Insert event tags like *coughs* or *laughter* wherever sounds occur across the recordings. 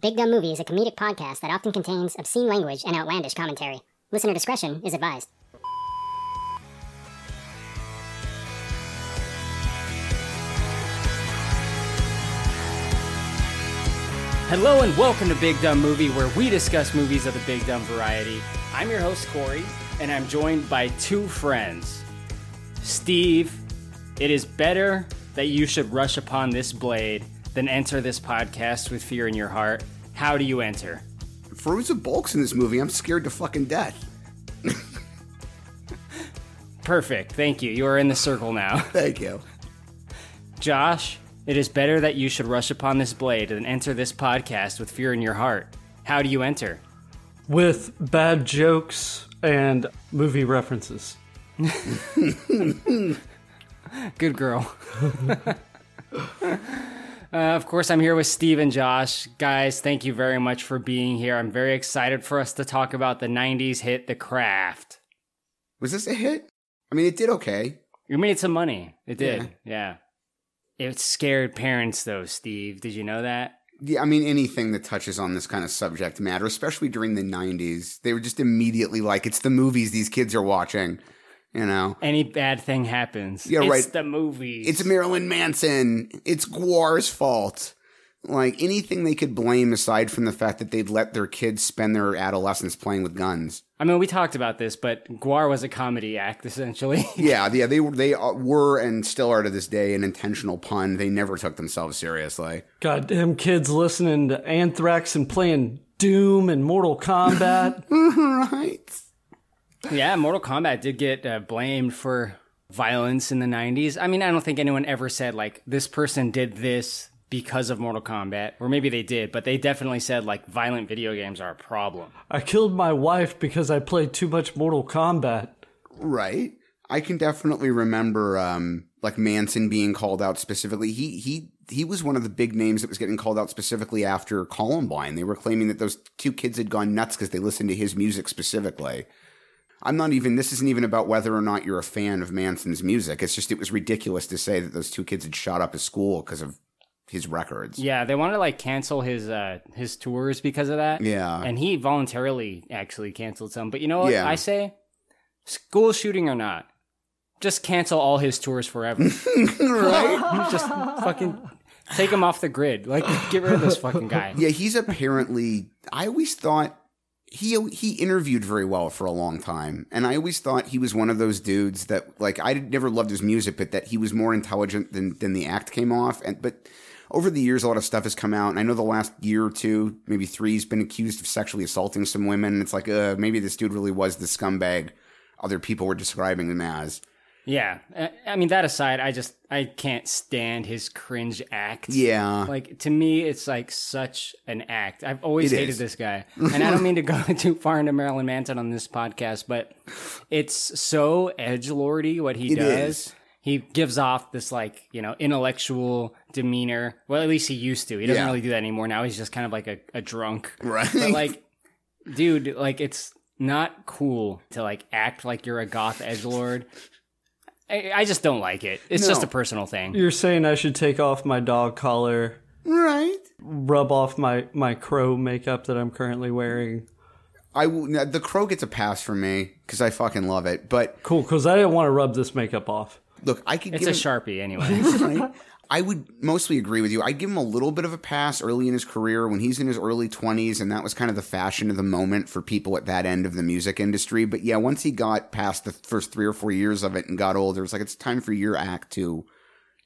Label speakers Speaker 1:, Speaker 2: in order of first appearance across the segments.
Speaker 1: Big Dumb Movie is a comedic podcast that often contains obscene language and outlandish commentary. Listener discretion is advised.
Speaker 2: Hello and welcome to Big Dumb Movie, where we discuss movies of the big dumb variety. I'm your host, Corey, and I'm joined by two friends. Steve, it is better that you should rush upon this blade than enter this podcast with fear in your heart. How do you enter?
Speaker 3: Fairuza Balk's in this movie. I'm scared to fucking death.
Speaker 2: Perfect. Thank you. You are in the circle now. *laughs*
Speaker 3: Thank you.
Speaker 2: Josh, it is better that you should rush upon this blade than enter this podcast with fear in your heart. How do you enter?
Speaker 4: with bad jokes and movie references. *laughs*
Speaker 2: Good girl. *laughs* uh, of course, I'm here with Steve and Josh. Guys, thank you very much for being here. I'm very excited for us to talk about the 90s hit The Craft.
Speaker 3: Was this a hit? I mean, it did okay.
Speaker 2: You made some money. It did. Yeah. It scared parents, though, Steve. Did you know that?
Speaker 3: Yeah, I mean, anything that touches on this kind of subject matter, especially during the 90s, they were just immediately like, it's the movies these kids are watching, you know?
Speaker 2: Any bad thing happens.
Speaker 3: Yeah,
Speaker 2: it's
Speaker 3: right.
Speaker 2: the movies.
Speaker 3: It's Marilyn Manson. It's Gwar's fault. Like anything they could blame aside from the fact that they'd let their kids spend their adolescence playing with guns.
Speaker 2: I mean, we talked about this, but Guar was a comedy act, essentially. *laughs*
Speaker 3: Yeah, yeah, they were they were and still are to this day an intentional pun. They never took themselves seriously.
Speaker 4: Goddamn kids listening to Anthrax and playing Doom and Mortal Kombat. *laughs*
Speaker 3: right.
Speaker 2: Yeah, Mortal Kombat did get uh, blamed for violence in the 90s. I mean, I don't think anyone ever said, like, this person did this because of Mortal Kombat. Or maybe they did, but they definitely said, like, violent video games are a problem.
Speaker 4: I killed my wife because I played too much Mortal Kombat.
Speaker 3: Right. I can definitely remember um like Manson being called out specifically. He he he was one of the big names that was getting called out specifically after Columbine. They were claiming that those two kids had gone nuts because they listened to his music specifically. I'm not even this isn't even about whether or not you're a fan of Manson's music. It's just it was ridiculous to say that those two kids had shot up his school because of his records.
Speaker 2: Yeah, they wanted to, like, cancel his uh, his tours because of that.
Speaker 3: Yeah.
Speaker 2: And he voluntarily actually canceled some. But you know what
Speaker 3: Yeah.
Speaker 2: I say? School shooting or not, just cancel all his tours forever. *laughs*
Speaker 3: right? *laughs*
Speaker 2: just fucking take him off the grid. Like, get rid of this fucking guy.
Speaker 3: Yeah, he's apparently. I always thought he he interviewed very well for a long time, and I always thought he was one of those dudes that like I never loved his music, but that he was more intelligent than than the act came off. And but over the years, a lot of stuff has come out, and I know the last year or two, maybe three, he's been accused of sexually assaulting some women. And it's like, uh, maybe this dude really was the scumbag other people were describing him as.
Speaker 2: Yeah, I- mean that aside, I just I can't stand his cringe act.
Speaker 3: Yeah,
Speaker 2: Like to me, it's like such an act. I've always
Speaker 3: It
Speaker 2: hated
Speaker 3: is.
Speaker 2: this guy, *laughs* and I don't mean to go *laughs* too far into Marilyn Manson on this podcast, but it's so edge lordy what he
Speaker 3: It
Speaker 2: does.
Speaker 3: is.
Speaker 2: He gives off this like you know intellectual demeanor. Well, at least he used to. He doesn't
Speaker 3: Yeah.
Speaker 2: really do that anymore. Now he's just kind of like a, a drunk.
Speaker 3: right.
Speaker 2: But *laughs* like, dude, like it's not cool to like act like you're a goth edge lord. I, I just don't like it. It's just a personal thing.
Speaker 4: You're saying I should take off my dog collar,
Speaker 3: right.
Speaker 4: rub off my, my crow makeup that I'm currently wearing.
Speaker 3: I will, now, the crow gets a pass from me because I fucking love it, but.
Speaker 4: Cool, because I didn't want to rub this makeup off.
Speaker 3: Look, I could
Speaker 2: It's
Speaker 3: give
Speaker 2: a
Speaker 3: him-
Speaker 2: sharpie anyway. *laughs*
Speaker 3: Right? I would mostly agree with you. I'd give him a little bit of a pass early in his career when he's in his early 20s, and that was kind of the fashion of the moment for people at that end of the music industry. But yeah, once he got past the first three or four years of it and got older, it's like it's time for your act to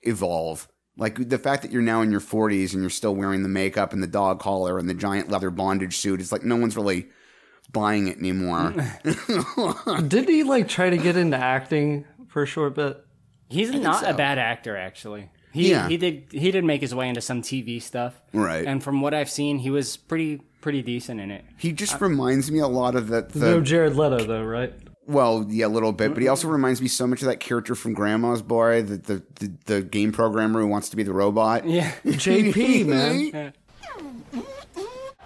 Speaker 3: evolve. Like the fact that you're now in your 40s and you're still wearing the makeup and the dog collar and the giant leather bondage suit, it's like no one's really buying it anymore. *laughs* *laughs*
Speaker 4: Didn't he like try to get into acting for a short bit?
Speaker 2: He's not
Speaker 3: so.
Speaker 2: a bad actor, actually. He
Speaker 3: Yeah.
Speaker 2: he did he did make his way into some TV stuff,
Speaker 3: Right.
Speaker 2: And from what I've seen, he was pretty pretty decent in it.
Speaker 3: he just reminds me a lot of that. the
Speaker 4: no Jared Leto though, right?
Speaker 3: Well, yeah, a little bit, but he also reminds me so much of that character from Grandma's Boy, the the, the, the game programmer who wants to be the robot.
Speaker 2: Yeah, *laughs*
Speaker 4: JP, man.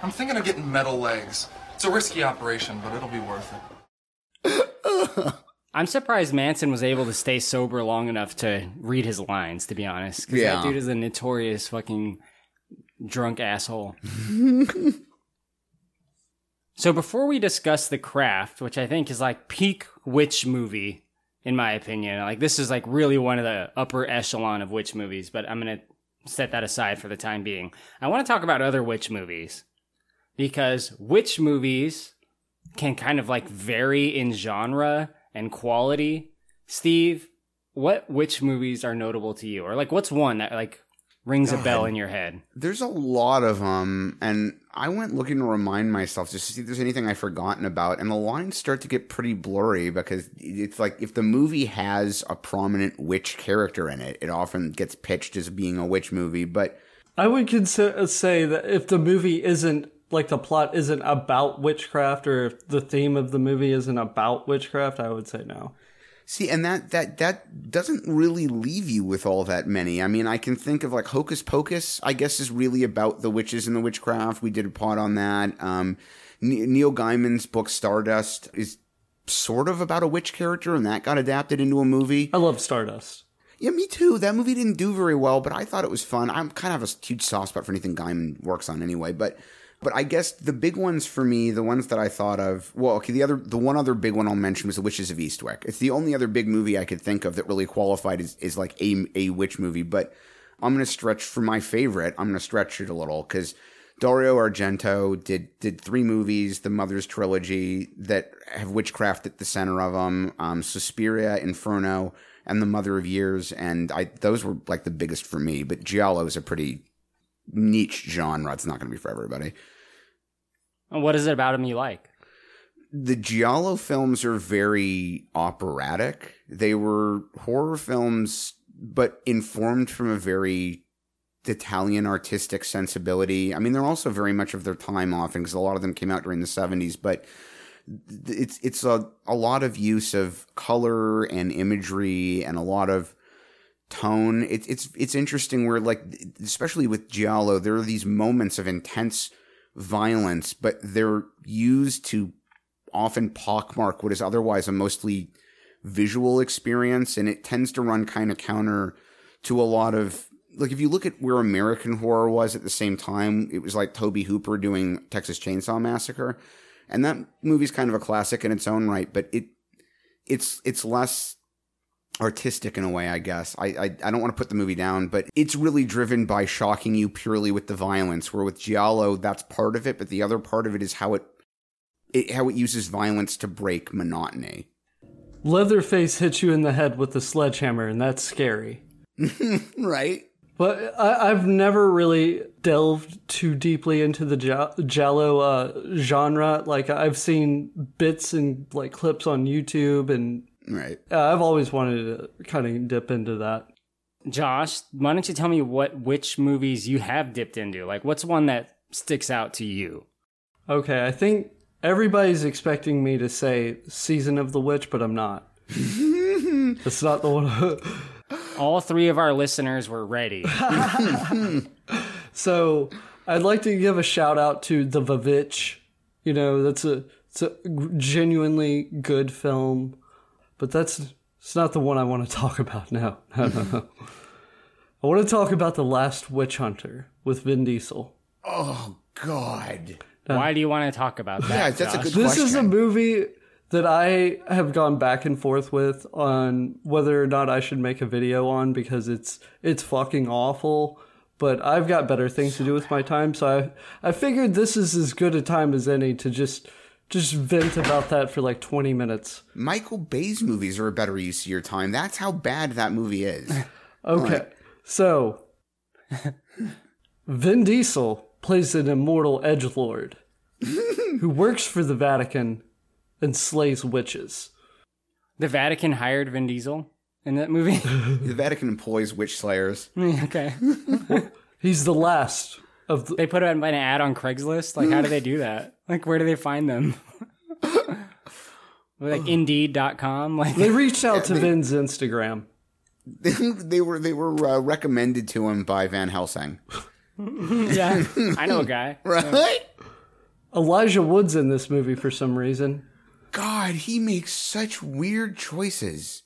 Speaker 5: I'm thinking of getting metal legs. It's a risky operation, but it'll be worth it. *laughs*
Speaker 2: I'm surprised Manson was able to stay sober long enough to read his lines. To be honest, 'Cause
Speaker 3: Yeah.
Speaker 2: that dude is a notorious fucking drunk asshole. *laughs* so before we discuss the craft, which I think is like peak witch movie, in my opinion, like this is like really one of the upper echelon of witch movies, but I'm gonna set that aside for the time being. I want to talk about other witch movies because witch movies can kind of like vary in genre and quality. Steve, what which movies are notable to you, or like what's one that like rings a bell in your head?
Speaker 3: There's a lot of them, and I went looking to remind myself just to see if there's anything I've forgotten about, and the lines start to get pretty blurry because it's like if the movie has a prominent witch character in it, it often gets pitched as being a witch movie, but
Speaker 4: I would consider say that if the movie isn't like the plot isn't about witchcraft or if the theme of the movie isn't about witchcraft, I would say no.
Speaker 3: See, and that that that doesn't really leave you with all that many. I mean, I can think of like Hocus Pocus. I guess is really about the witches and the witchcraft. We did a pod on that. Um, Neil Gaiman's book Stardust is sort of about a witch character, and that got adapted into a movie.
Speaker 4: I love Stardust.
Speaker 3: Yeah, me too. That movie didn't do very well, but I thought it was fun. I'm kind of a huge soft spot for anything Gaiman works on anyway, but but I guess the big ones for me, the ones that I thought of, well, okay, the other, the one other big one I'll mention was The Witches of Eastwick. It's the only other big movie I could think of that really qualified as, is like a, a witch movie. But I'm going to stretch for my favorite. I'm going to stretch it a little because Dario Argento did did three movies, the Mother's trilogy that have witchcraft at the center of them. Um, Suspiria, Inferno, and The Mother of Tears, and I those were like the biggest for me. But Giallo is a pretty niche genre. It's not going to be for everybody.
Speaker 2: What is it about him you like?
Speaker 3: The Giallo films are very operatic. They were horror films, but informed from a very Italian artistic sensibility. I mean, they're also very much of their time often because a lot of them came out during the 70s, but it's it's a, a lot of use of color and imagery and a lot of tone. It's it's it's interesting where like especially with Giallo, there are these moments of intense violence, but they're used to often pockmark what is otherwise a mostly visual experience, and it tends to run kind of counter to a lot of like if you look at where American horror was at the same time, it was like Tobe Hooper doing Texas Chainsaw Massacre, and that movie's kind of a classic in its own right, but it it's it's less artistic in a way, I guess. I, I, I don't want to put the movie down, but it's really driven by shocking you purely with the violence. Where with Giallo, that's part of it, but the other part of it is how it, it how it uses violence to break monotony.
Speaker 4: Leatherface hits you in the head with a sledgehammer, and that's scary. *laughs*
Speaker 3: right.
Speaker 4: But I, have never really delved too deeply into the Giallo uh, genre. Like I've seen bits and like clips on YouTube and
Speaker 3: Right.
Speaker 4: Uh, I've always wanted to kind of dip into that.
Speaker 2: Josh, why don't you tell me what which movies you have dipped into? Like, what's one that sticks out to you?
Speaker 4: Okay, I think everybody's expecting me to say Season of the Witch, but I'm not. *laughs* It's not the one.
Speaker 2: All three of our listeners were ready. *laughs*
Speaker 4: so I'd like to give a shout out to The VVitch. You know, that's a it's a genuinely good film but that's it's not the one I want to talk about now. *laughs* No, no, no. I want to talk about the Last Witch Hunter with Vin Diesel.
Speaker 3: Oh God!
Speaker 2: Why do you want to talk about that?
Speaker 3: Yeah, that's
Speaker 2: Josh?
Speaker 3: a good
Speaker 4: This
Speaker 3: question.
Speaker 4: is a movie that I have gone back and forth with on whether or not I should make a video on because it's it's fucking awful. But I've got better things to do with my time, so I I figured this is as good a time as any to just just vent about that for like 20 minutes.
Speaker 3: Michael Bay's movies are a better use of your time. That's how bad that movie is. *laughs*
Speaker 4: Okay. So Vin Diesel plays an immortal edge lord *laughs* who works for the Vatican and slays witches.
Speaker 2: The Vatican hired Vin Diesel in that movie. *laughs*
Speaker 3: the Vatican employs witch slayers.
Speaker 2: okay.
Speaker 4: He's the last of the
Speaker 2: They put an ad on Craigslist. Like, how do they do that? Like, where do they find them? *laughs* like Indeed.com. Like,
Speaker 4: They reached out to *laughs* Vin's Instagram. *laughs*
Speaker 3: they were they were uh, recommended to him by Van Helsing.
Speaker 2: yeah, I know a guy.
Speaker 3: Right?
Speaker 4: Elijah Wood's in this movie for some reason.
Speaker 3: God, he makes such weird choices.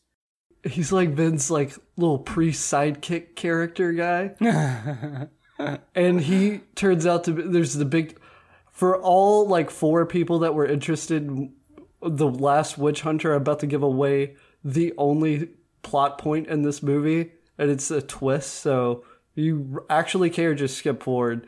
Speaker 4: He's like Vin's like little priest sidekick character guy. and he turns out to be there's the big for all like four people that were interested in the last witch hunter I'm about to give away the only plot point in this movie and it's a twist so you actually care just skip forward.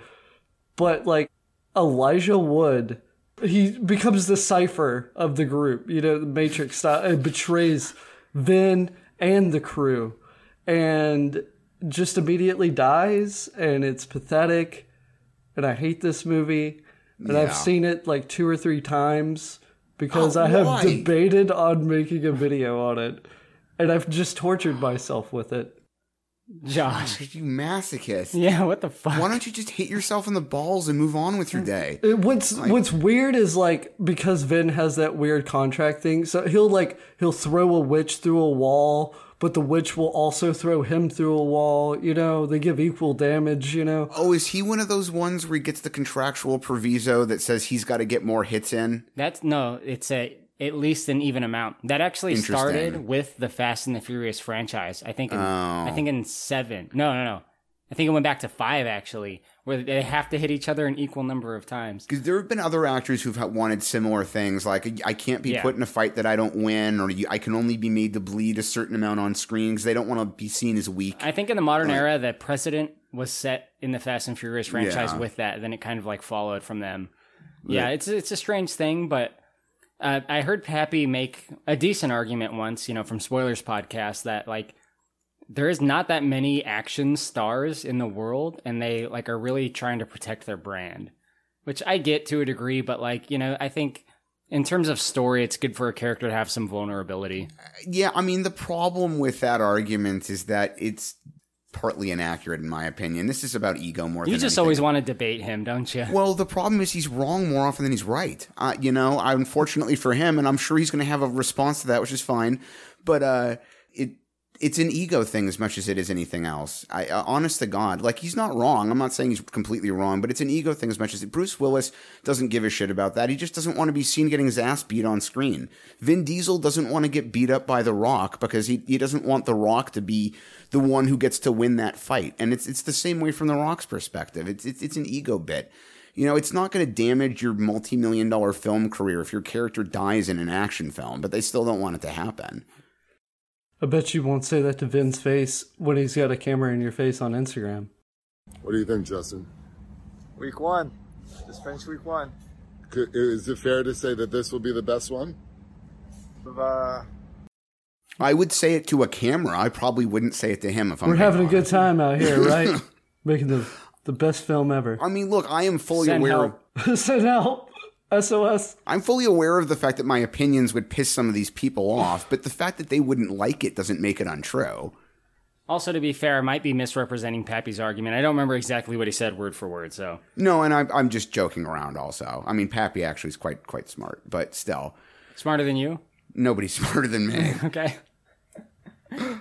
Speaker 4: But like elijah wood he becomes the cipher of the group you know the matrix style and betrays vin and the crew and just immediately dies and it's pathetic and i hate this movie and
Speaker 3: Yeah.
Speaker 4: i've seen it like two or three times because
Speaker 3: Oh,
Speaker 4: i have
Speaker 3: why?
Speaker 4: debated on making a video on it and i've just tortured myself with it
Speaker 2: Josh. *laughs*
Speaker 3: You masochist.
Speaker 2: Yeah, what the fuck?
Speaker 3: Why don't you just hit yourself in the balls and move on with your day?
Speaker 4: It- What's what's weird is like because Vin has that weird contract thing, so he'll like he'll throw a witch through a wall, but the witch will also throw him through a wall. You know, they give equal damage. You know,
Speaker 3: Oh, is he one of those ones where he gets the contractual proviso that says he's got to get more hits in?
Speaker 2: That's no, it's a at least an even amount. That actually started with the Fast and the Furious franchise. I think in, I
Speaker 3: Oh.
Speaker 2: think in 7. No, no, no. I think it went back to 5 actually, where they have to hit each other an equal number of times.
Speaker 3: Because there have been other actors who've ha- wanted similar things, like I can't be
Speaker 2: Yeah.
Speaker 3: put in a fight that I don't win, or I can only be made to bleed a certain amount on screen because they don't want to be seen as weak.
Speaker 2: I think in the modern era the precedent was set in the Fast and Furious franchise
Speaker 3: Yeah.
Speaker 2: with that, then it kind of like followed from them. Yeah, it's it's a strange thing, but uh, I heard Pappy make a decent argument once, you know, from Spoilers podcast that like there is not that many action stars in the world, and they like are really trying to protect their brand, which I get to a degree, but like you know, I think in terms of story, it's good for a character to have some vulnerability.
Speaker 3: Yeah, I mean, the problem with that argument is that it's partly inaccurate, in my opinion. This is about ego more than You
Speaker 2: just
Speaker 3: anything.
Speaker 2: always want to debate him, don't you?
Speaker 3: Well, the problem is he's wrong more often than he's right. Uh, you know, unfortunately for him, and I'm sure he's going to have a response to that, which is fine. But uh, it's an ego thing as much as it is anything else. I, uh, honest to God, like he's not wrong. I'm not saying he's completely wrong, but it's an ego thing as much as Bruce Willis doesn't give a shit about that. He just doesn't want to be seen getting his ass beat on screen. Vin Diesel doesn't want to get beat up by The Rock because he he doesn't want The Rock to be the one who gets to win that fight. And it's it's the same way from The Rock's perspective. It's it's, it's an ego bit. You know, it's not going to damage your multi-million dollar film career if your character dies in an action film, but they still don't want it to happen.
Speaker 4: I bet you won't say that to Vin's face when he's got a camera in your face on Instagram.
Speaker 6: What do you think, Justin?
Speaker 7: Week one. Just finished week one.
Speaker 6: Is it fair to say that this will be the best one?
Speaker 7: Of, uh,
Speaker 3: I would say it to a camera. I probably wouldn't say it to him if I'm
Speaker 4: We're
Speaker 3: being
Speaker 4: having a good time out here, right? *laughs* Making the the best film ever.
Speaker 3: I mean, look, I am fully
Speaker 2: Send
Speaker 3: aware.
Speaker 2: help. *laughs*
Speaker 4: Send help. SOS.
Speaker 3: I'm fully aware of the fact that my opinions would piss some of these people off, but the fact that they wouldn't like it doesn't make it untrue.
Speaker 2: Also, to be fair, I might be misrepresenting Pappy's argument. I don't remember exactly what he said word for word, so.
Speaker 3: No, and I'm I'm just joking around. Also, I mean, Pappy actually is quite quite smart, but still,
Speaker 2: Smarter than you?
Speaker 3: nobody's *laughs* smarter than me. *laughs*
Speaker 2: Okay. *laughs*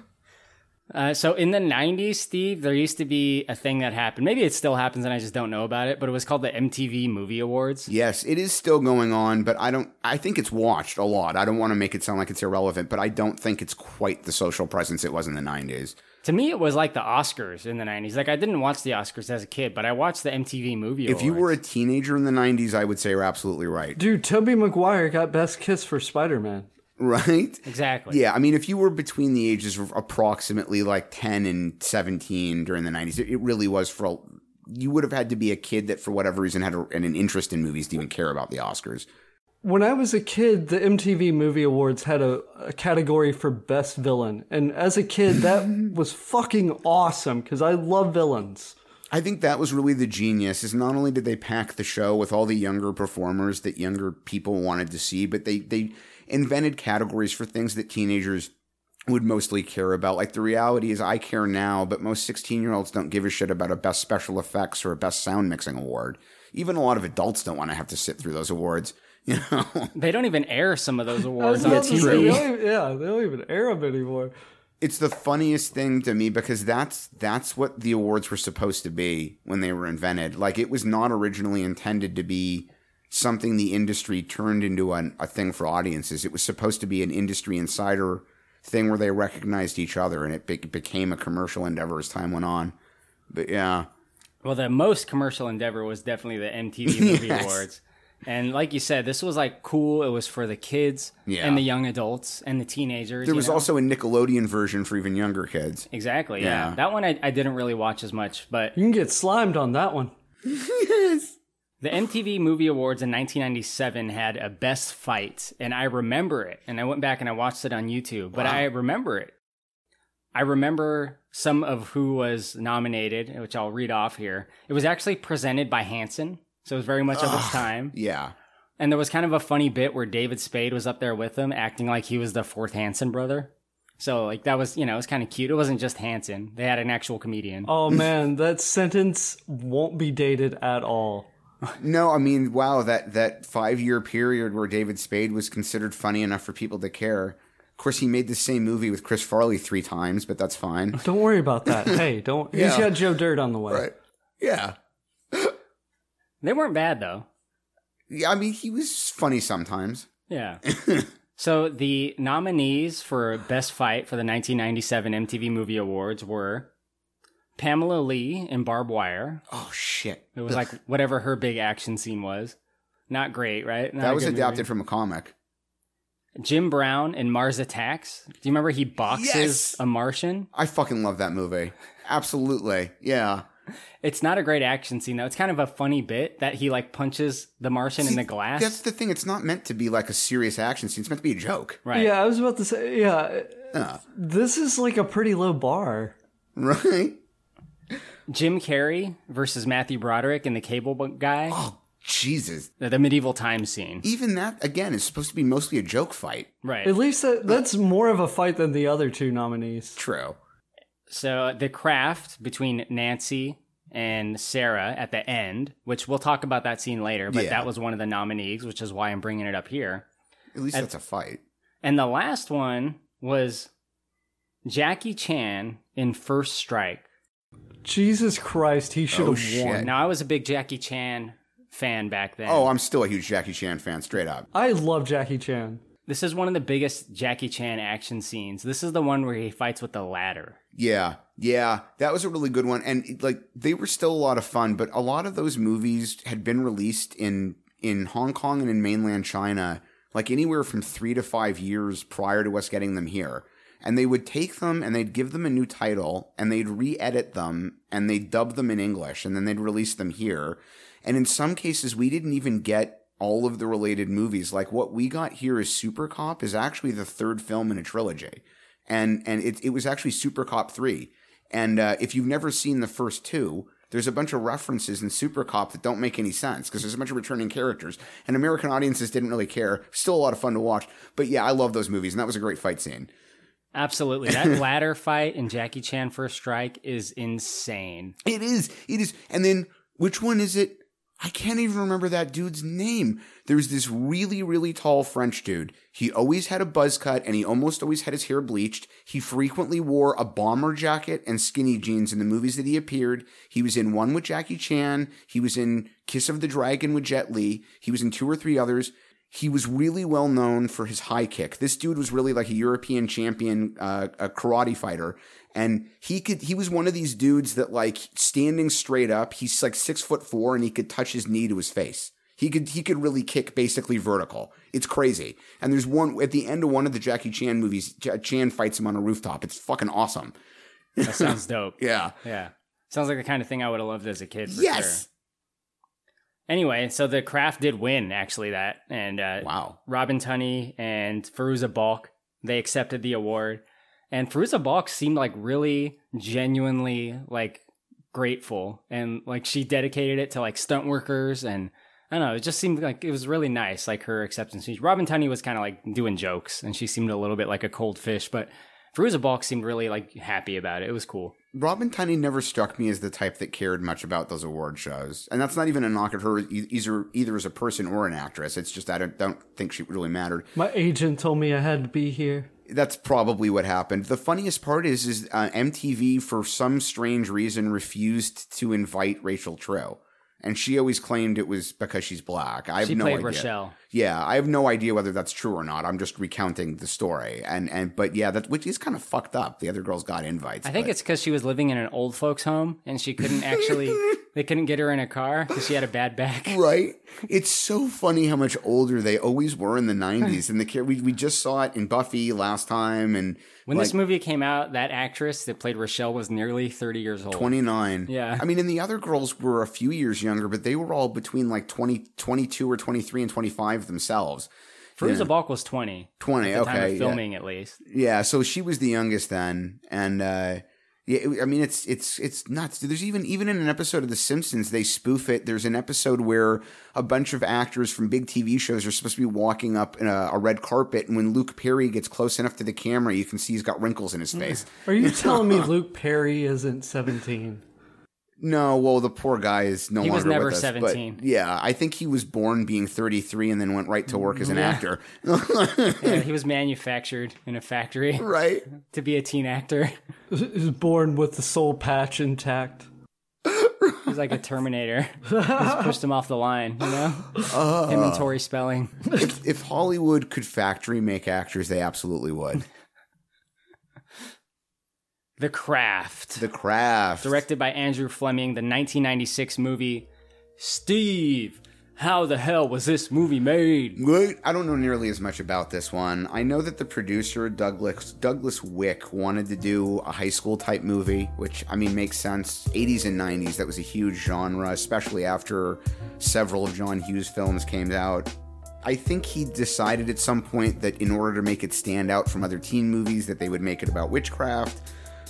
Speaker 2: Uh, so in the 90s, Steve, there used to be a thing that happened. Maybe it still happens and I just don't know about it, but it was called the MTV Movie Awards.
Speaker 3: Yes, it is still going on, but I don't. I think it's watched a lot. I don't want to make it sound like it's irrelevant, but I don't think it's quite the social presence it was in the '90s.
Speaker 2: To me, it was like the Oscars in the 90s. Like, I didn't watch the Oscars as a kid, but I watched the MTV Movie
Speaker 3: If
Speaker 2: Awards.
Speaker 3: you were a teenager in the '90s, I would say you're absolutely right.
Speaker 4: Dude, Tobey Maguire got best kiss for Spider Man. *laughs*
Speaker 3: Right?
Speaker 2: Exactly.
Speaker 3: Yeah, I mean, if you were between the ages of approximately like 10 and 17 during the 90s, it, it really was for a, you would have had to be a kid that for whatever reason had a, an interest in movies to even care about the Oscars.
Speaker 4: When I was a kid, the MTV Movie Awards had a, a category for best villain. And as a kid, that *laughs* was fucking awesome because I love villains.
Speaker 3: I think that was really the genius is not only did they pack the show with all the younger performers that younger people wanted to see, but they they invented categories for things that teenagers would mostly care about. Like the reality is I care now, but most 16-year-olds don't give a shit about a best special effects or a best sound mixing award. Even a lot of adults don't want to have to sit through those awards, *laughs* you know.
Speaker 2: They don't even air some of those *laughs* awards on
Speaker 4: about they
Speaker 2: TV.
Speaker 4: don't yeah, they don't even air them anymore.
Speaker 3: it's the funniest thing to me because that's that's what the awards were supposed to be when they were invented. Like it was not originally intended to be something the industry turned into an, a thing for audiences. It was supposed to be an industry insider thing where they recognized each other, and it be- became a commercial endeavor as time went on. But yeah,
Speaker 2: Well, the most commercial endeavor was definitely the MTV *laughs* Movie
Speaker 3: Yes.
Speaker 2: Awards. And like you said, this was like cool. It was for the kids
Speaker 3: Yeah.
Speaker 2: and the young adults and the teenagers.
Speaker 3: There
Speaker 2: you
Speaker 3: was
Speaker 2: know?
Speaker 3: also a Nickelodeon version for even younger kids.
Speaker 2: Exactly, yeah.
Speaker 3: Yeah.
Speaker 2: That one I, I didn't really watch as much, but
Speaker 4: You can get slimed on that one. *laughs*
Speaker 2: the MTV Movie Awards in 1997 had a best fight, and I remember it. And I went back and I watched it on YouTube, but I remember it. I remember some of who was nominated, which I'll read off here. It was actually presented by Hanson, so it was very much of its time.
Speaker 3: Yeah.
Speaker 2: And there was kind of a funny bit where David Spade was up there with him, acting like he was the fourth Hanson brother. So like that was, you know, it was kind of cute. It wasn't just Hanson; they had an actual comedian.
Speaker 4: Oh man, that sentence won't be dated at all.
Speaker 3: No, I mean, wow, that, that five year period where David Spade was considered funny enough for people to care. Of course, he made the same movie with Chris Farley three times, but that's fine.
Speaker 4: Don't worry about that. *laughs* Hey, don't. He's
Speaker 3: Yeah.
Speaker 4: got Joe Dirt on the way. Right.
Speaker 3: Yeah.
Speaker 2: They weren't bad though.
Speaker 3: Yeah, I mean, he was funny sometimes.
Speaker 2: Yeah. *laughs* so the nominees for Best Fight for the 1997 MTV Movie Awards were Pamela Lee in Barbed Wire.
Speaker 3: Oh, shit.
Speaker 2: It was like whatever her big action scene was. Not great, right? Not
Speaker 3: That was adapted
Speaker 2: movie.
Speaker 3: from a comic.
Speaker 2: Jim Brown in Mars Attacks. Do you remember he boxes
Speaker 3: Yes!
Speaker 2: a Martian?
Speaker 3: I fucking love that movie. Absolutely. Yeah.
Speaker 2: It's not a great action scene though. It's kind of a funny bit that he like punches the Martian in the glass.
Speaker 3: That's the thing. It's not meant to be like a serious action scene. It's meant to be a joke.
Speaker 2: right.
Speaker 4: Yeah, I was about to say. Yeah,
Speaker 3: Yeah.
Speaker 4: this is like a pretty low bar. *laughs*
Speaker 3: Right?
Speaker 2: Jim Carrey versus Matthew Broderick in the Cable Book Guy.
Speaker 3: Oh, Jesus.
Speaker 2: The, the medieval time scene.
Speaker 3: Even that, again, is supposed to be mostly a joke fight.
Speaker 2: Right.
Speaker 4: At least that, that's more of a fight than the other two nominees.
Speaker 3: True.
Speaker 2: So the craft between Nancy and Sarah at the end, which we'll talk about that scene later, but
Speaker 3: Yeah.
Speaker 2: that was one of the nominees, which is why I'm bringing it up here.
Speaker 3: At least that's a fight.
Speaker 2: And the last one was Jackie Chan in First Strike.
Speaker 4: Jesus Christ, he should
Speaker 3: Oh,
Speaker 4: have
Speaker 3: shit.
Speaker 4: won.
Speaker 2: Now I was a big Jackie Chan fan back then.
Speaker 3: Oh, I'm still a huge Jackie Chan fan, straight up.
Speaker 4: I love Jackie Chan.
Speaker 2: this is one of the biggest Jackie Chan action scenes. This is the one where he fights with the ladder.
Speaker 3: Yeah, yeah, that was a really good one, and like they were still a lot of fun. But a lot of those movies had been released in in Hong Kong and in mainland China, like anywhere from three to five years prior to us getting them here. And they would take them and they'd give them a new title and they'd re-edit them and they'd dub them in English and then they'd release them here. And in some cases, we didn't even get all of the related movies. Like what we got here is Super Cop is actually the third film in a trilogy and and it, it was actually Super Cop 3. And uh, if you've never seen the first two, there's a bunch of references in Super Cop that don't make any sense because there's a bunch of returning characters, and American audiences didn't really care. Still a lot of fun to watch, but yeah, I love those movies, and that was a great fight scene.
Speaker 2: Absolutely. That *laughs* ladder fight in Jackie Chan First Strike is insane.
Speaker 3: It is, it is. And then which one is it? I can't even remember that dude's name. There's this really, really tall French dude. He always had a buzz cut and he almost always had his hair bleached. He frequently wore a bomber jacket and skinny jeans in the movies that he appeared. He was in one with Jackie Chan. He was in Kiss of the Dragon with Jet Li. He was in two or three others. He was really well known for his high kick. This dude was really like a European champion, uh, a karate fighter. And he could, he was one of these dudes that like standing straight up, he's like six foot four and he could touch his knee to his face. He could, he could really kick basically vertical. It's crazy. And there's one at the end of one of the Jackie Chan movies, Chan fights him on a rooftop. It's fucking awesome.
Speaker 2: That sounds *laughs* dope.
Speaker 3: Yeah.
Speaker 2: Yeah. Sounds like the kind of thing I would have loved as a kid for
Speaker 3: Yes.
Speaker 2: sure. Anyway, so the craft did win actually that and uh
Speaker 3: Wow.
Speaker 2: Robin Tunney and Fairuza Balk, they accepted the award. And Fairuza Balk seemed like really genuinely like grateful and like she dedicated it to like stunt workers and I don't know, it just seemed like it was really nice, like her acceptance speech. Robin Tunney was kind of like doing jokes and she seemed a little bit like a cold fish, but Fairuza Balk seemed really like happy about it. It was cool.
Speaker 3: Robin Tunney never struck me as the type that cared much about those award shows, and that's not even a knock at her either, either as a person or an actress. It's just I don't, don't think she really mattered.
Speaker 4: My agent told me I had to be here.
Speaker 3: That's probably what happened. The funniest part is, is uh, MTV for some strange reason refused to invite Rachel True, and she always claimed it was because she's black. I have
Speaker 2: She
Speaker 3: no
Speaker 2: played
Speaker 3: idea.
Speaker 2: Rochelle.
Speaker 3: Yeah, I have no idea whether that's true or not. I'm just recounting the story, and and but yeah, that which is kind of fucked up. The other girls got invites.
Speaker 2: I think
Speaker 3: but-
Speaker 2: it's because she was living in an old folks' home and she couldn't *laughs* actually. they couldn't get her in a car because she had a bad back.
Speaker 3: right. It's so funny how much older they always were in the '90s, and the care we we just saw it in Buffy last time, and
Speaker 2: When
Speaker 3: like,
Speaker 2: this movie came out, that actress that played Rochelle was nearly 30 years old.
Speaker 3: 29.
Speaker 2: Yeah.
Speaker 3: I mean, and the other girls were a few years younger, but they were all between like 20, 22 or 23 and 25 themselves.
Speaker 2: Fairuza Balk was 20.
Speaker 3: 20,
Speaker 2: At the time
Speaker 3: okay.
Speaker 2: of
Speaker 3: yeah.
Speaker 2: filming, at least.
Speaker 3: Yeah, so she was the youngest then, and uh, yeah, I mean it's it's it's nuts. There's even even in an episode of The Simpsons they spoof it. There's an episode where a bunch of actors from big TV shows are supposed to be walking up in a, a red carpet, and when Luke Perry gets close enough to the camera, you can see he's got wrinkles in his *laughs* face.
Speaker 4: Are you *laughs* telling me Luke Perry isn't 17?
Speaker 3: No, well, the poor guy is no
Speaker 2: He
Speaker 3: longer
Speaker 2: was never
Speaker 3: with us, but
Speaker 2: 17.
Speaker 3: yeah, I think he was born being 33 and then went right to work as an actor. *laughs*
Speaker 2: Yeah, he was *laughs* manufactured in a factory
Speaker 3: right? *laughs*
Speaker 2: to be a teen actor.
Speaker 4: He was born with the soul patch intact.
Speaker 2: He was like a Terminator. Just pushed him off the line, you know?
Speaker 3: Uh.
Speaker 2: him and Tori Spelling.
Speaker 3: if, if Hollywood could factory make actors, they absolutely would.
Speaker 2: The Craft.
Speaker 3: The Craft.
Speaker 2: directed by Andrew Fleming, the 1996 movie Steve. How the hell was this movie made?
Speaker 3: Good. I don't know nearly as much about this one. I know that the producer Douglas Douglas Wick wanted to do a high school type movie, which I mean makes sense. 80s and 90s, that was a huge genre, especially after several of John Hughes films came out. I think he decided at some point that in order to make it stand out from other teen movies, that they would make it about witchcraft.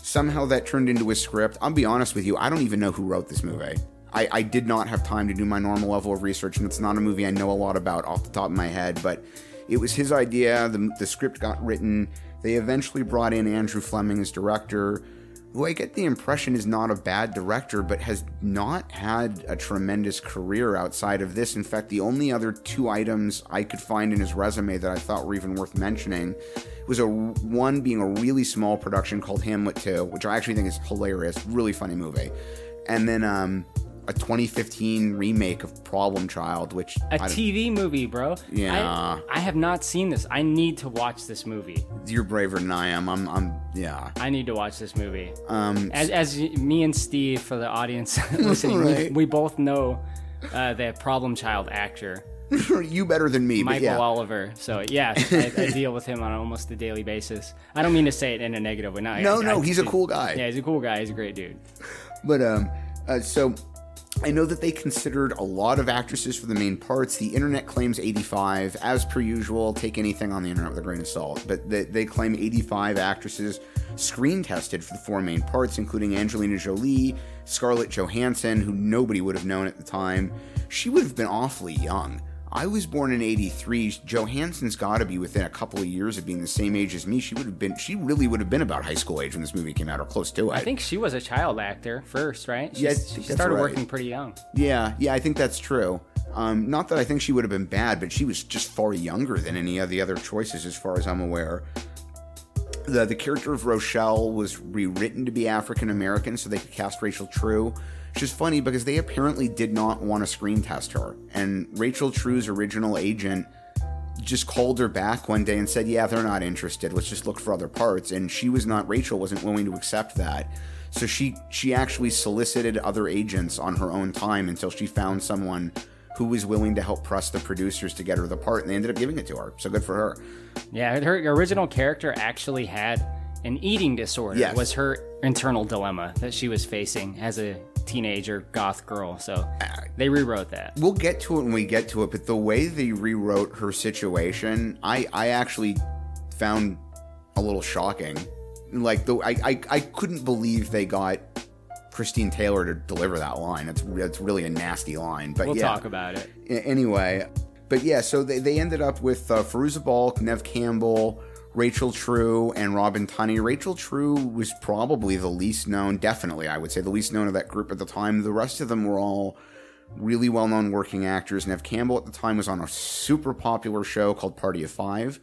Speaker 3: Somehow that turned into a script. I'll be honest with you, I don't even know who wrote this movie. I, I did not have time to do my normal level of research, and it's not a movie I know a lot about off the top of my head, but it was his idea. The, the script got written. They eventually brought in Andrew Fleming as director, who I get the impression is not a bad director, but has not had a tremendous career outside of this. In fact, the only other two items I could find in his resume that I thought were even worth mentioning was a one being a really small production called Hamlet 2, which I actually think is hilarious, really funny movie, and then um, a 2015 remake of Problem Child, which
Speaker 2: A TV movie, bro.
Speaker 3: Yeah.
Speaker 2: I, I have not seen this. I need to watch this movie.
Speaker 3: you're braver than I am. I'm, I'm, yeah.
Speaker 2: I need to watch this movie.
Speaker 3: Um,
Speaker 2: As, as me and Steve, for the audience *laughs* listening,
Speaker 3: Right.
Speaker 2: we, we both know uh, the problem child actor, *laughs*
Speaker 3: you better than me, but
Speaker 2: Michael
Speaker 3: yeah.
Speaker 2: Oliver. So, yeah, I, I deal with him on almost a daily basis. I don't mean to say it in a negative way. No,
Speaker 3: No,
Speaker 2: I-
Speaker 3: no,
Speaker 2: I-
Speaker 3: he's a cool guy.
Speaker 2: Yeah, he's a cool guy. He's a great dude.
Speaker 3: But um, uh, so I know that they considered a lot of actresses for the main parts. The internet claims 85. As per usual, take anything on the internet with a grain of salt. But they, they claim 85 actresses screen tested for the four main parts, including Angelina Jolie, Scarlett Johansson, who nobody would have known at the time. She would have been awfully young. I was born in 83. Johansson's got to be within a couple of years of being the same age as me. She would have been, she really would have been about high school age when this movie came out or close to it.
Speaker 2: I think she was a child actor first, right?
Speaker 3: Yeah,
Speaker 2: She's-
Speaker 3: think
Speaker 2: she started
Speaker 3: right.
Speaker 2: working pretty young.
Speaker 3: Yeah, yeah, I think that's true. Um, not that I think she would have been bad, but she was just far younger than any of the other choices, as far as I'm aware. The, the character of Rochelle was rewritten to be African American so they could cast Rachel True, which is funny because they apparently did not want to screen test her. And Rachel True's original agent just called her back one day and said, "Yeah, they're not interested. Let's just look for other parts." And she was not Rachel wasn't willing to accept that. So she she actually solicited other agents on her own time until she found someone who was willing to help press the producers to get her the part and they ended up giving it to her. So good for her.
Speaker 2: Yeah, her original character actually had an eating disorder.
Speaker 3: Yes.
Speaker 2: Was her internal dilemma that she was facing as a teenager goth girl. So they rewrote that.
Speaker 3: We'll get to it when we get to it, but the way they rewrote her situation, I I actually found a little shocking. Like the I I, I couldn't believe they got Christine Taylor to deliver that line. It's it's really a nasty line. But
Speaker 2: We'll
Speaker 3: yeah.
Speaker 2: talk about it.
Speaker 3: Anyway, but yeah, so they, they ended up with uh, Fairuza Balk, Neve Campbell, Rachel True, and Robin Tunney. Rachel True was probably the least known, definitely, I would say, the least known of that group at the time. The rest of them were all really well known working actors. Neve Campbell at the time was on a super popular show called Party of Five.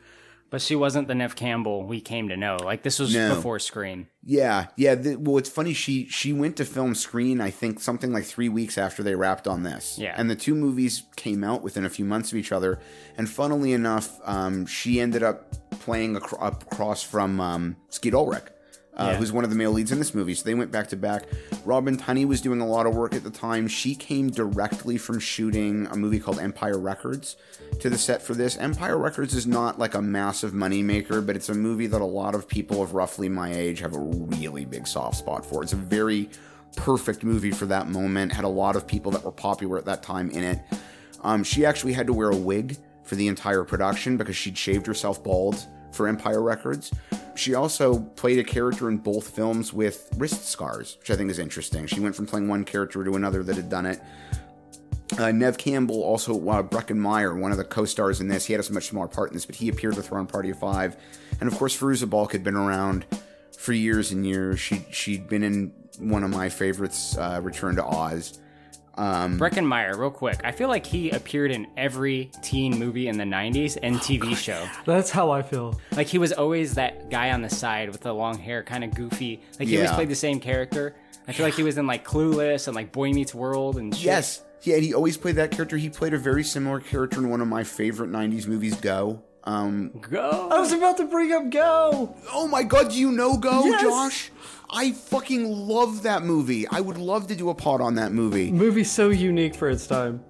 Speaker 2: But she wasn't the Neve Campbell we came to know. Like this was
Speaker 3: No.
Speaker 2: before Scream.
Speaker 3: Yeah, yeah. The, well, it's funny. She she went to film Scream. I think something like three weeks after they wrapped on this.
Speaker 2: Yeah.
Speaker 3: and the two movies came out within a few months of each other. And funnily enough, um, she ended up playing acro- across from um, Skeet Ulrich. Uh,
Speaker 2: Yeah.
Speaker 3: Who's one of the male leads in this movie? So they went back to back. Robin Tunney was doing a lot of work at the time. She came directly from shooting a movie called Empire Records to the set for this. Empire Records is not like a massive moneymaker, but it's a movie that a lot of people of roughly my age have a really big soft spot for. It's a very perfect movie for that moment. Had a lot of people that were popular at that time in it. Um, she actually had to wear a wig for the entire production because she'd shaved herself bald for Empire Records. She also played a character in both films with wrist scars, which I think is interesting. She went from playing one character to another that had done it. Uh, Neve Campbell, also uh, Breckin Meyer, one of the co-stars in this. He had a much smaller part in this, but he appeared with her on Party of Five. And of course, Fairuza Balk had been around for years and years. She she'd been in one of my favorites, uh, Return to Oz. Um,
Speaker 2: Breckin Meyer, real quick. I feel like he appeared in every teen movie in the 90s and TV show.
Speaker 4: That's how I feel.
Speaker 2: Like he was always that guy on the side with the long hair, kind of goofy. Like he always
Speaker 3: Yeah.
Speaker 2: played the same character. I feel like he was in like Clueless and like Boy Meets World and shit.
Speaker 3: Yes. Yeah, and he always played that character. He played a very similar character in one of my favorite 90s movies, Go. Um,
Speaker 2: Go.
Speaker 4: I was about to bring up Go.
Speaker 3: oh my god, do you know Go,
Speaker 4: Yes.
Speaker 3: Josh? I fucking love that movie. I would love to do a pod on that movie.
Speaker 4: Movie so unique for its time.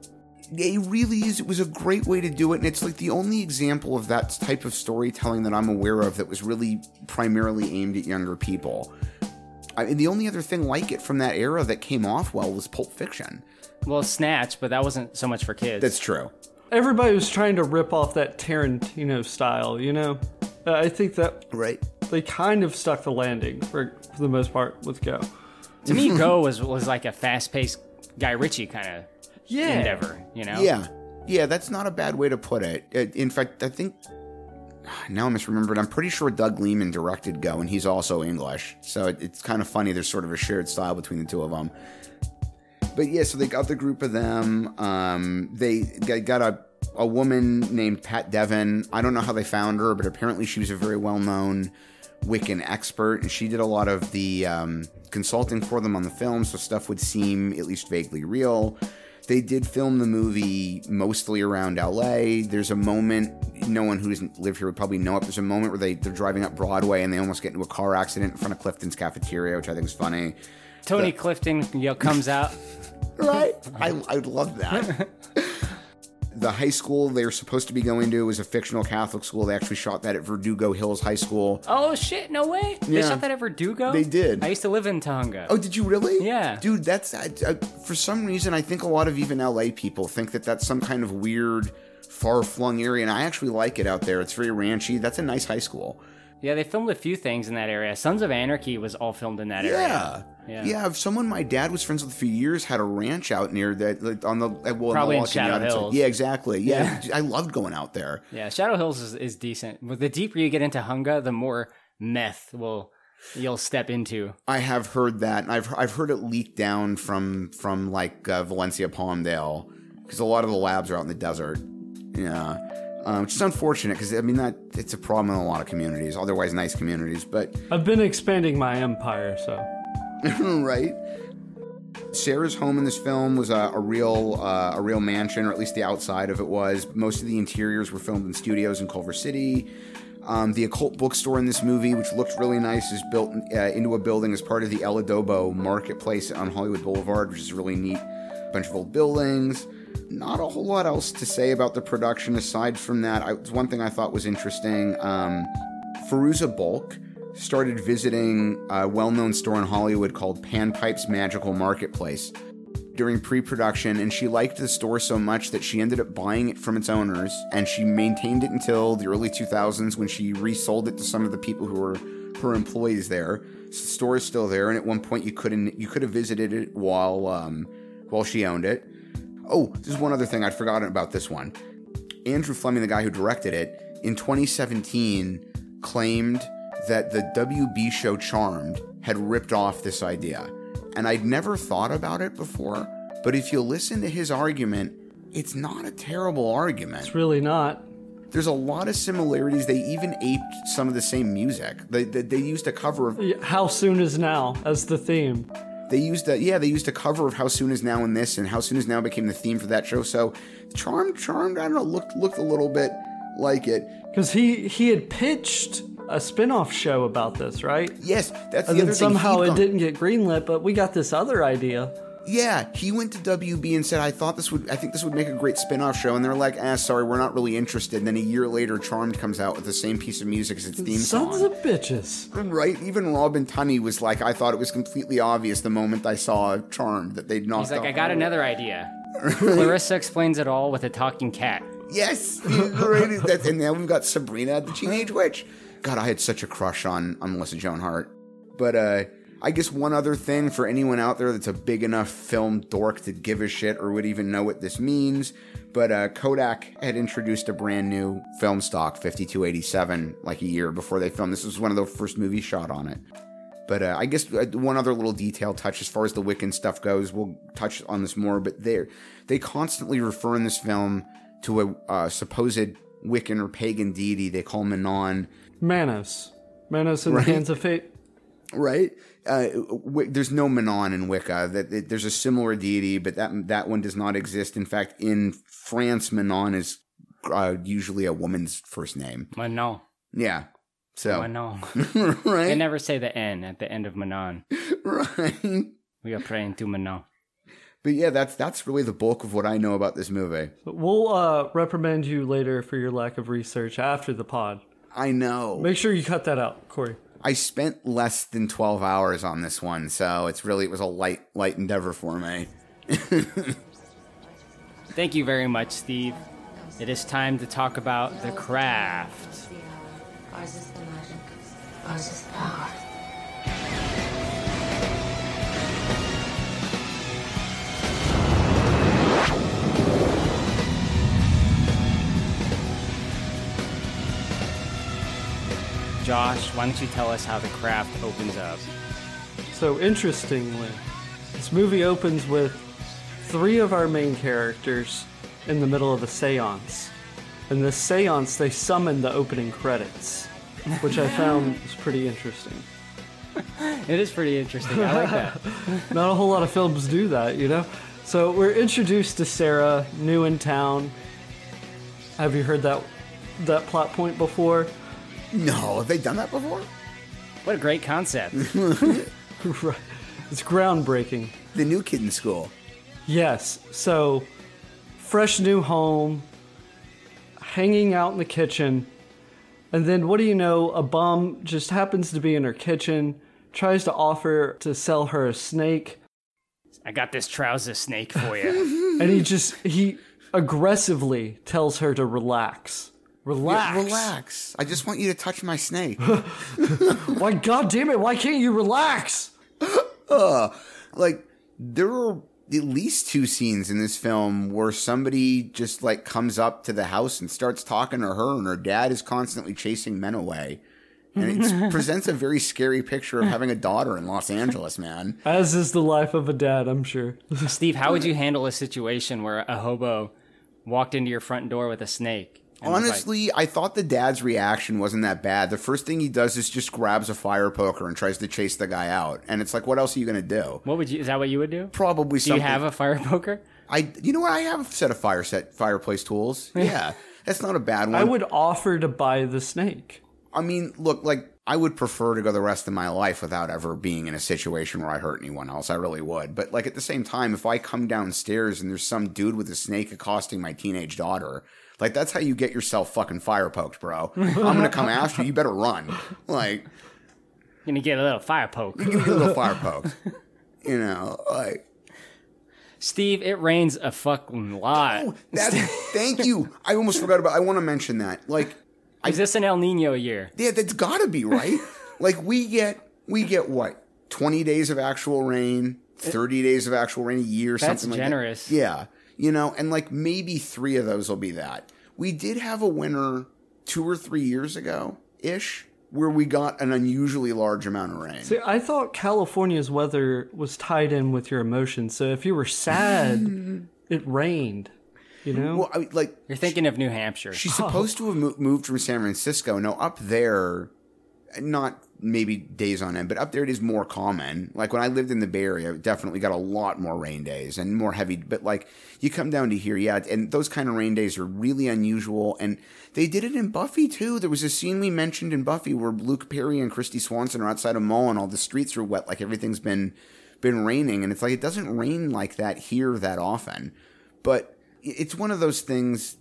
Speaker 3: It really is. It was a great way to do it, and it's like the only example of that type of storytelling that I'm aware of that was really primarily aimed at younger people. I mean, the only other thing like it from that era that came off well was Pulp Fiction.
Speaker 2: Well, Snatch, but that wasn't so much for kids.
Speaker 3: That's true.
Speaker 4: Everybody was trying to rip off that Tarantino style, you know? Uh, I think that
Speaker 3: Right.
Speaker 4: they kind of stuck the landing for, for the most part with Go.
Speaker 2: to me, *laughs* Go was was like a fast paced Guy Ritchie kind of
Speaker 4: Yeah.
Speaker 2: endeavor. You know?
Speaker 3: Yeah, yeah, that's not a bad way to put it. Uh, In fact, I think *sighs* now I'm misremembered. I'm pretty sure Doug Liman directed Go, and he's also English, so it, it's kind of funny. There's sort of a shared style between the two of them. But yeah, so they got the group of them. Um, they got a a woman named Pat Devin. I don't know how they found her, but apparently she was a very well known Wiccan expert, and she did a lot of the um, consulting for them on the film, so stuff would seem at least vaguely real. They did film the movie mostly around LA. There's a moment, no one who doesn't live here would probably know it. There's a moment where they, they're driving up Broadway and they almost get into a car accident in front of Clifton's cafeteria, which I think is funny.
Speaker 2: Tony Clifton you know, comes out.
Speaker 3: Right? I, I would love that. *laughs* the high school they're supposed to be going to is a fictional Catholic school. They actually shot that at Verdugo Hills High School.
Speaker 2: Oh shit! No way. They
Speaker 3: Yeah.
Speaker 2: shot that at Verdugo.
Speaker 3: They did.
Speaker 2: I used to live in Tujunga.
Speaker 3: Oh, did you really?
Speaker 2: Yeah.
Speaker 3: Dude, that's I, I, for some reason I think a lot of even LA people think that that's some kind of weird, far-flung area, and I actually like it out there. It's very ranchy. That's a nice high school.
Speaker 2: Yeah, they filmed a few things in that area. Sons of Anarchy was all filmed in that
Speaker 3: Yeah.
Speaker 2: area.
Speaker 3: Yeah.
Speaker 2: Yeah.
Speaker 3: if someone my dad was friends with for years had a ranch out near that like, on the well,
Speaker 2: Probably in
Speaker 3: the La
Speaker 2: Shadow
Speaker 3: Cañada, so-
Speaker 2: Hills.
Speaker 3: Yeah, exactly. Yeah, I loved going out there.
Speaker 2: Yeah, Shadow Hills is, is decent. But the deeper you get into Hunga, the more meth will you'll step into.
Speaker 3: I have heard that. and I've I've heard it leaked down from from like uh, Valencia Palmdale because a lot of the labs are out in the desert. Yeah, um, which is unfortunate because I mean that it's a problem in a lot of communities, otherwise nice communities. But
Speaker 4: I've been expanding my empire, so. *laughs*
Speaker 3: right. Sarah's home in this film was a, a real uh, a real mansion, or at least the outside of it was. Most of the interiors were filmed in studios in Culver City. Um, the occult bookstore in this movie, which looked really nice, is built uh, into a building as part of the El Adobo Marketplace on Hollywood Boulevard, which is a really neat bunch of old buildings. Not a whole lot else to say about the production aside from that. I, one thing I thought was interesting. Um, Fairuza Balk started visiting a well-known store in Hollywood called Panpipe's Magical Marketplace during pre-production and she liked the store so much that she ended up buying it from its owners and she maintained it until the early 2000s when she resold it to some of the people who were her employees there. The store is still there and at one point you couldn't you could have visited it while um, while she owned it. Oh, there's one other thing I'd forgotten about this one. Andrew Fleming, the guy who directed it, in 2017 claimed that the WB show Charmed had ripped off this idea. And I'd never thought about it before, but if you listen to his argument, it's not a terrible argument.
Speaker 4: It's really not.
Speaker 3: there's a lot of similarities. They even aped some of the same music. They, they, they used a cover of
Speaker 4: How soon is now as the theme?
Speaker 3: they used a yeah they used a cover of How Soon Is Now in this, and How Soon Is Now became the theme for that show. So Charmed, Charmed, I don't know, looked looked a little bit like it.
Speaker 4: Because he he had pitched a spin-off show about this, right?
Speaker 3: Yes, that's the other
Speaker 4: somehow
Speaker 3: thing.
Speaker 4: it didn't get greenlit, but we got this other idea.
Speaker 3: Yeah, he went to WB and said, "I thought this would, I think this would make a great spin-off show." And they're like, "Ah, sorry, we're not really interested." And then a year later, Charmed comes out with the same piece of music as its theme
Speaker 4: Sons
Speaker 3: song.
Speaker 4: of bitches.
Speaker 3: Right? Even Robin Tunney was like, "I thought it was completely obvious the moment I saw Charmed that they'd knocked
Speaker 2: He's like,
Speaker 3: off-
Speaker 2: I got another idea. *laughs* Clarissa explains it all with a talking cat.
Speaker 3: Yes, *laughs* right. And now we've got Sabrina the Teenage Witch. God, I had such a crush on on Melissa Joan Hart. But uh, I guess one other thing for anyone out there that's a big enough film dork to give a shit or would even know what this means. But uh, Kodak had introduced a brand new film stock, 5287, like a year before they filmed. This was one of the first movies shot on it. But uh, I guess uh, one other little detail touch as far as the Wiccan stuff goes, we'll touch on this more. But they they constantly refer in this film to a uh, supposed Wiccan or pagan deity they call Manon,
Speaker 4: Manos. Manos in
Speaker 3: Right.
Speaker 4: the hands of fate.
Speaker 3: right? Uh, Wi- there's no Manon in Wicca. That that- there's a similar deity, but that that one does not exist. In fact, in France, Manon is uh, usually a woman's first name.
Speaker 2: Manon.
Speaker 3: Yeah. So
Speaker 2: Manon. *laughs*
Speaker 3: Right.
Speaker 2: They never say the N at the end of Manon. *laughs*
Speaker 3: right.
Speaker 2: We are praying to Manon.
Speaker 3: But yeah, that's that's really the bulk of what I know about this movie.
Speaker 4: We'll uh, reprimand you later for your lack of research after the pod.
Speaker 3: I know.
Speaker 4: Make sure you cut that out, Corey.
Speaker 3: I spent less than 12 hours on this one, so it's really it was a light light endeavor for me. *laughs*
Speaker 2: Thank you very much, Steve. It is time to talk about the craft.
Speaker 8: Ours is the magic. Ours is the power.
Speaker 2: Josh, why don't you tell us how the craft opens up?
Speaker 4: So interestingly, this movie opens with three of our main characters in the middle of a seance. In this seance, they summon the opening credits, which I found *laughs* was pretty interesting.
Speaker 2: It is pretty interesting. I like that. *laughs*
Speaker 4: Not a whole lot of films do that, you know? So we're introduced to Sarah, new in town. Have you heard that that plot point before?
Speaker 3: No, have they done that before?
Speaker 2: What a great concept.
Speaker 4: Right. *laughs* *laughs* It's groundbreaking.
Speaker 3: The new kid in school.
Speaker 4: Yes. So, fresh new home, hanging out in the kitchen, and then what do you know? A bum just happens to be in her kitchen, tries to offer to sell her a snake,
Speaker 2: I got this trouser snake for you. *laughs*
Speaker 4: and he just he aggressively tells her to relax. Relax.
Speaker 3: Yeah, relax. I just want you to touch my snake. *laughs*
Speaker 4: Why, God damn it! Why can't you relax? *laughs*
Speaker 3: Uh, like there are at least two scenes in this film where somebody just like comes up to the house and starts talking to her and her dad is constantly chasing men away. And it *laughs* presents a very scary picture of having a daughter in Los Angeles, man.
Speaker 4: As is the life of a dad, I'm sure.
Speaker 2: Steve, how would you handle a situation where a hobo walked into your front door with a snake? And was like,
Speaker 3: Honestly, I thought the dad's reaction wasn't that bad. The first thing he does is just grabs a fire poker and tries to chase the guy out. And it's like, what else are you going to do?
Speaker 2: what would you? Is that what you would do?
Speaker 3: Probably
Speaker 2: Do
Speaker 3: something.
Speaker 2: you have a fire poker?
Speaker 3: I, you know what? I have a set of fire set fireplace tools. *laughs* Yeah, that's not a bad one.
Speaker 4: I would offer to buy the snake.
Speaker 3: I mean, look, like I would prefer to go the rest of my life without ever being in a situation where I hurt anyone else. I really would. But like at the same time, if I come downstairs and there's some dude with a snake accosting my teenage daughter, like that's how you get yourself fucking fire poked, bro. I'm gonna come after you. You better run. Like
Speaker 2: Gonna get a little fire poke.
Speaker 3: give get a little fire *laughs* poke. You know, like
Speaker 2: Steve, it rains a fucking lot.
Speaker 3: that's. thank you. I almost forgot about. I want to mention that. Like
Speaker 2: Is this an El Nino year?
Speaker 3: Yeah, that's gotta be right. *laughs* like we get we get what twenty days of actual rain, thirty days of actual rain a year,
Speaker 2: That's
Speaker 3: something like
Speaker 2: generous.
Speaker 3: that. Yeah, you know, and like maybe three of those will be that. We did have a winter two or three years ago ish where we got an unusually large amount of rain.
Speaker 4: See, I thought California's weather was tied in with your emotions. So if you were sad, *laughs* it rained. You know,
Speaker 3: Well, I mean, like
Speaker 2: You're thinking of New Hampshire.
Speaker 3: she's oh. supposed to have moved from San Francisco. No, up there, not maybe days on end, but up there it is more common. Like when I lived in the Bay Area, definitely got a lot more rain days and more heavy. But like you come down to here, yeah, and those kind of rain days are really unusual. And they did it in Buffy too. There was a scene we mentioned in Buffy where Luke Perry and Christy Swanson are outside a mall and all the streets are wet, like everything's been been raining. And it's like it doesn't rain like that here that often. But it's one of those things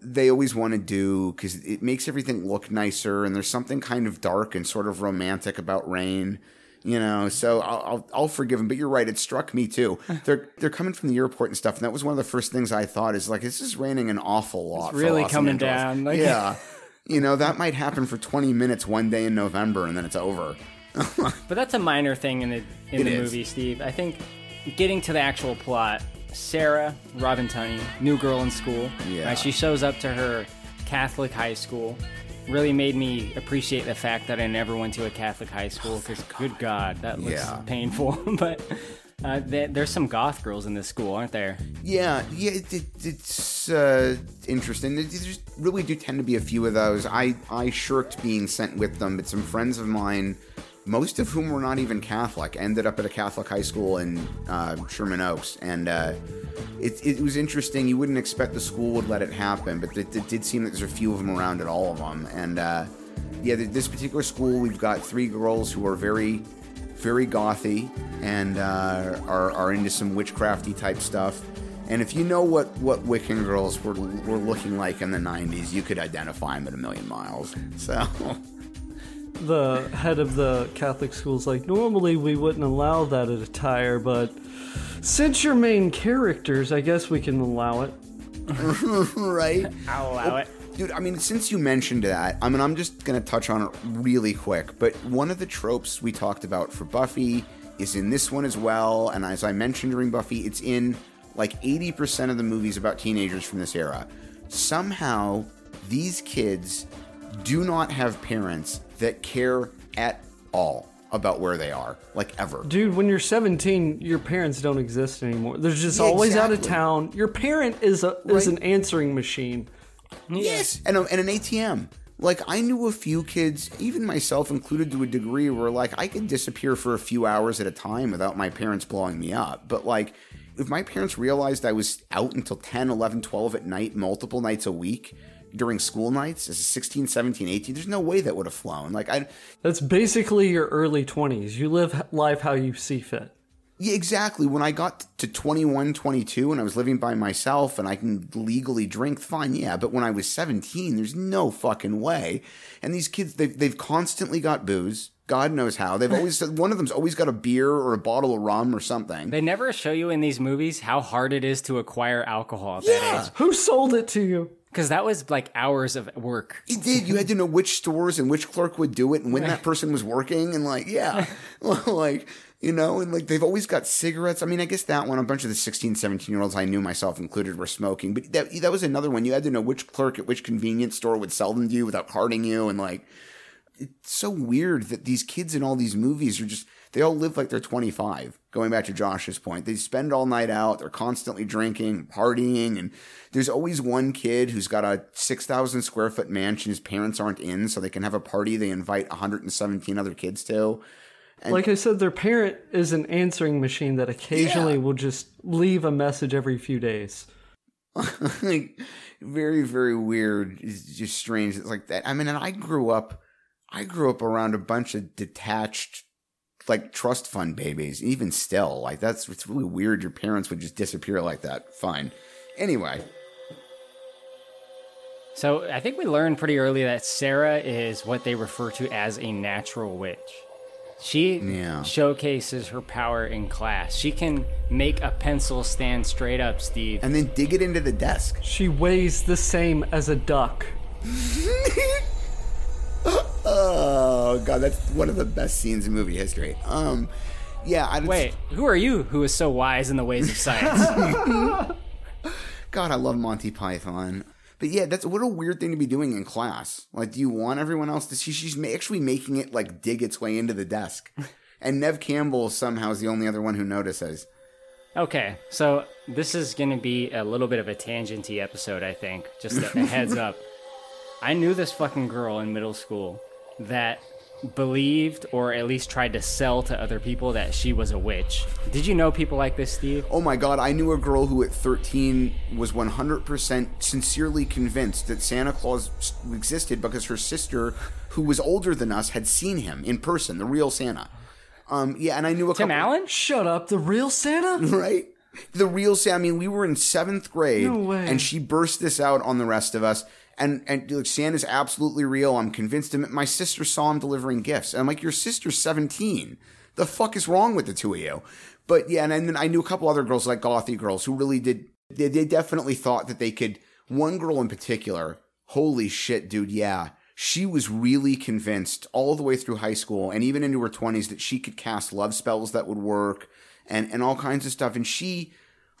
Speaker 3: they always want to do because it makes everything look nicer and there's something kind of dark and sort of romantic about rain you know so I'll, I'll, I'll forgive them but you're right it struck me too *laughs* they're they're coming from the airport and stuff and that was one of the first things i thought is like this is raining an awful lot for
Speaker 2: really coming
Speaker 3: Angeles.
Speaker 2: down, like-
Speaker 3: yeah *laughs* you know that might happen for 20 minutes one day in november and then it's over *laughs*
Speaker 2: But that's a minor thing in the in
Speaker 3: It
Speaker 2: the
Speaker 3: is.
Speaker 2: movie, Steve. I think getting to the actual plot, Sarah Robin Tunney, new girl in school.
Speaker 3: Yeah.
Speaker 2: right, she shows up to her Catholic high school. Really made me appreciate the fact that I never went to a Catholic high school because, good God, that looks
Speaker 3: Yeah.
Speaker 2: painful. *laughs* but uh, there, there's some goth girls in this school, aren't there?
Speaker 3: Yeah, yeah, it, it, it's uh, interesting. There just really do tend to be a few of those. I I shirked being sent with them, but some friends of mine, most of whom were not even Catholic, ended up at a Catholic high school in uh, Sherman Oaks, and uh, it it was interesting. You wouldn't expect the school would let it happen, but it, it did seem that there's a few of them around at all of them, and uh, yeah, this particular school, we've got three girls who are very very gothy and uh, are, are into some witchcrafty type stuff. And if you know what, what Wiccan girls were, were looking like in the 90s, you could identify them at a million miles. So, *laughs*
Speaker 4: the head of the Catholic school's like, normally we wouldn't allow that attire, but since you're main characters, I guess we can allow it. *laughs*
Speaker 3: right?
Speaker 2: I'll allow it.
Speaker 3: Dude, I mean, since you mentioned that, I mean, I'm just going to touch on it really quick. But one of the tropes we talked about for Buffy is in this one as well. And as I mentioned during Buffy, it's in like 80% of the movies about teenagers from this era. Somehow, these kids do not have parents that care at all about where they are, like ever.
Speaker 4: Dude, when you're 17, your parents don't exist anymore. They're just
Speaker 3: Yeah,
Speaker 4: always out of town. Your parent is a is an answering machine.
Speaker 3: Yes, and, a, and an ATM. Like I knew a few kids, even myself included to a degree, where like I could disappear for a few hours at a time without my parents blowing me up. But like, if my parents realized I was out until 10, 11, 12 at night, multiple nights a week during school nights as a 16, 17, 18, there's no way that would have flown. Like I,
Speaker 4: That's basically your early 20s. You live life how you see fit.
Speaker 3: Yeah, exactly. When I got to 21, 22, and I was living by myself and I can legally drink, fine, yeah. But when I was 17, there's no fucking way. And these kids, they've, they've constantly got booze. God knows how. They've always, *laughs* one of them's always got a beer or a bottle of rum or something.
Speaker 2: They never show you in these movies how hard it is to acquire alcohol at that
Speaker 3: Yeah.
Speaker 2: age.
Speaker 4: Who sold it to you?
Speaker 2: Because that was like hours of work.
Speaker 3: It did. You had to know which stores and which clerk would do it and when that person was working. And like, yeah, *laughs* *laughs* like, you know, and like they've always got cigarettes. I mean, I guess that one, a bunch of the 16, 17 year olds I knew myself included were smoking. But that, that was another one. You had to know which clerk at which convenience store would sell them to you without carding you. And like, it's so weird that these kids in all these movies are just, they all live like they're 25. Going back to Josh's point, they spend all night out. They're constantly drinking, partying, and there's always one kid who's got a 6,000 square foot mansion his parents aren't in, so they can have a party they invite 117 other kids to.
Speaker 4: Like I said, their parent is an answering machine that occasionally
Speaker 3: Yeah.
Speaker 4: will just leave a message every few days. *laughs*
Speaker 3: like very very weird it's just strange it's like that i mean and i grew up i grew up around a bunch of detached like trust fund babies even still like that's it's really weird your parents would just disappear like that fine anyway
Speaker 2: So I think we learned pretty early that Sarah is what they refer to as a natural witch. She
Speaker 3: Yeah.
Speaker 2: showcases her power in class. She can make a pencil stand straight up, Steve.
Speaker 3: and then dig it into the desk
Speaker 4: She weighs the same as a duck. *laughs* *laughs*
Speaker 3: oh god that's one of the best scenes in movie history um yeah I
Speaker 2: Wait, who are you who is so wise in the ways of science? *laughs* *laughs*
Speaker 3: God, I love Monty Python. But yeah, that's what a weird thing to be doing in class. Like, do you want everyone else to see? She's actually making it like dig its way into the desk. And Neve Campbell somehow is the only other one who notices.
Speaker 2: Okay, so this is going to be a little bit of a tangenty episode, I think. Just a, a heads up. I knew this fucking girl in middle school that believed or at least tried to sell to other people that she was a witch. Did you know people like this, Steve?
Speaker 3: Oh my god, I knew a girl who at 13 was 100% sincerely convinced that Santa Claus existed because her sister, who was older than us, had seen him in person, the real Santa. Um, yeah, and I knew a
Speaker 2: Tim
Speaker 3: couple.
Speaker 2: Allen?
Speaker 4: Shut up, the real Santa? *laughs*
Speaker 3: right? The real Santa. I mean, we were in seventh grade,
Speaker 4: No way.
Speaker 3: and she burst this out on the rest of us. And and like Santa's absolutely real. I'm convinced him. My sister saw him delivering gifts, and I'm like, your sister's 17. The fuck is wrong with the two of you? But yeah, and then I knew a couple other girls, like gothy girls, who really did. They, they definitely thought that they could. One girl in particular, holy shit, dude, yeah. She was really convinced all the way through high school and even into her 20s that she could cast love spells that would work and, and all kinds of stuff. And she,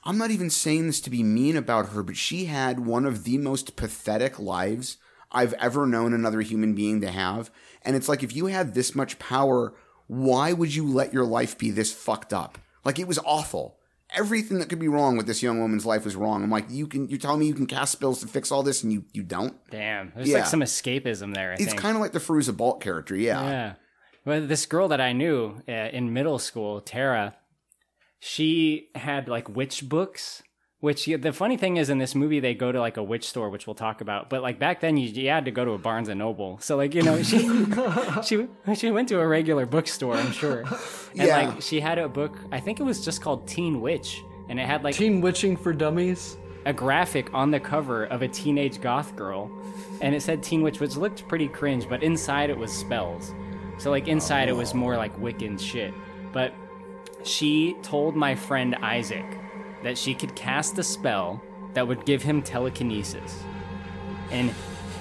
Speaker 3: I'm not even saying this to be mean about her, but she had one of the most pathetic lives I've ever known another human being to have. And it's like, if you had this much power, why would you let your life be this fucked up? Like, it was awful. Everything that could be wrong with this young woman's life was wrong. I'm like, you can, you're telling me you can cast spells to fix all this and you, you don't?
Speaker 2: Damn, there's
Speaker 3: Yeah.
Speaker 2: like some escapism there. I
Speaker 3: It's
Speaker 2: think.
Speaker 3: kind of like the Fairuza Balk character, yeah.
Speaker 2: Yeah. Well, this girl that I knew uh, in middle school, Tara, she had like witch books. Which the funny thing is, in this movie, they go to like a witch store, which we'll talk about. But like back then, you, you had to go to a Barnes and Noble. So like you know, she *laughs* she she went to a regular bookstore, I'm sure. And
Speaker 3: Yeah.
Speaker 2: like she had a book. I think it was just called Teen Witch, and it had like
Speaker 4: Teen Witching for Dummies?
Speaker 2: a graphic on the cover of a teenage goth girl, and it said Teen Witch, which looked pretty cringe, but inside it was spells. So like inside it was oh. more like Wiccan shit. But she told my friend Isaac that she could cast a spell that would give him telekinesis. And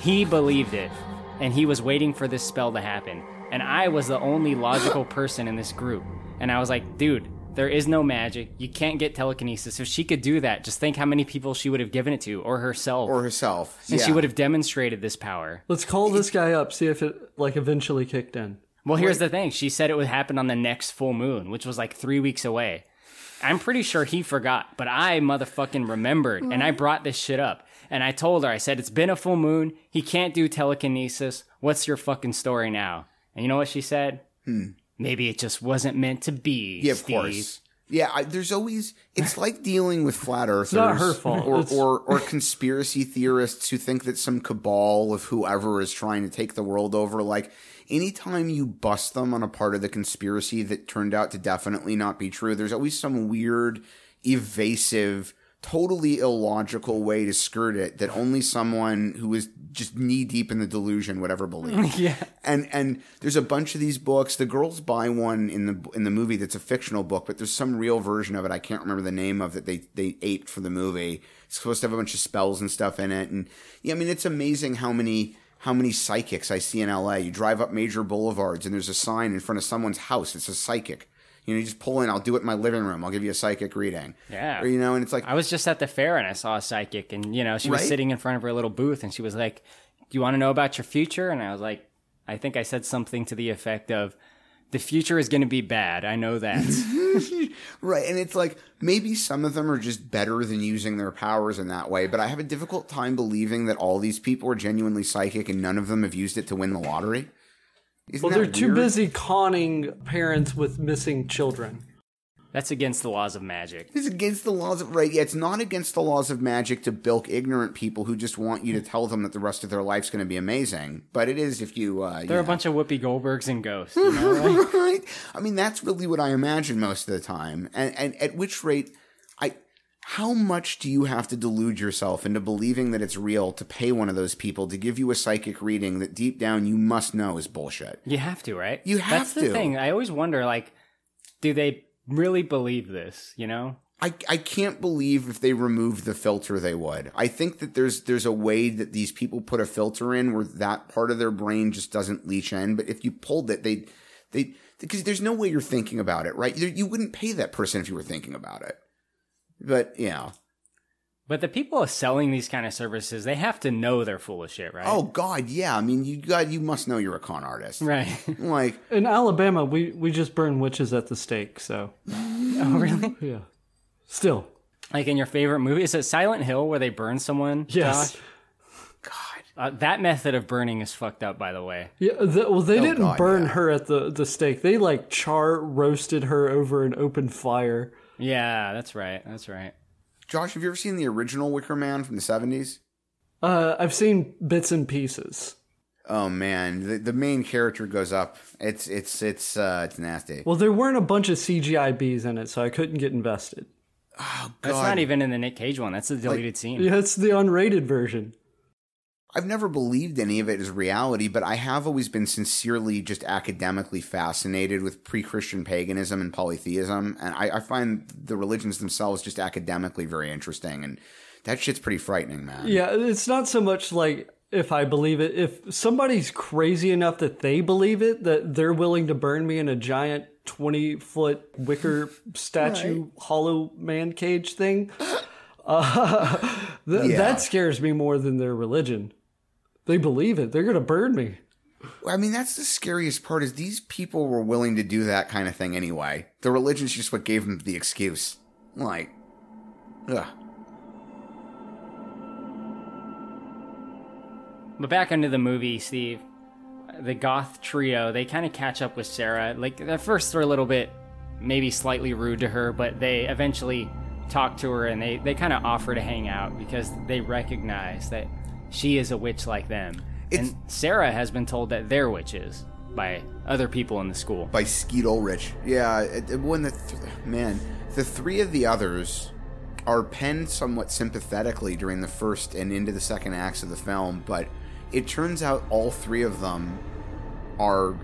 Speaker 2: he believed it, and he was waiting for this spell to happen. And I was the only logical *gasps* person in this group. And I was like, dude, there is no magic. You can't get telekinesis. If she could do that, just think how many people she would have given it to, or herself.
Speaker 3: Or herself.
Speaker 2: and she would have demonstrated this power.
Speaker 4: Let's call this guy up, see if it like eventually kicked in.
Speaker 2: Well, here's the thing. She said it would happen on the next full moon, which was like three weeks away. I'm pretty sure he forgot, but I motherfucking remembered, and I brought this shit up. And I told her, I said, it's been a full moon. He can't do telekinesis. What's your fucking story now? And you know what she said? Maybe it just wasn't meant to be.
Speaker 3: Hmm. Yeah, of
Speaker 2: Steve.
Speaker 3: course. Yeah, I, there's always it's *laughs* like dealing with flat earthers,
Speaker 4: not her fault.
Speaker 3: or, or or *laughs* conspiracy theorists who think that some cabal of whoever is trying to take the world over. Like anytime you bust them on a part of the conspiracy that turned out to definitely not be true, there's always some weird, evasive, totally illogical way to skirt it that only someone who is just knee deep in the delusion would ever *laughs* believe.
Speaker 2: Yeah.
Speaker 3: and and there's a bunch of these books. The girls buy one in the in the movie that's a fictional book, but there's some real version of it. I can't remember the name of that they they aped for the movie. It's supposed to have a bunch of spells and stuff in it, and yeah, I mean it's amazing how many how many psychics I see in LA. You drive up major boulevards and there's a sign in front of someone's house. It's a psychic. You know, you just pull in. I'll do it in my living room. I'll give you a psychic reading.
Speaker 2: Yeah.
Speaker 3: Or, you know, and it's like
Speaker 2: I was just at the fair and I saw a psychic, and you know, she was
Speaker 3: Right?
Speaker 2: sitting in front of her little booth, and she was like, "Do you want to know about your future?" And I was like, I think I said something to the effect of, "The future is going to be bad. I know that." *laughs*
Speaker 3: Right. And it's like maybe some of them are just better than using their powers in that way, but I have a difficult time believing that all these people are genuinely psychic and none of them have used it to win the lottery. Isn't
Speaker 4: Well, they're too busy conning parents with missing children.
Speaker 2: That's against the laws of magic.
Speaker 3: It's against the laws of right. Yeah, it's not against the laws of magic to bilk ignorant people who just want you to tell them that the rest of their life's going to be amazing. But it is if you. Uh,
Speaker 2: They're a bunch of Whoopi Goldbergs and ghosts. You know? *laughs* like-
Speaker 3: right? I mean, that's really what I imagine most of the time. And, and at which rate, I, how much do you have to delude yourself into believing that it's real to pay one of those people to give you a psychic reading that deep down you must know is bullshit?
Speaker 2: you have to, right?
Speaker 3: You have
Speaker 2: That's
Speaker 3: to.
Speaker 2: That's the thing. I always wonder, like, do they really believe this? You know?
Speaker 3: I, I can't believe if they removed the filter they would. I think that there's there's a way that these people put a filter in where that part of their brain just doesn't leach in. But if you pulled it, they they because there's no way you're thinking about it, right? You, you wouldn't pay that person if you were thinking about it. But yeah.
Speaker 2: But the people selling these kind of services, they have to know they're full of shit, right?
Speaker 3: Oh God, yeah. I mean, you got you must know you're a con artist,
Speaker 2: right. *laughs*
Speaker 3: Like,
Speaker 4: In Alabama, we, we just burn witches at the stake, so *laughs*
Speaker 2: oh, really? *laughs*
Speaker 4: yeah. Still,
Speaker 2: Like in your favorite movie, is it Silent Hill where they burn someone?
Speaker 4: yes.
Speaker 2: Josh? Uh, that method of burning is fucked up, by the way.
Speaker 4: Yeah, the, well, they didn't
Speaker 3: Oh, God,
Speaker 4: burn
Speaker 3: yeah.
Speaker 4: her at the, the stake. They like char roasted her over an open fire.
Speaker 2: Yeah, that's right. That's right.
Speaker 3: Josh, have you ever seen the original Wicker Man from the 70s?
Speaker 4: Uh, I've seen bits and pieces.
Speaker 3: Oh man, the, the main character goes up. It's it's it's uh it's nasty.
Speaker 4: Well, there weren't a bunch of CGI bees in it, so I couldn't get invested.
Speaker 3: oh god, That's
Speaker 2: not even in the Nick Cage one. That's the deleted scene.
Speaker 4: Yeah, it's the unrated version.
Speaker 3: I've never believed any of it as reality, but I have always been sincerely just academically fascinated with pre-Christian paganism and polytheism, and I, I find the religions themselves just academically very interesting, and that shit's pretty frightening, man.
Speaker 4: Yeah, it's not so much like if I believe it. If somebody's crazy enough that they believe it, that they're willing to burn me in a giant 20 foot wicker statue hollow man cage thing, *laughs* uh, th-
Speaker 3: Yeah.
Speaker 4: that scares me more than their religion. They believe it. They're going to burn me.
Speaker 3: I mean, that's the scariest part is these people were willing to do that kind of thing anyway. The religion's just what gave them the excuse. Like, ugh.
Speaker 2: But back into the movie, Steve. The goth trio, they kind of catch up with Sarah. Like, at first, they're a little bit, maybe slightly rude to her, but they eventually talk to her and they, they kind of offer to hang out because they recognize that she is a witch like them.
Speaker 3: It's-
Speaker 2: and Sarah has been told that they're witches by other people in the school.
Speaker 3: by Skeet Ulrich. Yeah, it, it- when the th- man, the three of the others are penned somewhat sympathetically during the first and into the second acts of the film, but it turns out all three of them are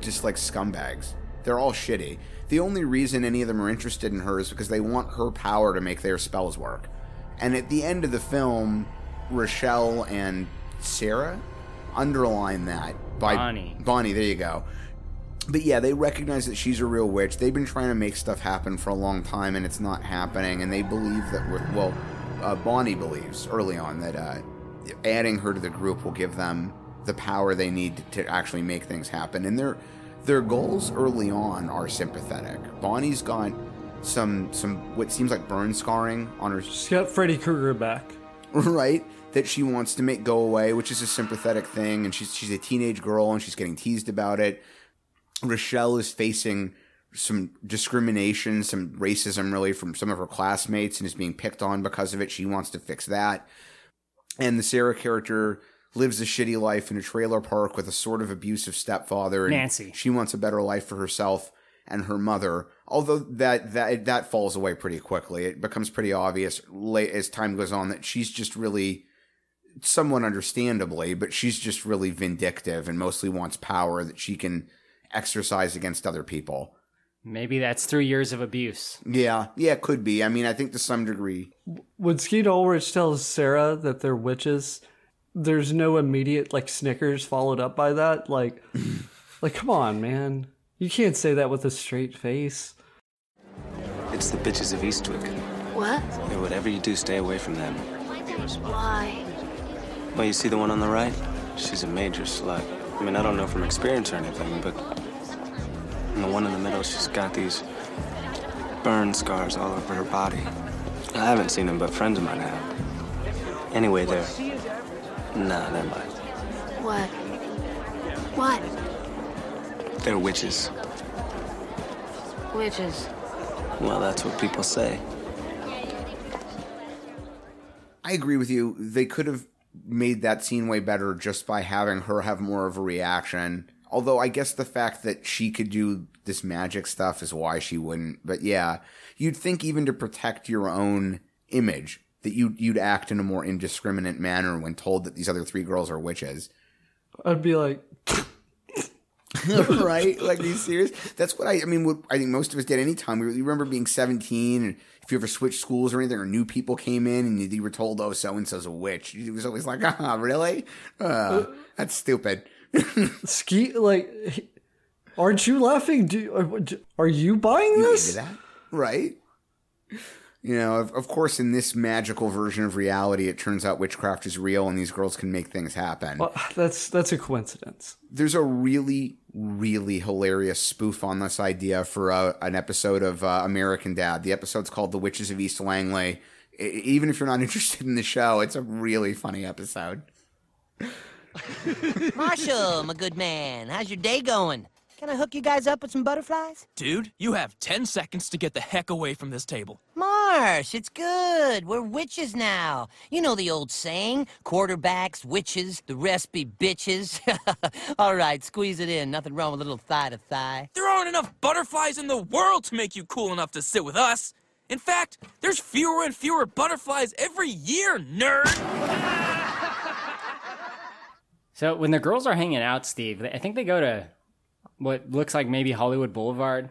Speaker 3: just like scumbags. They're all shitty. The only reason any of them are interested in her is because they want her power to make their spells work. And at the end of the film, Rochelle and Sarah underline that by
Speaker 2: Bonnie.
Speaker 3: Bonnie, there you go. But yeah, they recognize that she's a real witch. They've been trying to make stuff happen for a long time, and it's not happening. And they believe that, we're, well, uh, Bonnie believes early on that uh, adding her to the group will give them the power they need to, to actually make things happen. And their their goals early on are sympathetic. Bonnie's got some some what seems like burn scarring on her
Speaker 4: She's got Freddy Krueger back.
Speaker 3: Right? That she wants to make go away, which is a sympathetic thing, and she's she's a teenage girl and she's getting teased about it. Rochelle is facing some discrimination, some racism, really, from some of her classmates, and is being picked on because of it. She wants to fix that. And the Sarah character lives a shitty life in a trailer park with a sort of abusive stepfather. And
Speaker 2: Nancy.
Speaker 3: She wants a better life for herself and her mother. Although that that that falls away pretty quickly. It becomes pretty obvious late as time goes on that she's just really somewhat understandably, but she's just really vindictive and mostly wants power that she can exercise against other people.
Speaker 2: Maybe that's through years of abuse.
Speaker 3: Yeah, yeah, it could be. I mean, I think to some degree.
Speaker 4: When Skeet Ulrich tells Sarah that they're witches, there's no immediate like snickers followed up by that. Like, *laughs* like come on, man, you can't say that with a straight face.
Speaker 9: It's the bitches of Eastwick.
Speaker 8: What?
Speaker 9: Hey, whatever you do, stay away from them.
Speaker 8: Why?
Speaker 9: Well, you see the one on the right? She's a major slut. I mean, I don't know from experience or anything, but. And the one in the middle, she's got these burn scars all over her body. I haven't seen them, but friends of mine have. Anyway, they're. Nah, never mind.
Speaker 8: What? What?
Speaker 9: They're witches.
Speaker 8: Witches.
Speaker 9: Well, that's what people say.
Speaker 3: I agree with you. They could have made that scene way better just by having her have more of a reaction. Although I guess the fact that she could do this magic stuff is why she wouldn't. But yeah, you'd think even to protect your own image that you'd, you'd act in a more indiscriminate manner when told that these other three girls are witches.
Speaker 4: I'd be like, *laughs*
Speaker 3: right? Like, are you serious? That's what I. I mean, what I think most of us did. Anytime we you remember being seventeen, and if you ever switched schools or anything, or new people came in, and you, you were told, "Oh, so and so's a witch," it was always like, "Ah, really? Uh, that's stupid." *laughs*
Speaker 4: Skeet, like, aren't you laughing? Do, are- are you buying this?
Speaker 3: that, right? You know, of, of course, in this magical version of reality, it turns out witchcraft is real and these girls can make things happen.
Speaker 4: Well, that's that's a coincidence.
Speaker 3: There's a really, really hilarious spoof on this idea for a, an episode of uh, American Dad. The episode's called "The Witches of East Langley." I- even if you're not *laughs* interested in the show, it's a really funny episode. *laughs*
Speaker 10: Marshall, my good man, how's your day going? Can I hook you guys up with some butterflies?
Speaker 11: Dude, you have 10 seconds to get the heck away from this table.
Speaker 10: Marsh, it's good. We're witches now. You know the old saying quarterbacks, witches, the rest be bitches. *laughs* All right, squeeze it in. Nothing wrong with a little thigh to thigh.
Speaker 11: There aren't enough butterflies in the world to make you cool enough to sit with us. In fact, there's fewer and fewer butterflies every year, nerd! *laughs*
Speaker 2: So when the girls are hanging out, Steve, I think they go to what looks like maybe Hollywood Boulevard.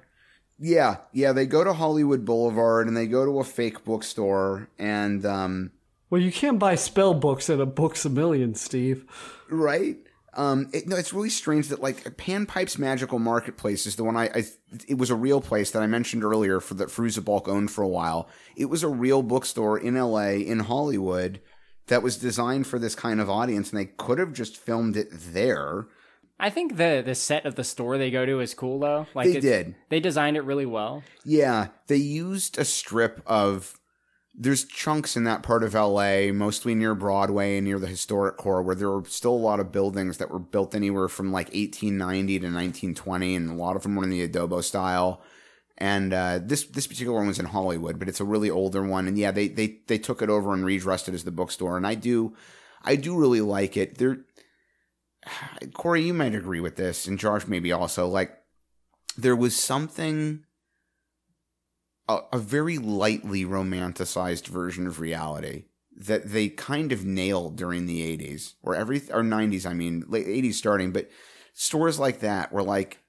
Speaker 3: Yeah, yeah, they go to Hollywood Boulevard and they go to a fake bookstore and um
Speaker 4: Well, you can't buy spell books at a Books a Million, Steve.
Speaker 3: right? Um, it, no, it's really strange that like Panpipes Magickal Marketplace is the one I, I it was a real place that I mentioned earlier for that Fairuza owned for a while. It was a real bookstore in L.A. in Hollywood that was designed for this kind of audience, and they could have just filmed it there.
Speaker 2: I think the the set of the store they go to is cool though. Like
Speaker 3: They did.
Speaker 2: They designed it really well.
Speaker 3: Yeah, they used a strip of. There's chunks in that part of LA, mostly near Broadway and near the historic core, where there were still a lot of buildings that were built anywhere from like 1890 to 1920, and a lot of them were in the adobo style. And uh, this this particular one was in Hollywood, but it's a really older one. And yeah, they they they took it over and redressed it as the bookstore, and I do I do really like it. There, Corey, you might agree with this, and Josh maybe also. Like, there was something a, a very lightly romanticized version of reality that they kind of nailed during the 80s or every or 90s I mean late 80s starting but stores like that were like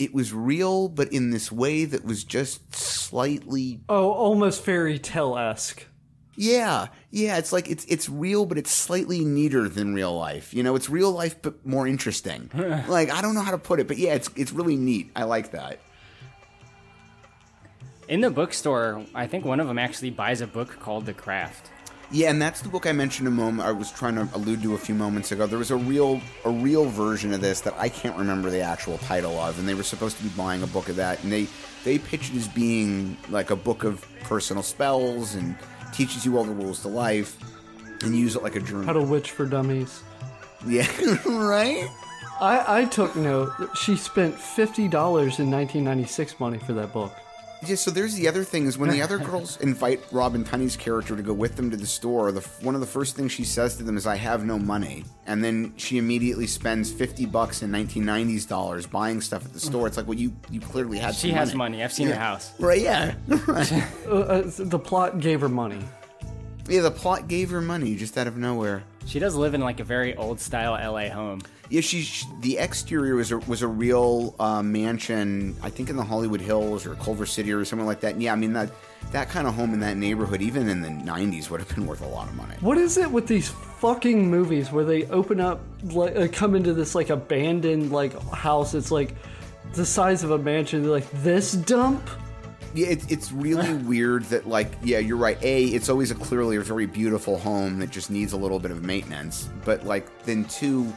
Speaker 3: it was real but in this way that was just slightly
Speaker 4: Oh, almost fairy tale esque.
Speaker 3: Yeah yeah it's like it's it's real but it's slightly neater than real life you know it's real life but more interesting *laughs* like I don't know how to put it but yeah it's it's really neat I like that
Speaker 2: In the bookstore, I think one of them actually buys a book called The Craft.
Speaker 3: Yeah, and that's the book I mentioned a moment. I was trying to allude to a few moments ago. There was a real, a real version of this that I can't remember the actual title of, and they were supposed to be buying a book of that, and they they pitched it as being like a book of personal spells and teaches you all the rules to life, and use it like a journal.
Speaker 4: How to Witch for Dummies.
Speaker 3: Yeah, *laughs* right.
Speaker 4: I, I took note that she spent $50 in 1996 money for that book.
Speaker 3: Yeah, so there's the other thing is when the other *laughs* girls invite Robin Tunney's character to go with them to the store, the one of the first things she says to them is, "I have no money," and then she immediately spends fifty bucks in 1990s dollars buying stuff at the store. It's like, well, you you clearly had.
Speaker 2: Money
Speaker 3: She
Speaker 2: has money. I've seen her
Speaker 3: Yeah.
Speaker 2: house.
Speaker 3: Right? Yeah. *laughs* Right.
Speaker 4: Uh, uh, the plot gave her money.
Speaker 3: yeah. The plot gave her money just out of nowhere.
Speaker 2: She does live in like a very old style LA home.
Speaker 3: Yeah, she, the exterior was a, was a real uh, mansion. I think in the Hollywood Hills or Culver City or something like that. And yeah, I mean that that kind of home in that neighborhood, even in the '90s, would have been worth a lot of money.
Speaker 4: What is it with these fucking movies where they open up, like, uh, come into this like abandoned like house? It's like the size of a mansion. They're like this dump.
Speaker 3: Yeah, it's it's really *laughs* weird that like yeah, you're right. A, it's always a clearly a very beautiful home that just needs a little bit of maintenance. But like then two,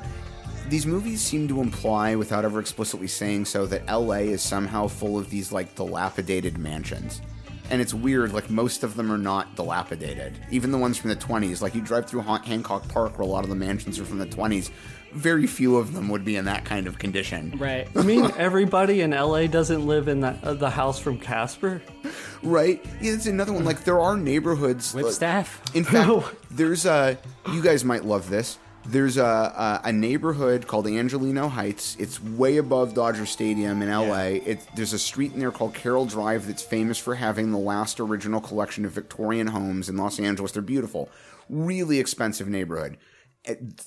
Speaker 3: these movies seem to imply without ever explicitly saying so that LA is somehow full of these like dilapidated mansions. And it's weird, like most of them are not dilapidated. Even the ones from the 20s, like you drive through Han- Hancock Park where a lot of the mansions are from the 20s, very few of them would be in that kind of condition.
Speaker 2: Right.
Speaker 4: I mean, *laughs* everybody in LA doesn't live in that uh, the house from Casper.
Speaker 3: Right? Yeah, it's another one. Like there are neighborhoods
Speaker 2: With
Speaker 3: like-
Speaker 2: staff.
Speaker 3: In fact, *laughs* there's a. You guys might love this. There's a, a a neighborhood called Angelino Heights. It's way above Dodger Stadium in LA. It, there's a street in there called Carroll Drive that's famous for having the last original collection of Victorian homes in Los Angeles. They're beautiful, really expensive neighborhood.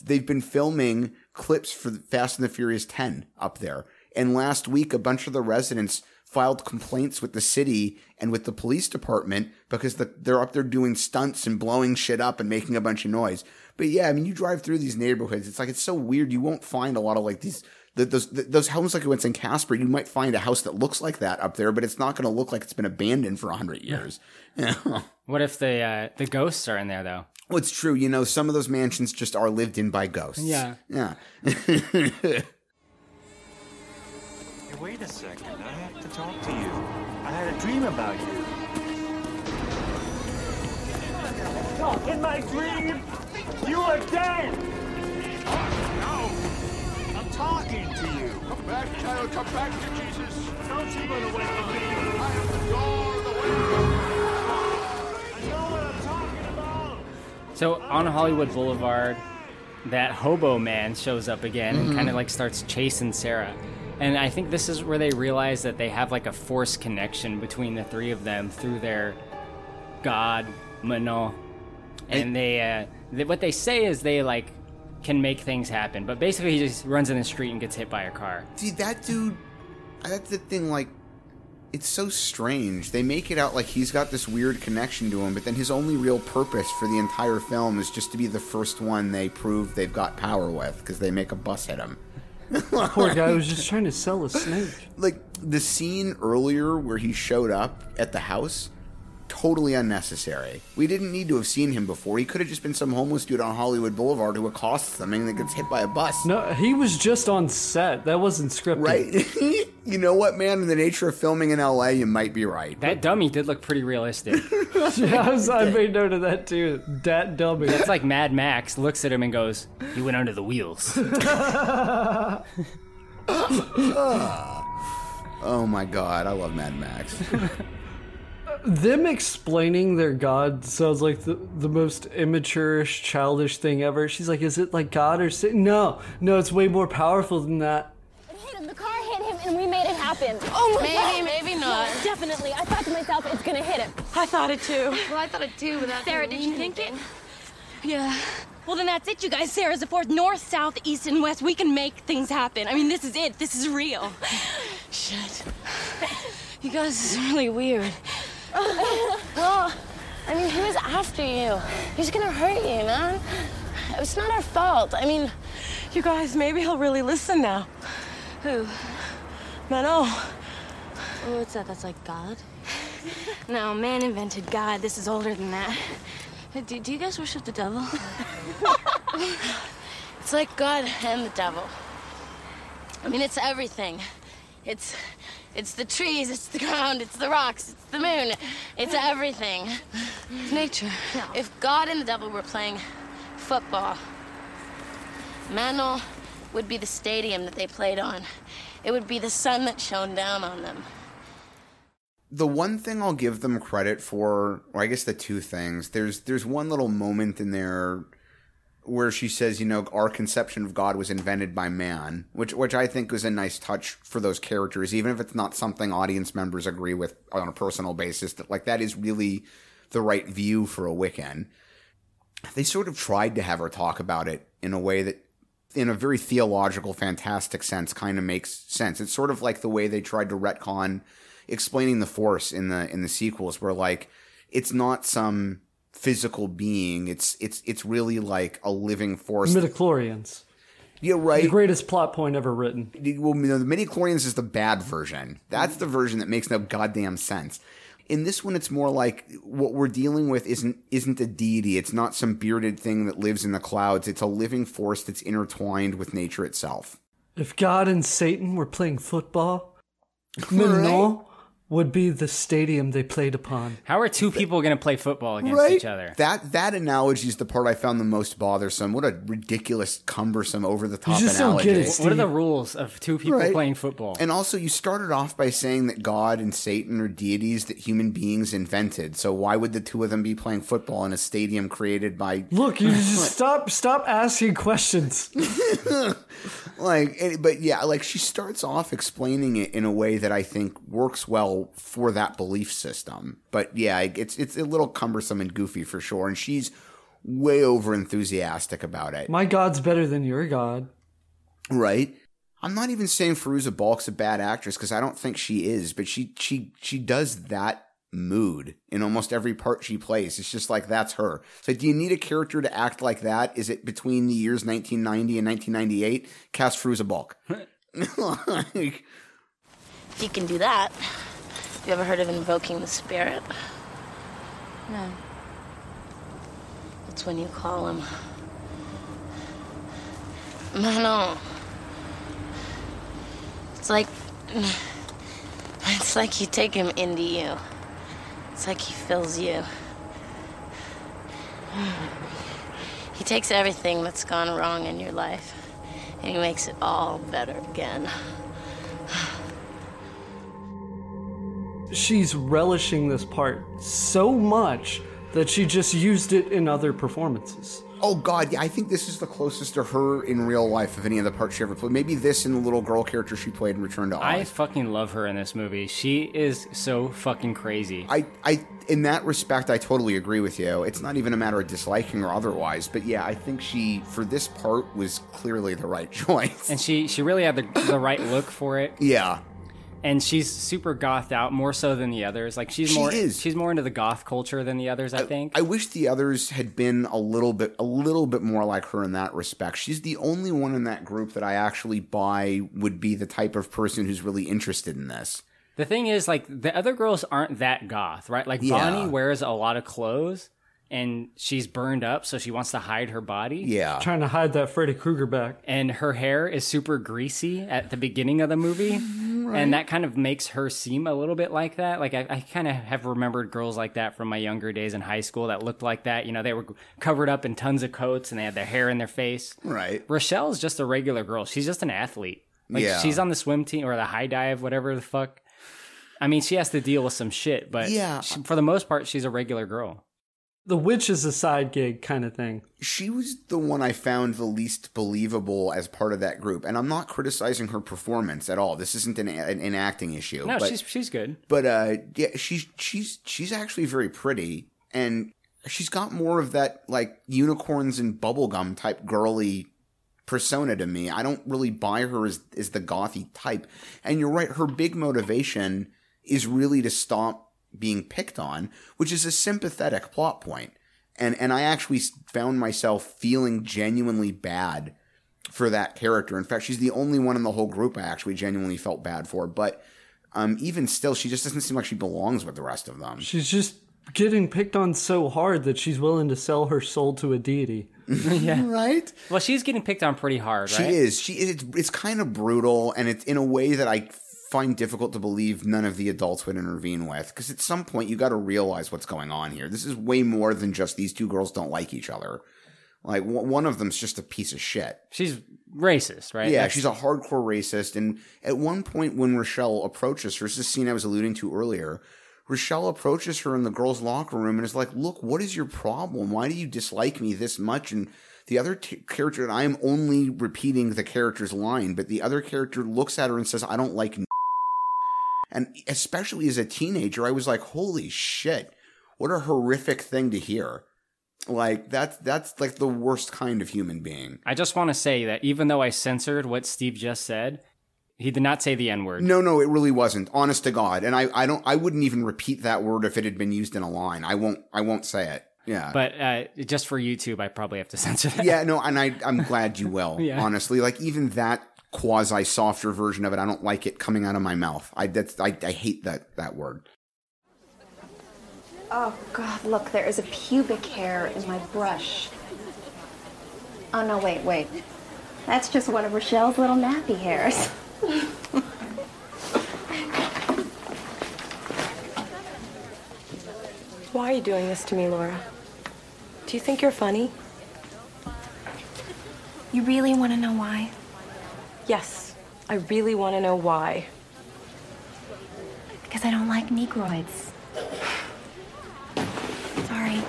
Speaker 3: They've been filming clips for Fast and the Furious 10 up there. And last week, a bunch of the residents filed complaints with the city and with the police department because the, they're up there doing stunts and blowing shit up and making a bunch of noise. But yeah, I mean, you drive through these neighborhoods, it's like it's so weird. You won't find a lot of like these the, those the, those homes like what's in Casper, you might find a house that looks like that up there, but it's not going to look like it's been abandoned for a hundred years. *laughs* Yeah.
Speaker 2: What if the uh, the ghosts are in there though?
Speaker 3: Well, it's true. You know, some of those mansions just are lived in by ghosts.
Speaker 2: Yeah.
Speaker 3: Yeah. *laughs*
Speaker 12: Hey, wait a second. I have to talk to you. I had a dream about you. In my dream, you are dead. No, I'm talking to you.
Speaker 6: Come back, child. Come back to Jesus.
Speaker 12: Don't you run away from me.
Speaker 6: I am the door, the way.
Speaker 12: I know what I'm talking about.
Speaker 2: So on Hollywood Boulevard, that hobo man shows up again and
Speaker 3: Mhm.
Speaker 2: kind of like starts chasing Sarah. And I think this is where they realize that they have like a force connection between the three of them through their god Manon. And they, uh, they, what they say is they like can make things happen, but basically he just runs in the street and gets hit by a car.
Speaker 3: See, that dude, that's the thing, like, it's so strange. They make it out like he's got this weird connection to him, but then his only real purpose for the entire film is just to be the first one they prove they've got power with because they make a bus hit him. *laughs*
Speaker 4: Poor guy was just trying to sell a snake.
Speaker 3: Like, the scene earlier where he showed up at the house, totally unnecessary. We didn't need to have seen him before. He could have just been some homeless dude on Hollywood Boulevard who accosts them and then gets hit by a bus.
Speaker 4: No, he was just on set. That wasn't scripted.
Speaker 3: Right? *laughs* you know what, man? In the nature of filming in LA, you might be right.
Speaker 2: That dummy did look pretty realistic.
Speaker 4: yeah, I, was, I made note of that too. Dat dummy.
Speaker 2: That's like Mad Max looks at him and goes, "He went under the wheels." *laughs* *laughs*
Speaker 3: oh my god, I love Mad Max.
Speaker 4: Them explaining their god sounds like the, the most immature-ish, childish thing ever. She's like, "Is it like God or Satan?" No, no, it's way more powerful than that.
Speaker 13: It hit him. The car hit him, and we made it happen. Oh my
Speaker 14: Maybe,
Speaker 13: God.
Speaker 14: maybe not.
Speaker 13: Yeah, definitely. I thought to myself, it's gonna hit him.
Speaker 14: I thought it too. Well, I thought it too, but that's
Speaker 13: Sarah, did you think
Speaker 14: it?
Speaker 13: Yeah. Well, then that's it, you guys. Sarah's the fourth. North, south, east, and west. We can make things happen. I mean, this is it. This is real. *sighs*
Speaker 14: Shit. You guys, this is really weird. *laughs*
Speaker 15: well, I mean, he was after you? He's gonna hurt you, man? It's not our fault. I mean,
Speaker 14: You guys, maybe he'll really listen now. Who? Manon.
Speaker 15: oh, what's that? That's like God?
Speaker 13: No, man invented God. This is older than that.
Speaker 15: Do, do you guys worship the devil? *laughs* it's like God and the devil. I mean, it's everything. It's it's the trees, it's the ground, it's the rocks, it's the moon, it's everything.
Speaker 14: It's nature.
Speaker 15: If God and the devil were playing football, Manon would be the stadium that they played on. It would be the sun that shone down on them.
Speaker 3: the one thing I'll give them credit for, or I guess the two things, there's there's one little moment in there where she says, you know, our conception of God was invented by man, which which I think was a nice touch for those characters, even if it's not something audience members agree with on a personal basis. That like that is really the right view for a Wiccan. They sort of tried to have her talk about it in a way that in a very theological, fantastic sense, kind of makes sense. It's sort of like the way they tried to retcon explaining the Force in the in the sequels, where like it's not some physical being. It's it's it's really like a living force.
Speaker 4: Midichlorians.
Speaker 3: Yeah, right.
Speaker 4: The greatest plot point ever written.
Speaker 3: Well, you know, the midichlorians is the bad version. That's the version that makes no goddamn sense. In this one, it's more like what we're dealing with isn't isn't a deity. It's not some bearded thing that lives in the clouds. It's a living force that's intertwined with nature itself.
Speaker 4: If God and Satan were playing football, *laughs* Manon would be the stadium they played upon.
Speaker 2: How are two people going to play football against
Speaker 3: right?
Speaker 2: each other?
Speaker 3: That that analogy is the part I found the most bothersome. What a ridiculous, cumbersome, over the top analogy.
Speaker 2: don't get it, What are the rules of two people
Speaker 3: Right.
Speaker 2: playing football?
Speaker 3: And also, you started off by saying that God and Satan are deities that human beings invented. So why would the two of them be playing football in a stadium created by?
Speaker 4: Look, you *laughs* just stop stop asking questions. *laughs*
Speaker 3: like, but yeah, like she starts off explaining it in a way that I think works well for that belief system. But yeah, it's it's a little cumbersome and goofy for sure. And she's way over enthusiastic about it.
Speaker 4: My God's better than your God.
Speaker 3: right? I'm not even saying Fairuza Balk's a bad actress because I don't think she is, but she she she does that mood in almost every part she plays. It's just like that's her. So do you need a character to act like that? Is it between the years 1990 and 1998? Cast Feruza Balk. *laughs* *laughs* like,
Speaker 15: If you can do that, you ever heard of invoking the spirit? No. That's when you call him. Manon. It's like. It's like you take him into you. It's like he fills you. He takes everything that's gone wrong in your life and he makes it all better again.
Speaker 4: She's relishing this part so much that she just used it in other performances.
Speaker 3: Oh God, yeah, I think this is the closest to her in real life of any of the parts she ever played. Maybe this and the little girl character she played in Return to Oz.
Speaker 2: I fucking love her in this movie. She is so fucking crazy.
Speaker 3: I, I, in that respect, I totally agree with you. It's not even a matter of disliking her otherwise, but yeah, I think she, for this part, was clearly the right *laughs* choice.
Speaker 2: And she she really had the, the right look for it.
Speaker 3: Yeah.
Speaker 2: And she's super gothed out more so than the others. Like she's
Speaker 3: She
Speaker 2: more
Speaker 3: is.
Speaker 2: she's more into the goth culture than the others, I think.
Speaker 3: I wish the others had been a little bit, a little bit more like her in that respect. She's the only one in that group that I actually buy would be the type of person who's really interested in this.
Speaker 2: The thing is, like, the other girls aren't that goth, right? Like,
Speaker 3: Yeah.
Speaker 2: Bonnie wears a lot of clothes and she's burned up, so she wants to hide her body.
Speaker 3: Yeah.
Speaker 4: Trying to hide that Freddy Krueger back.
Speaker 2: And her hair is super greasy at the beginning of the movie. *laughs* And that kind of makes her seem a little bit like that. Like, I, I kind of have remembered girls like that from my younger days in high school that looked like that. You know, they were covered up in tons of coats and they had their hair in their face.
Speaker 3: Right.
Speaker 2: Rochelle's just a regular girl. She's just an athlete. Like
Speaker 3: Yeah.
Speaker 2: she's on the swim team or the high dive, whatever the fuck. I mean, she has to deal with some shit, but
Speaker 3: Yeah.
Speaker 2: she- for the most part, she's a regular girl.
Speaker 4: The witch is a side gig kind of thing.
Speaker 3: She was the one I found the least believable as part of that group, and I'm not criticizing her performance at all. This isn't an, an, an acting issue.
Speaker 2: No,
Speaker 3: but,
Speaker 2: she's she's good.
Speaker 3: but uh, yeah, she's she's she's actually very pretty, and she's got more of that like unicorns and bubblegum type girly persona to me. I don't really buy her as as the gothy type. And you're right, her big motivation is really to stop being picked on, which is a sympathetic plot point. And and I actually found myself feeling genuinely bad for that character. In fact, she's the only one in the whole group I actually genuinely felt bad for. But um, even still, she just doesn't seem like she belongs with the rest of them.
Speaker 4: She's just getting picked on so hard that she's willing to sell her soul to a deity. *laughs*
Speaker 2: yeah.
Speaker 3: Right?
Speaker 2: Well, she's getting picked on pretty hard,
Speaker 3: She
Speaker 2: right?
Speaker 3: is. She it's, it's kind of brutal, and it's in a way that I find difficult to believe none of the adults would intervene with. Because at some point, you got to realize what's going on here. This is way more than just these two girls don't like each other. Like w- one of them's just a piece of shit.
Speaker 2: She's racist, right?
Speaker 3: Yeah,
Speaker 2: That's-
Speaker 3: she's a hardcore racist. And at one point, when Rochelle approaches her, this is a scene I was alluding to earlier. Rochelle approaches her in the girls' locker room and is like, "Look, what is your problem? Why do you dislike me this much?" And the other t- character, and I am only repeating the character's line, but the other character looks at her and says, "I don't like." N-. And especially as a teenager, I was like, "Holy shit! What a horrific thing to hear!" Like that's that's like the worst kind of human being.
Speaker 2: I just want to say that even though I censored what Steve just said, he did not say the N word.
Speaker 3: No, no, it really wasn't. Honest to God, and I, I don't, I wouldn't even repeat that word if it had been used in a line. I won't, I won't say it. Yeah,
Speaker 2: But uh, just for YouTube, I probably have to *laughs* censor that.
Speaker 3: yeah, no, and I, I'm glad you will. *laughs*
Speaker 2: Yeah.
Speaker 3: Honestly, like even that quasi softer version of it, I don't like it coming out of my mouth. I, that's, I, I hate that that word.
Speaker 16: Oh, God, look, there is a pubic hair in my brush. Oh, no, wait, wait. That's just one of Rochelle's little nappy hairs. *laughs*
Speaker 14: Why are you doing this to me, Laura? Do you think you're funny?
Speaker 16: You really want to know why?
Speaker 14: Yes, I really want to know why.
Speaker 16: Because I don't like Negroids. Sorry.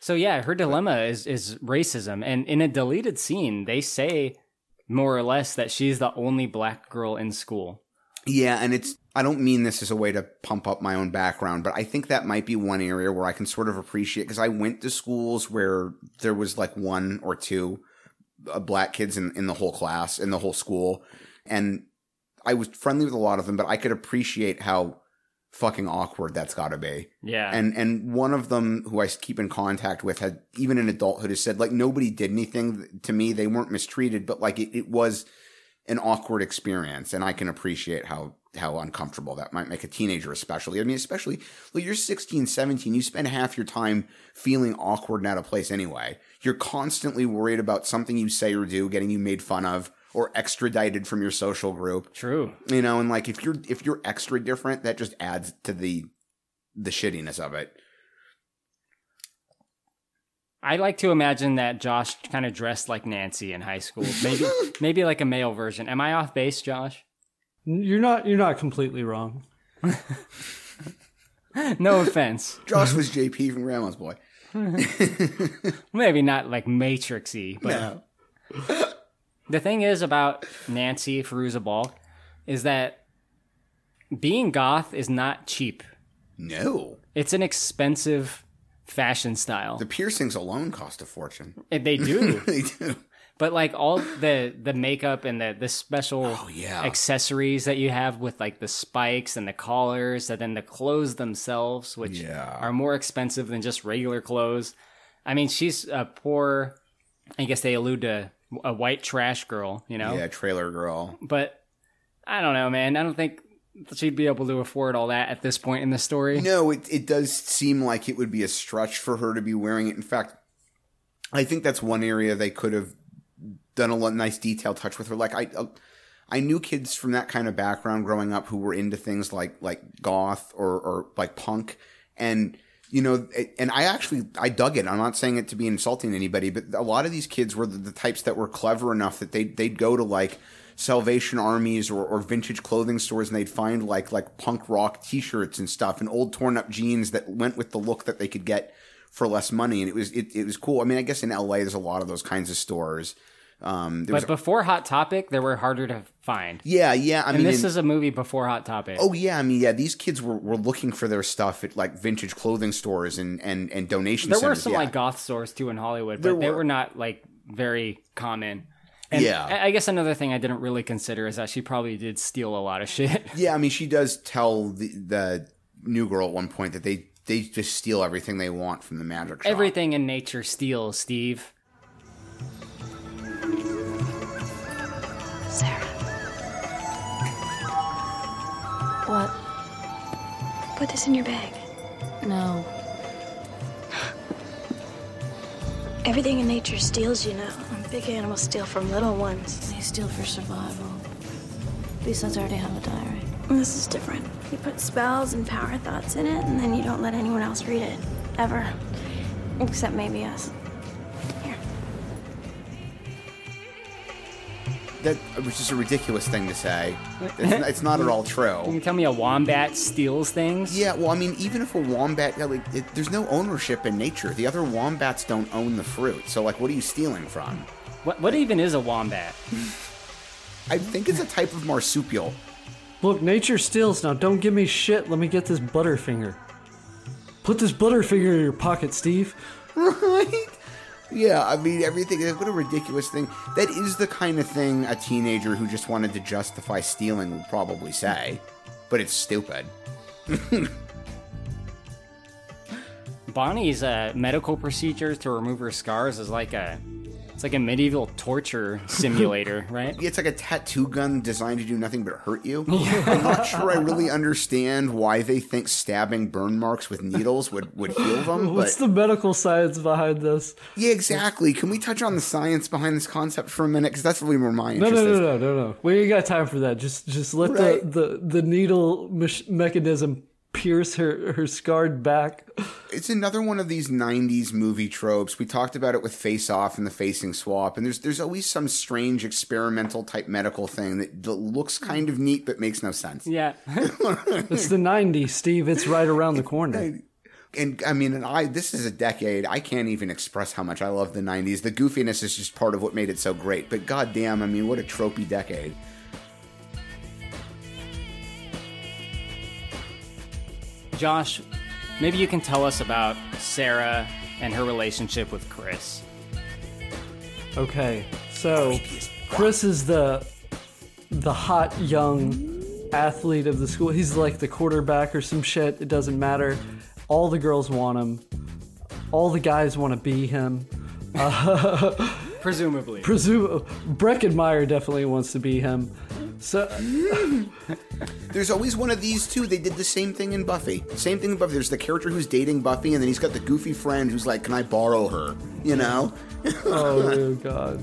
Speaker 2: So yeah, her dilemma is is racism, and in a deleted scene, they say more or less that she's the only black girl in school.
Speaker 3: Yeah, and it's I don't mean this as a way to pump up my own background, but I think that might be one area where I can sort of appreciate because I went to schools where there was like one or two black kids in, in the whole class, in the whole school, and I was friendly with a lot of them, but I could appreciate how fucking awkward that's got to be.
Speaker 2: Yeah.
Speaker 3: And and one of them who I keep in contact with had even in adulthood has said like nobody did anything to me. They weren't mistreated, but like it, it was an awkward experience, and I can appreciate how how uncomfortable that might make a teenager, especially. I mean, especially look, you're 16, 17, you spend half your time feeling awkward and out of place anyway. You're constantly worried about something you say or do getting you made fun of or extradited from your social group.
Speaker 2: True.
Speaker 3: You know, and like if you're if you're extra different, that just adds to the the shittiness of it.
Speaker 2: I like to imagine that Josh kind of dressed like Nancy in high school. *laughs* Maybe maybe like a male version. Am I off base, Josh?
Speaker 4: You're not. You're not completely wrong. *laughs*
Speaker 2: no offense.
Speaker 3: Josh was JP from Grandma's Boy. *laughs*
Speaker 2: Maybe not like Matrixy, but
Speaker 3: No. *laughs*
Speaker 2: the thing is about Nancy Fairuza Balk is that being goth is not cheap.
Speaker 3: No.
Speaker 2: It's an expensive fashion style.
Speaker 3: The piercings alone cost a fortune.
Speaker 2: And They do. *laughs*
Speaker 3: they do.
Speaker 2: But like all the the makeup and the the special
Speaker 3: Oh, yeah.
Speaker 2: accessories that you have with like the spikes and the collars and then the clothes themselves, which
Speaker 3: Yeah.
Speaker 2: are more expensive than just regular clothes. I mean, she's a poor. I guess they allude to a white trash girl, you know.
Speaker 3: Yeah, trailer girl.
Speaker 2: But I don't know, man. I don't think she'd be able to afford all that at this point in the story.
Speaker 3: No, it it does seem like it would be a stretch for her to be wearing it. In fact, I think that's one area they could have done a nice detail touch with her. Like I, uh, I knew kids from that kind of background growing up who were into things like like goth or or like punk, and you know, and I actually I dug it. I'm not saying it to be insulting anybody, but a lot of these kids were the, the types that were clever enough that they they'd go to like Salvation Armies or, or vintage clothing stores and they'd find like like punk rock T-shirts and stuff and old torn up jeans that went with the look that they could get for less money and it was it, it was cool. I mean, I guess in LA there's a lot of those kinds of stores. Um,
Speaker 2: But
Speaker 3: was,
Speaker 2: before Hot Topic, they were harder to find.
Speaker 3: yeah, yeah. I
Speaker 2: and
Speaker 3: mean,
Speaker 2: this
Speaker 3: in-
Speaker 2: is a movie before Hot Topic.
Speaker 3: Oh yeah, I mean yeah, these kids were, were looking for their stuff at like vintage clothing stores and and and donation
Speaker 2: there were some
Speaker 3: yeah.
Speaker 2: like goth stores too in Hollywood, but
Speaker 3: There
Speaker 2: they
Speaker 3: were.
Speaker 2: were not like very common. And
Speaker 3: Yeah.
Speaker 2: I I guess another thing I didn't really consider is that she probably did steal a lot of shit. *laughs*
Speaker 3: Yeah, I mean she does tell the the new girl at one point that they they just steal everything they want from the magic shop.
Speaker 2: Everything in nature steals, Steve.
Speaker 8: Sarah. What? Put this in your bag. No. Everything in nature steals, you know. Big animals steal from little ones. They steal for survival. Besides, I already have a diary. This is different. You put spells and power thoughts in it, and then you don't let anyone else read it. Ever. Except maybe us.
Speaker 3: That was just a ridiculous thing to say. It's, not- *laughs* it's not at all
Speaker 2: You
Speaker 3: true.
Speaker 2: can you tell me a wombat steals things?
Speaker 3: Yeah, well, I mean, even if a wombat, yeah, like, it, there's no ownership in nature. The other wombats don't own the fruit. So, like, what are you stealing from?
Speaker 2: What what even is a wombat? *laughs*
Speaker 3: I think it's a type of marsupial.
Speaker 4: Look, nature steals now. Don't give me shit. Let me get this butterfinger. Put this butterfinger in your pocket, Steve. *laughs*
Speaker 3: Right? Yeah, I mean, everything. Is what a ridiculous thing. That is the kind of thing a teenager who just wanted to justify stealing would probably say. But it's stupid. *laughs*
Speaker 2: Bonnie's uh, medical procedures to remove her scars is like a it's like a medieval torture *laughs* simulator, right?
Speaker 3: It's like a tattoo gun designed to do nothing but hurt you. *laughs* I'm not sure I really understand why they think stabbing burn marks with needles would, would heal them. *laughs*
Speaker 4: What's
Speaker 3: But
Speaker 4: the medical science behind this?
Speaker 3: yeah, exactly. Can we touch on the science behind this concept for a minute? Because that's really where my
Speaker 4: No,
Speaker 3: interest
Speaker 4: no,
Speaker 3: is.
Speaker 4: no, no, no, no. We ain't got time for that. Just, just let
Speaker 3: Right.
Speaker 4: the, the the needle mech- mechanism pierce her her scarred back.
Speaker 3: It's another one of these '90s movie tropes. We talked about it with Face Off and the facing swap, and there's there's always some strange experimental type medical thing that, that looks kind of neat but makes no sense.
Speaker 2: Yeah. *laughs*
Speaker 4: It's the '90s, Steve. It's right around the corner.
Speaker 3: and I mean, and I this is a decade. I can't even express how much I love the '90s. The goofiness is just part of what made it so great. But goddamn, I mean, what a tropey decade.
Speaker 2: Josh, maybe you can tell us about Sarah and her relationship with Chris.
Speaker 4: Okay, so Chris is the the hot young athlete of the school. He's like the quarterback or some shit. It doesn't matter. All the girls want him. All the guys want to be him. Uh, *laughs*
Speaker 2: Presumably.
Speaker 4: presume Breckin Meyer definitely wants to be him. So *laughs*
Speaker 3: There's always one of these two. They did the same thing in Buffy. Same thing in Buffy. There's the character who's dating Buffy, and then he's got the goofy friend who's like, "Can I borrow her?" You know? *laughs*
Speaker 4: oh god.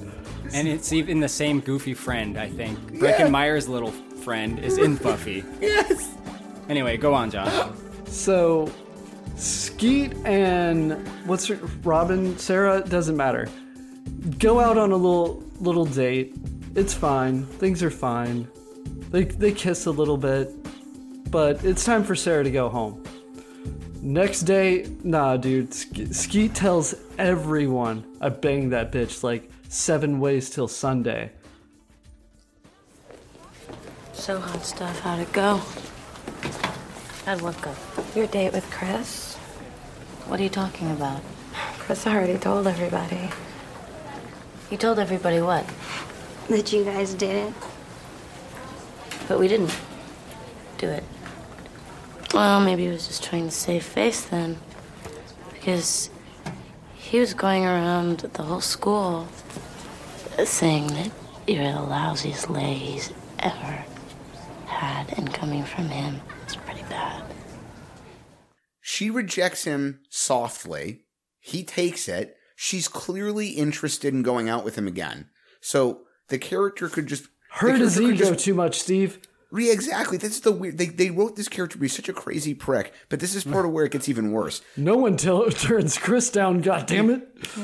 Speaker 2: And it's even the same goofy friend, I think. Breckin Meyer's little friend is in Buffy. *laughs*
Speaker 3: yes.
Speaker 2: Anyway, go on, John.
Speaker 4: So, Skeet and what's her, Robin, Sarah doesn't matter. Go out on a little little date. It's fine. Things are fine. They they kiss a little bit, but it's time for Sarah to go home. Next day, nah, dude. Ske- Skeet tells everyone I banged that bitch like seven ways till Sunday.
Speaker 8: So hot stuff. How'd it go? How'd what go? Your date with Chris. What are you talking about? Chris already told everybody. You told everybody what?
Speaker 15: That you guys did it.
Speaker 8: But we didn't do it.
Speaker 15: Well, maybe he was just trying to save face then. Because he was going around the whole school saying that you're the lousiest lay he's ever had, and coming from him is pretty bad.
Speaker 3: She rejects him softly. He takes it. She's clearly interested in going out with him again. So the character could just
Speaker 4: Hurt his ego too much, Steve.
Speaker 3: Yeah, exactly. That's the weird. They they wrote this character to be such a crazy prick, but this is part of where it gets even worse.
Speaker 4: No one tell, *laughs* turns Chris down. God damn it!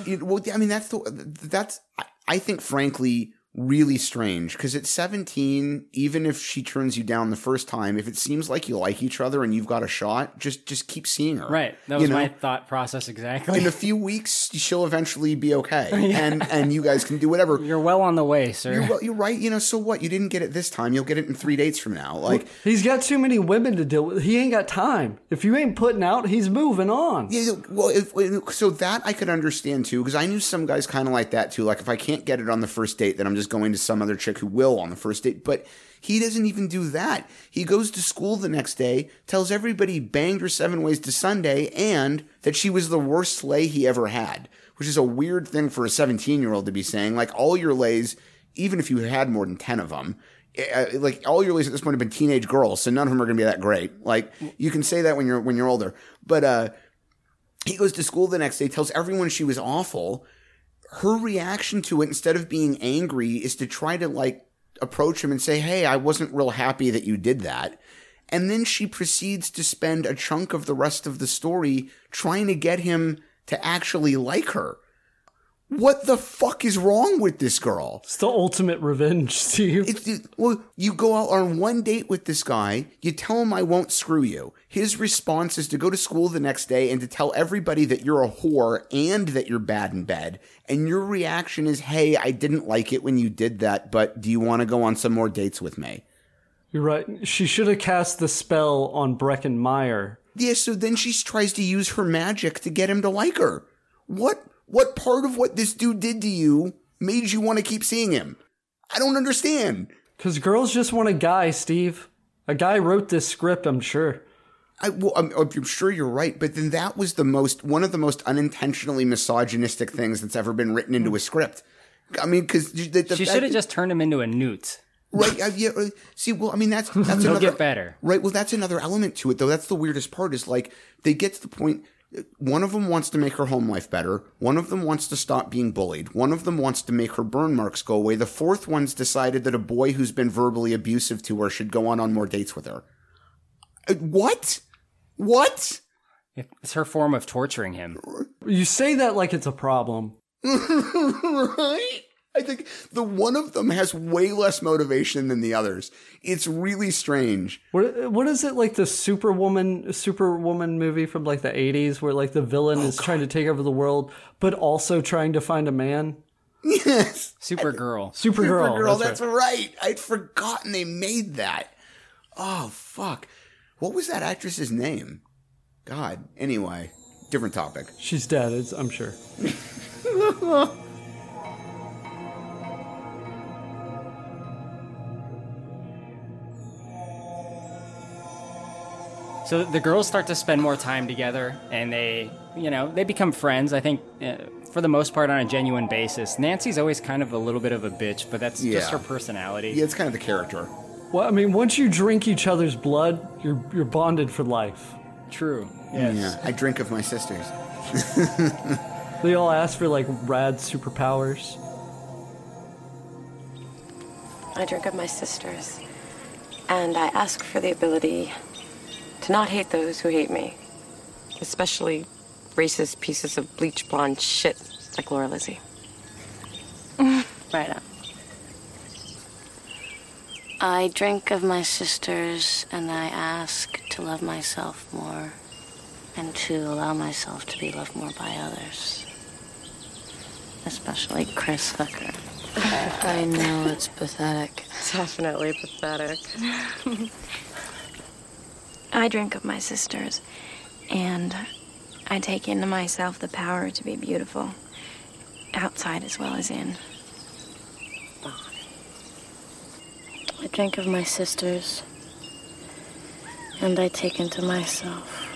Speaker 3: It- well, I mean, that's the that's I- I think, frankly, really strange because at 17, even if she turns you down the first time, if it seems like you like each other and you've got a shot, just just keep seeing her.
Speaker 2: Right. That
Speaker 3: You
Speaker 2: was
Speaker 3: know?
Speaker 2: my thought process exactly.
Speaker 3: In a few weeks, she'll eventually be okay, *laughs*
Speaker 2: Yeah.
Speaker 3: and and you guys can do whatever.
Speaker 2: You're well on the way, sir.
Speaker 3: You're, well- you're right. You know, so what? You didn't get it this time. You'll get it in three dates from now. Like,
Speaker 4: he's got too many women to deal with. He ain't got time. If you ain't putting out, he's moving on.
Speaker 3: Yeah, well, if, so that I could understand too, because I knew some guys kind of like that too. Like, if I can't get it on the first date, then I'm just going to some other chick who will on the first date. But he doesn't even do that. He goes to school the next day, tells everybody he banged her seven ways to Sunday, and that she was the worst slay he ever had, which is a weird thing for a 17 year old to be saying. Like, all your lays, even if you had more than 10 of them, uh, like all your lays at this point have been teenage girls, so none of them are going to be that great. Like you can say that when you're when you're older, but uh, he goes to school the next day, tells everyone she was awful. Her reaction to it, instead of being angry, is to try to like approach him and say, Hey, I wasn't real happy that you did that. And then she proceeds to spend a chunk of the rest of the story trying to get him to actually like her. What the fuck is wrong with this girl?
Speaker 4: It's the ultimate revenge, *laughs* Steve.
Speaker 3: It's, it- well, you go out on one date with this guy, you tell him I won't screw you. His response is to go to school the next day and to tell everybody that you're a whore and that you're bad in bed. And your reaction is, hey, I didn't like it when you did that, but do you want to go on some more dates with me?
Speaker 4: You're right. She should have cast the spell on Breckin Meyer.
Speaker 3: Yeah, so then she tries to use her magic to get him to like her. What what part of what this dude did to you made you want to keep seeing him? I don't understand.
Speaker 4: Because girls just want a guy, Steve. A guy wrote this script, I'm sure.
Speaker 3: I, well, I'm, I'm sure you're right, but then that was the most one of the most unintentionally misogynistic things that's ever been written into a script. I mean, because the, the
Speaker 2: she should have just turned him into a newt.
Speaker 3: right. Uh, yeah. uh, See, well, I mean, that's *laughs* that's another
Speaker 2: get better.
Speaker 3: Right. Well, that's another element to it, though. That's the weirdest part. Is like they get to the point. One of them wants to make her home life better. One of them wants to stop being bullied. One of them wants to make her burn marks go away. The fourth one's decided that a boy who's been verbally abusive to her should go on on more dates with her. Uh, What? What?
Speaker 2: It's her form of torturing him.
Speaker 4: You say that like it's a problem. *laughs*
Speaker 3: right? I think the one of them has way less motivation than the others. It's really strange.
Speaker 4: What what is it like the Superwoman Superwoman movie from like the 80s where like the villain
Speaker 3: Oh,
Speaker 4: is trying to take over the world but also trying to find a man?
Speaker 3: Yes.
Speaker 2: Supergirl.
Speaker 4: Supergirl.
Speaker 3: Supergirl,
Speaker 4: that's
Speaker 3: that's, right. I'd forgotten they made that. Oh, fuck. What was that actress's name? God. Anyway, different topic.
Speaker 4: She's dead, it's, I'm sure. *laughs*
Speaker 2: So the girls start to spend more time together, and they, you know, they become friends. I think, uh, for the most part, on a genuine basis. Nancy's always kind of a little bit of a bitch, but that's
Speaker 3: Yeah.
Speaker 2: just her personality.
Speaker 3: Yeah, it's kind of the character.
Speaker 4: Well, I mean, once you drink each other's blood, you're you're bonded for life.
Speaker 2: True.
Speaker 3: Yeah, I drink of my sisters. *laughs*
Speaker 4: They all ask for like rad superpowers.
Speaker 17: I drink of my sisters, and I ask for the ability to not hate those who hate me, especially racist pieces of bleach blonde shit like Laura Lizzie. *laughs*
Speaker 15: Right on. I drink of my sisters and I ask to love myself more and to allow myself to be loved more by others. Especially Chris Hooker. *laughs* I know it's pathetic.
Speaker 17: Definitely pathetic. *laughs*
Speaker 8: I drink of my sisters, and I take into myself the power to be beautiful, outside as well as in.
Speaker 15: I drink of my sisters and I take into myself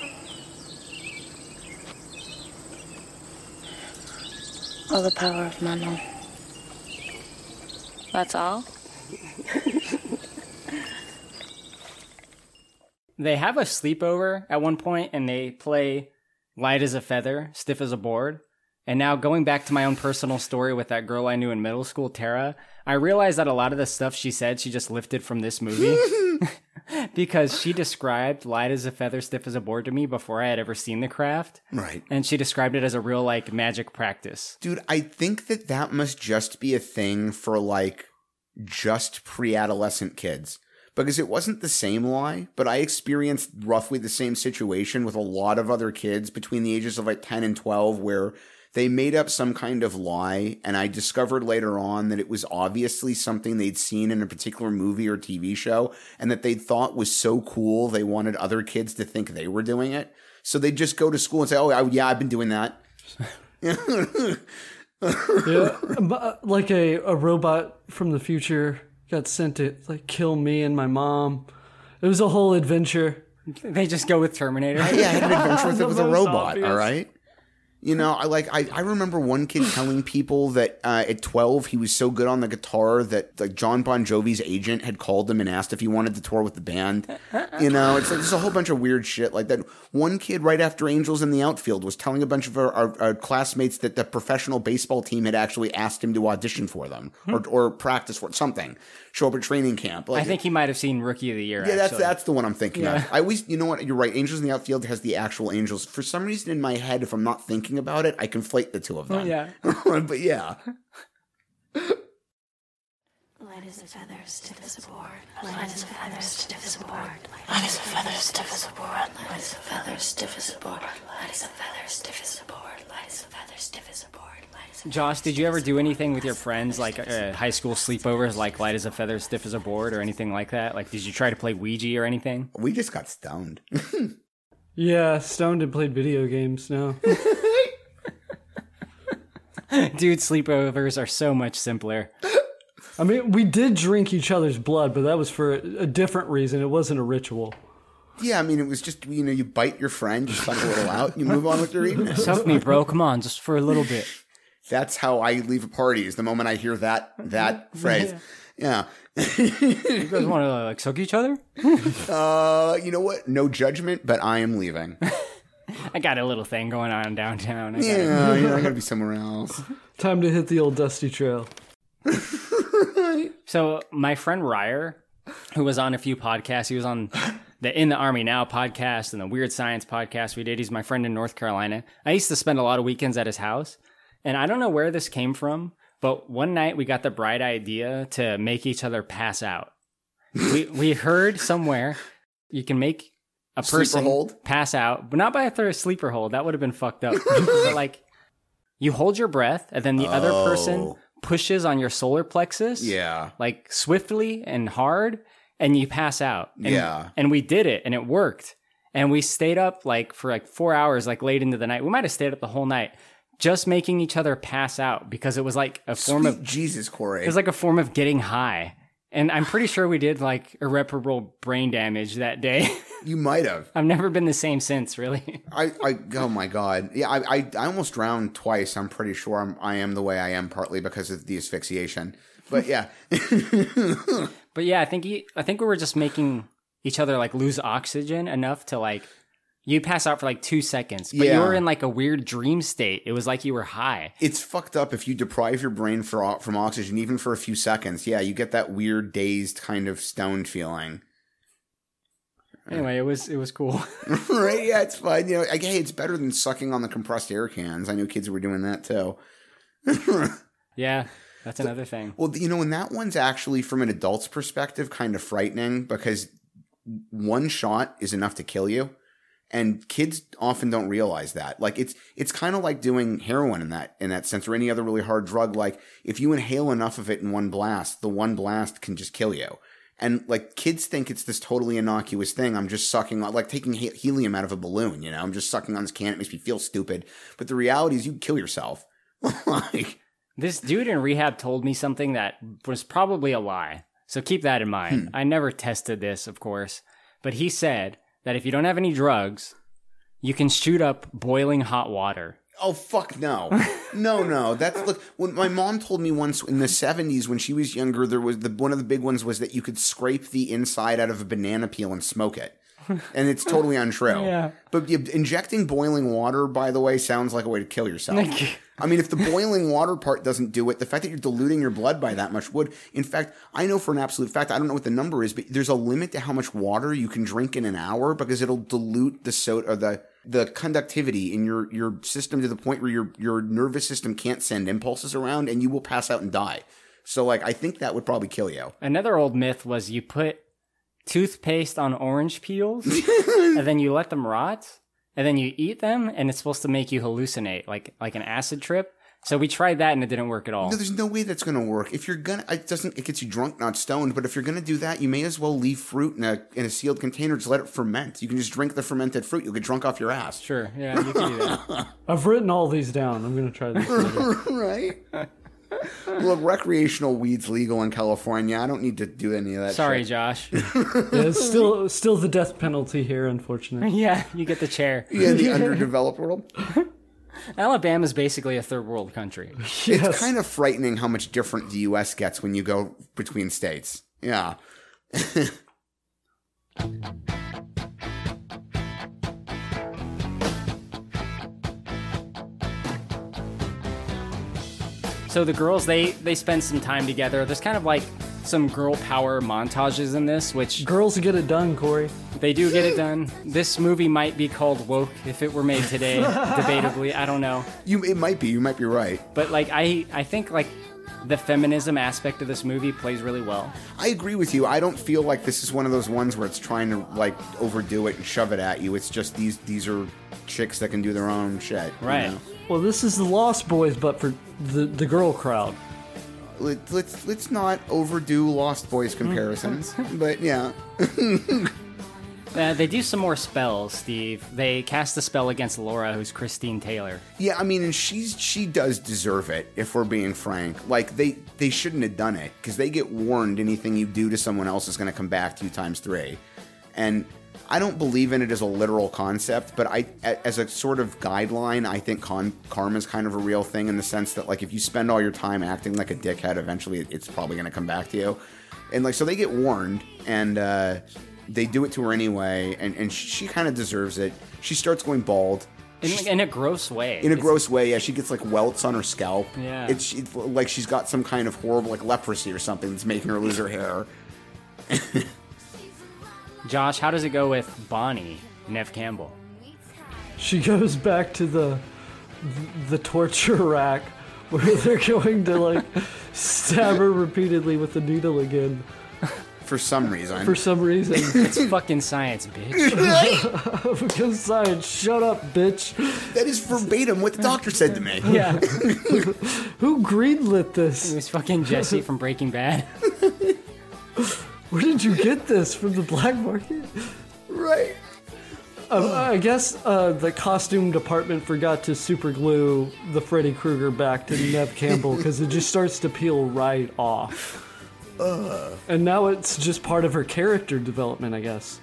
Speaker 15: all the power of Manon. That's all? *laughs*
Speaker 2: They have a sleepover at one point, and they play light as a feather, stiff as a board. And now going back to my own personal story with that girl I knew in middle school, Tara, I realized that a lot of the stuff she said she just lifted from this movie. *laughs* because she described light as a feather, stiff as a board to me before I had ever seen the craft.
Speaker 3: Right.
Speaker 2: And she described it as a real like magic practice.
Speaker 3: Dude, I think that that must just be a thing for like just pre adolescent kids. Because it wasn't the same lie, but I experienced roughly the same situation with a lot of other kids between the ages of like 10 and 12 where they made up some kind of lie. And I discovered later on that it was obviously something they'd seen in a particular movie or TV show and that they'd thought was so cool they wanted other kids to think they were doing it. So they'd just go to school and say, Oh, yeah, I've been doing that. *laughs*
Speaker 4: yeah, uh, like a, a robot from the future got sent to like kill me and my mom. It was a whole adventure.
Speaker 2: They just go with Terminator.
Speaker 3: I, *laughs* yeah, I had an adventure with, it with a robot.
Speaker 4: obvious.
Speaker 3: All right. You know, I like I, I remember one kid *laughs* telling people that uh, at 12 he was so good on the guitar that like John Bon Jovi's agent had called him and asked if he wanted to tour with the band. *laughs* You know, it's like there's a whole bunch of weird shit like that. One kid right after Angels in the Outfield was telling a bunch of our, our, our classmates that the professional baseball team had actually asked him to audition for them or, or practice for something, show up at training camp. Like,
Speaker 2: I think he might have seen Rookie of the Year.
Speaker 3: yeah, that's
Speaker 2: actually.
Speaker 3: that's the one I'm thinking
Speaker 2: Yeah.
Speaker 3: of. I always, you know what? You're right. Angels in the Outfield has the actual Angels. For some reason in my head, if I'm not thinking about it, I conflate the two of oh, them.
Speaker 2: yeah. *laughs*
Speaker 3: but yeah, *laughs*
Speaker 8: as a stiff as a board. Light as a feather, stiff as a board. Light as a feather, stiff as a board. Light as a feather, stiff as a board. Light as a feather, stiff as a board. Light as a stiff as a board. Light as a
Speaker 2: Josh, did you ever do anything with your friends, like uh, high school sleepovers, like light as a feather, stiff as a board, or anything like that? Like, did you try to play Ouija or anything?
Speaker 3: we just got stoned. *laughs*
Speaker 4: Yeah, stoned and played video games now. *laughs*
Speaker 2: Dude, sleepovers are so much simpler.
Speaker 4: I mean, we did drink each other's blood, but that was for a, a different reason. It wasn't a ritual.
Speaker 3: yeah, I mean, it was just you know, you bite your friend, you suck a little out, you move on with your evening.
Speaker 2: Suck me, bro. Come on, just for a little bit. *laughs*
Speaker 3: That's how I leave a party. Is the moment I hear that that *laughs* phrase. Yeah.
Speaker 2: You guys want to like suck each other? *laughs*
Speaker 3: Uh, you know what? No judgment, but I am leaving.
Speaker 2: I got a little thing going on downtown. I gotta-
Speaker 3: Yeah, you know, I gotta be somewhere else.
Speaker 4: Time to hit the old dusty trail.
Speaker 2: So my friend Ryer, who was on a few podcasts, he was on the In the Army Now podcast and the Weird Science podcast we did. He's my friend in North Carolina. I used to spend a lot of weekends at his house, and I don't know where this came from, but one night we got the bright idea to make each other pass out. we we heard somewhere you can make a person
Speaker 3: hold?
Speaker 2: pass out, but not by a third sleeper hold. That would have been fucked up. *laughs* but like you hold your breath, and then the other person
Speaker 3: Oh.
Speaker 2: Pushes on your solar plexus
Speaker 3: Yeah.
Speaker 2: like swiftly and hard and you pass out and,
Speaker 3: Yeah.
Speaker 2: and we did it and it worked and we stayed up like for like four hours like late into the night we might have stayed up the whole night just making each other pass out because it was like a form
Speaker 3: Sweet
Speaker 2: of
Speaker 3: Jesus, Corey.
Speaker 2: it was like a form of getting high And I'm pretty sure we did like irreparable brain damage that day. *laughs*
Speaker 3: You might have.
Speaker 2: I've never been the same since, really.
Speaker 3: I, I oh my god yeah I, I I almost drowned twice I'm pretty sure I'm I am the way I am partly because of the asphyxiation but yeah *laughs*
Speaker 2: But yeah, I think he, I think we were just making each other like lose oxygen enough to like you pass out for like two seconds, but you were in like a weird dream state. It was like you were high.
Speaker 3: it's fucked up if you deprive your brain for from oxygen even for a few seconds yeah you get that weird dazed kind of stoned feeling
Speaker 2: Anyway, it was it was cool. *laughs* *laughs*
Speaker 3: right yeah it's fun. you know like, hey it's better than sucking on the compressed air cans I know kids were doing that too *laughs*
Speaker 2: yeah, that's another thing.
Speaker 3: Well, you know, and that one's actually from an adult's perspective kind of frightening because one shot is enough to kill you. And kids often don't realize that. Like it's it's kind of like doing heroin in that in that sense or any other really hard drug like if you inhale enough of it in one blast, the one blast can just kill you. And like kids think it's this totally innocuous thing. I'm just sucking on, like taking helium out of a balloon, you know. I'm just sucking on this can. It makes me feel stupid. But the reality is you kill yourself. *laughs* like
Speaker 2: This dude in rehab told me something that was probably a lie. So keep that in mind.
Speaker 3: Hmm.
Speaker 2: I never tested this, of course, but he said that if you don't have any drugs, you can shoot up boiling hot water.
Speaker 3: Oh fuck no, *laughs* no no. That's look. When my mom told me once in the seventies when she was younger, there was the one of the big ones was that you could scrape the inside out of a banana peel and smoke it, and it's totally untrue. *laughs*
Speaker 2: Yeah.
Speaker 3: But yeah, injecting boiling water, by the way, sounds like a way to kill yourself. I mean, if the boiling water part doesn't do it, the fact that you're diluting your blood by that much would. In fact, I know for an absolute fact, I don't know what the number is, but there's a limit to how much water you can drink in an hour because it'll dilute the soda or the the conductivity in your your system to the point where your your nervous system can't send impulses around and you will pass out and die. So like I think that would probably kill you.
Speaker 2: Another old myth was you put toothpaste on orange peels *laughs* and then you let them rot and then you eat them and it's supposed to make you hallucinate like like an acid trip. So we tried that and it didn't work at all.
Speaker 3: No, there's no way that's going to work. If you're gonna, it doesn't. It gets you drunk, not stoned. But if you're gonna do that, you may as well leave fruit in a in a sealed container. Just let it ferment. You can just drink the fermented fruit. You'll get drunk off your ass.
Speaker 2: Sure, yeah, you can do that. *laughs*
Speaker 4: I've written all these down. I'm gonna try this. *laughs*
Speaker 3: right. Look, recreational weed's legal in California. I don't need to do any of that.
Speaker 2: Sorry,
Speaker 3: shit.
Speaker 2: Josh. *laughs*
Speaker 4: yeah, it's still still the death penalty here, unfortunately. *laughs*
Speaker 2: yeah, you get the chair.
Speaker 3: Yeah, the *laughs* underdeveloped world.
Speaker 2: Alabama's basically a third world country.
Speaker 3: It's kind of frightening how much different the U.S. gets when you go between states. Yeah.
Speaker 2: So the girls they they spend some time together. There's kind of like some girl power montages in this, which
Speaker 4: Girls get it done, Corey.
Speaker 2: they do get it done. This movie might be called woke if it were made today, *laughs* debatably. I don't know.
Speaker 3: You, it might be. You might be right.
Speaker 2: But like I I think like the feminism aspect of this movie plays really well.
Speaker 3: I agree with you. I don't feel like this is one of those ones where it's trying to like overdo it and shove it at you. It's just these these are chicks that can do their own shit. you
Speaker 2: Right.
Speaker 3: know?
Speaker 4: Well, this is the Lost Boys, but for the the girl crowd.
Speaker 3: Let, let's let's not overdo Lost Boys comparisons, *laughs* but yeah. *laughs*
Speaker 2: Uh, they do some more spells, Steve. They cast a spell against Laura, who's Christine Taylor.
Speaker 3: Yeah, I mean, and she's she does deserve it. If we're being frank, like they they shouldn't have done it because they get warned anything you do to someone else is going to come back to you times three, and I don't believe in it as a literal concept, but I as a sort of guideline, I think con- karma is kind of a real thing in the sense that like if you spend all your time acting like a dickhead, eventually it's probably going to come back to you, and like so they get warned and. uh they do it to her anyway, and, and she kind of deserves it. She starts going bald.
Speaker 2: In, in a gross way.
Speaker 3: In a
Speaker 2: It's-
Speaker 3: gross way, yeah. She gets like welts on her scalp.
Speaker 2: Yeah.
Speaker 3: It's it's like she's got some kind of horrible like leprosy or something that's making her lose her hair. *laughs*
Speaker 2: Josh, how does it go with Bonnie, Neve Campbell?
Speaker 4: She goes back to the the torture rack where they're going to like stab her repeatedly with the needle again
Speaker 3: For some reason.
Speaker 4: for some reason. *laughs*
Speaker 2: It's fucking science, bitch. *laughs* *laughs*
Speaker 4: because science, shut up, bitch.
Speaker 3: That is verbatim what the doctor said to me.
Speaker 2: Yeah.
Speaker 4: Who greenlit this?
Speaker 2: It was fucking Jesse from Breaking Bad.
Speaker 4: Where did you get this from the black market?
Speaker 3: Right.
Speaker 4: Um, I guess uh, the costume department forgot to super glue the Freddy Krueger back to Neve Campbell because it just starts to peel right off. And now it's just part of her character development, I guess.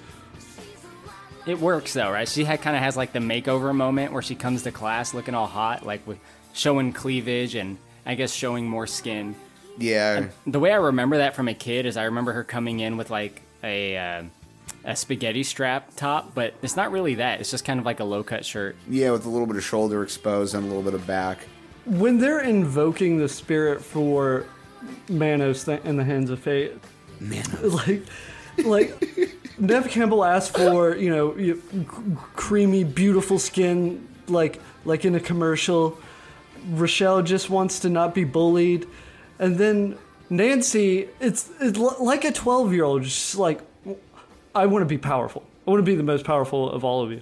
Speaker 2: It works though, right? She kind of has like the makeover moment where she comes to class looking all hot, like with showing cleavage and I guess showing more skin.
Speaker 3: Yeah.
Speaker 2: The way I remember that from a kid is I remember her coming in with like a uh, a spaghetti strap top, but it's not really that. It's just kind of like a low cut shirt.
Speaker 3: Yeah, with a little bit of shoulder exposed and a little bit of back.
Speaker 4: When they're invoking the spirit for Manos th- in the hands of fate,
Speaker 3: Manos. *laughs*
Speaker 4: like, like Neve Campbell asked for, you know, you, creamy, beautiful skin, like like in a commercial. Rochelle just wants to not be bullied, and then Nancy, it's it's like a twelve year old, just like, I want to be powerful. I want to be the most powerful of all of you.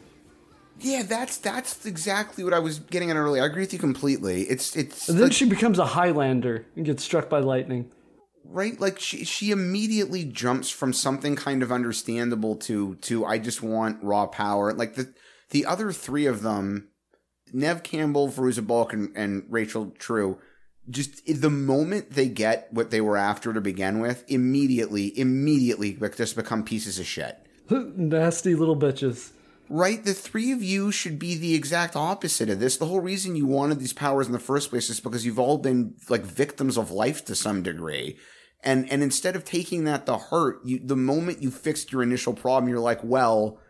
Speaker 3: Yeah, that's that's exactly what I was getting at earlier. I agree with you completely. It's it's
Speaker 4: And then
Speaker 3: like-
Speaker 4: she becomes a Highlander and gets struck by lightning.
Speaker 3: right like she she immediately jumps from something kind of understandable to to I just want raw power. Like the the other three of them, Neve Campbell, Fairuza Balk, and, and Rachel True, just the moment they get what they were after to begin with, immediately, immediately just become pieces of shit. *laughs*
Speaker 4: Nasty little bitches.
Speaker 3: Right? The three of you should be the exact opposite of this. The whole reason you wanted these powers in the first place is because you've all been like victims of life to some degree. And and instead of taking that to heart, you the moment you fixed your initial problem, you're like, well,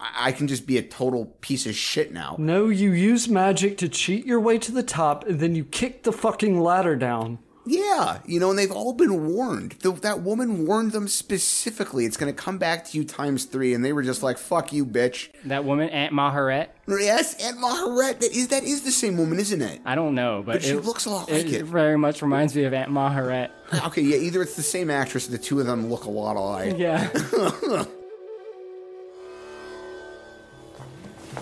Speaker 3: I I can just be a total piece of shit now.
Speaker 4: No, you use magic to cheat your way to the top, and then you kick the fucking ladder down.
Speaker 3: Yeah, you know, and they've all been warned. The, that woman warned them specifically. It's going to come back to you times three, and they were just like, "Fuck you, bitch."
Speaker 2: That woman, Aunt Maharet.
Speaker 3: Yes, Aunt Maharet. That is that is the same woman, isn't it?
Speaker 2: I don't know, but,
Speaker 3: But she
Speaker 2: it,
Speaker 3: looks a lot like it. it.
Speaker 2: very much reminds me of Aunt Maharet. *laughs*
Speaker 3: Okay, yeah, either it's the same actress, or the two of them look a lot alike.
Speaker 2: Yeah. *laughs* *laughs*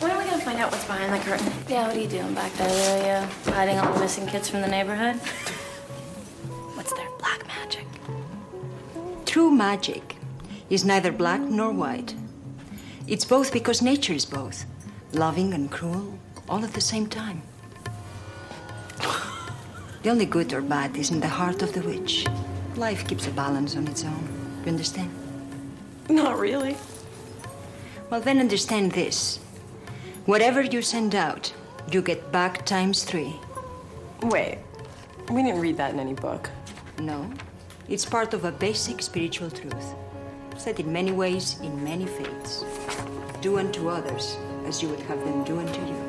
Speaker 15: When are we gonna find out what's behind the curtain? Yeah, what are you doing back there, Lirio? Hiding all the missing kids from the neighborhood?
Speaker 8: What's their black magic? True magic is neither black nor white. It's both because nature is both loving and cruel, all at the same time. The only good or bad is in the heart of the witch. Life keeps a balance on its own. You understand?
Speaker 14: Not really.
Speaker 8: Well, then understand this. Whatever you send out, you get back times three.
Speaker 14: Wait, we didn't read that in any book.
Speaker 8: No, it's part of a basic spiritual truth, said in many ways, in many faiths. Do unto others as you would have them do unto you.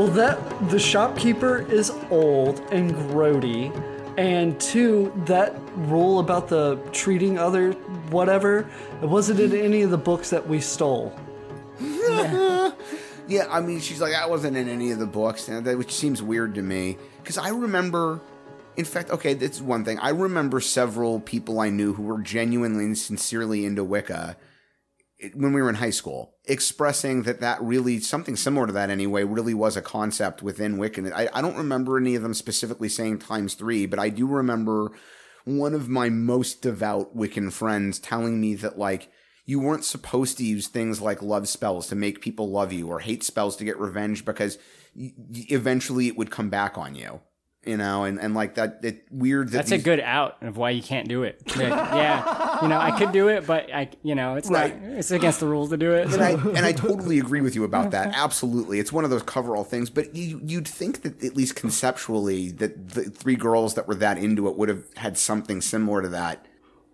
Speaker 4: Well, that the shopkeeper is old and grody, and two, that rule about the treating other whatever, it wasn't in any of the books that we stole. *laughs*
Speaker 3: yeah, I mean, she's like, that wasn't in any of the books, and that, which seems weird to me. Because I remember, in fact, okay, that's one thing. I remember several people I knew who were genuinely and sincerely into Wicca when we were in high school, expressing that that really, something similar to that anyway, really was a concept within Wiccan. I, I don't remember any of them specifically saying times three, but I do remember one of my most devout Wiccan friends telling me that, like, you weren't supposed to use things like love spells to make people love you or hate spells to get revenge because eventually it would come back on you. You know, and, and like that, it weird that
Speaker 2: That's a good out of why you can't do it. Like, yeah, you know, I could do it, but I, you know, it's
Speaker 3: Right.
Speaker 2: not. It's against the rules to do it.
Speaker 3: and I *laughs* and I totally agree with you about that. Absolutely, it's one of those cover-all things. But you, you'd think that at least conceptually, that the three girls that were that into it would have had something similar to that.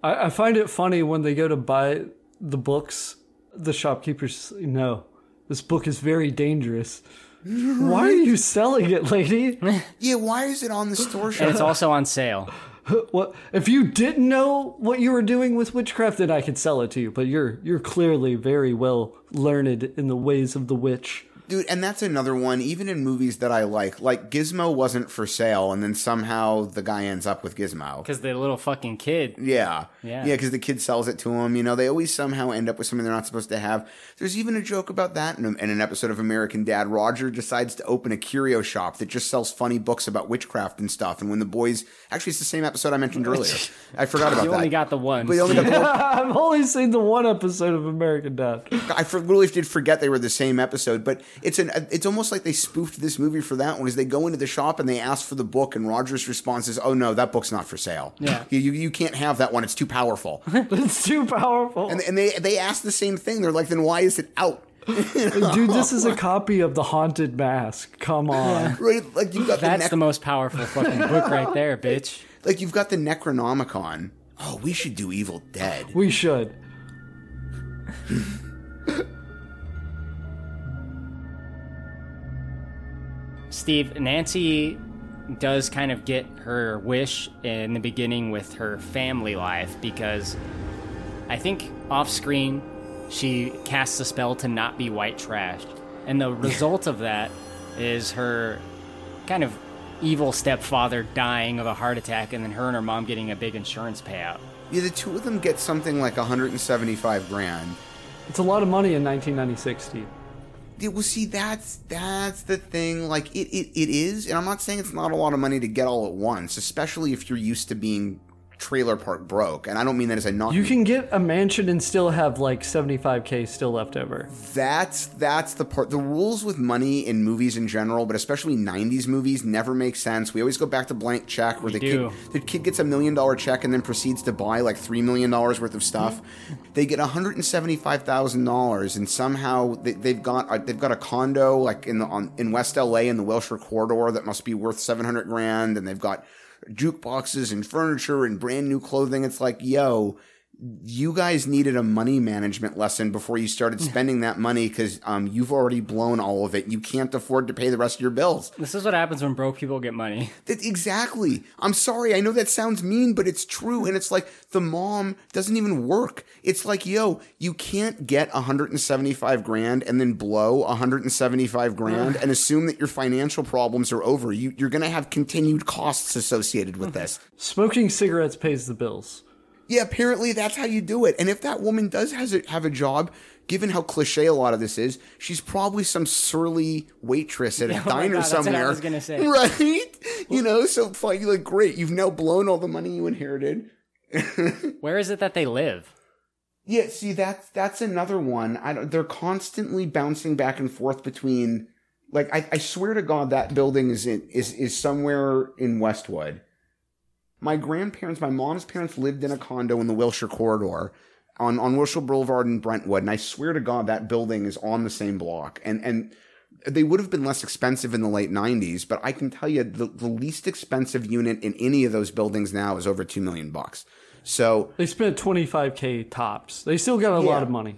Speaker 4: I, I find it funny when they go to buy the books, the shopkeepers say, no, this book is very dangerous. Why are you selling it, lady? *laughs*
Speaker 3: Yeah, why is it on the store
Speaker 2: and
Speaker 3: shelf?
Speaker 2: it's also on sale. *laughs*
Speaker 4: What if you didn't know what you were doing with witchcraft? Then I could sell it to you. But you're you're clearly very well learned in the ways of the witch.
Speaker 3: Dude, and that's another one, even in movies that I like. Like, Gizmo wasn't for sale, and then somehow the guy ends up with Gizmo.
Speaker 2: Because the little fucking kid.
Speaker 3: Yeah.
Speaker 2: Yeah.
Speaker 3: Yeah, because the kid sells it to him. You know, they always somehow end up with something they're not supposed to have. There's even a joke about that in, a, in an episode of American Dad. Roger decides to open a curio shop that just sells funny books about witchcraft and stuff. And when the boys. Actually, it's the same episode I mentioned earlier. *laughs* I forgot about
Speaker 2: you
Speaker 3: that.
Speaker 2: only got the one.
Speaker 3: But you only got the *laughs* one.
Speaker 4: I've only seen the one episode of American Dad.
Speaker 3: I for, really did forget they were the same episode, but it's an it's almost like they spoofed this movie for that one. Is they go into the shop and they ask for the book, and Roger's response is, "Oh no, that book's not for sale.
Speaker 2: Yeah.
Speaker 3: you you, you can't have that one. It's too powerful." *laughs*
Speaker 4: it's too powerful.
Speaker 3: And and they they ask the same thing. They're like, "Then why is it out?" *laughs*
Speaker 4: Dude, this is a copy of The Haunted Mask. Come on.
Speaker 3: right? Like you got
Speaker 2: That's
Speaker 3: the,
Speaker 2: the most powerful fucking *laughs* book right there, bitch.
Speaker 3: like you've got the Necronomicon. Oh, we should do Evil Dead.
Speaker 4: We should.
Speaker 2: Steve, Nancy does kind of get her wish in the beginning with her family life because I think off screen she casts a spell to not be white trashed. And the result of that is her kind of evil stepfather dying of a heart attack and then her and her mom getting a big insurance payout.
Speaker 3: Yeah, the two of them get something like 175 grand.
Speaker 4: It's a lot of money in 1996, Steve.
Speaker 3: Well, see, that's that's the thing. Like, it, it, it is, and I'm not saying it's not a lot of money to get all at once, especially if you're used to being trailer park broke. And I don't mean that as a knock.
Speaker 4: You can get a mansion and still have like 75k still left over.
Speaker 3: That's that's the part. The rules with money in movies in general, but especially '90s movies, never make sense. We always go back to blank check, where
Speaker 2: We
Speaker 3: the
Speaker 2: do.
Speaker 3: kid the kid gets a million dollar check and then proceeds to buy like three million dollars worth of stuff. They get 175 thousand dollars, and somehow they, they've got a, they've got a condo like in the on, in West LA in the Wilshire corridor that must be worth 700 grand, and they've got jukeboxes and furniture and brand new clothing. It's like, yo, you guys needed a money management lesson before you started spending that money because um, you've already blown all of it. You can't afford to pay the rest of your bills.
Speaker 2: This is what happens when broke people get money.
Speaker 3: That, exactly. I'm sorry. I know that sounds mean, but it's true. And it's like the mom doesn't even work. It's like, yo, you can't get 175 grand and then blow 175 grand and assume that your financial problems are over. You, you're going to have continued costs associated with this. *laughs*
Speaker 4: Smoking cigarettes pays the bills.
Speaker 3: Yeah, apparently that's how you do it. And if that woman does has a, have a job, given how cliche a lot of this is, she's probably some surly waitress at a *laughs*
Speaker 2: oh
Speaker 3: diner
Speaker 2: God, that's what I
Speaker 3: somewhere.
Speaker 2: was gonna say. *laughs*
Speaker 3: Right? You know, so fine, you're like, great, you've now blown all the money you inherited. *laughs*
Speaker 2: Where is it that they live?
Speaker 3: Yeah, see, that's that's another one. I don't, they're constantly bouncing back and forth between. Like, I, I swear to God, that building is in, is is somewhere in Westwood. My grandparents, my mom's parents lived in a condo in the Wilshire corridor on on Wilshire Boulevard in Brentwood, and I swear to God, that building is on the same block. And and they would have been less expensive in the late 90s, but I can tell you the, the least expensive unit in any of those buildings now is over 2 million bucks. So
Speaker 4: They spent 25k tops. They still got a lot of money.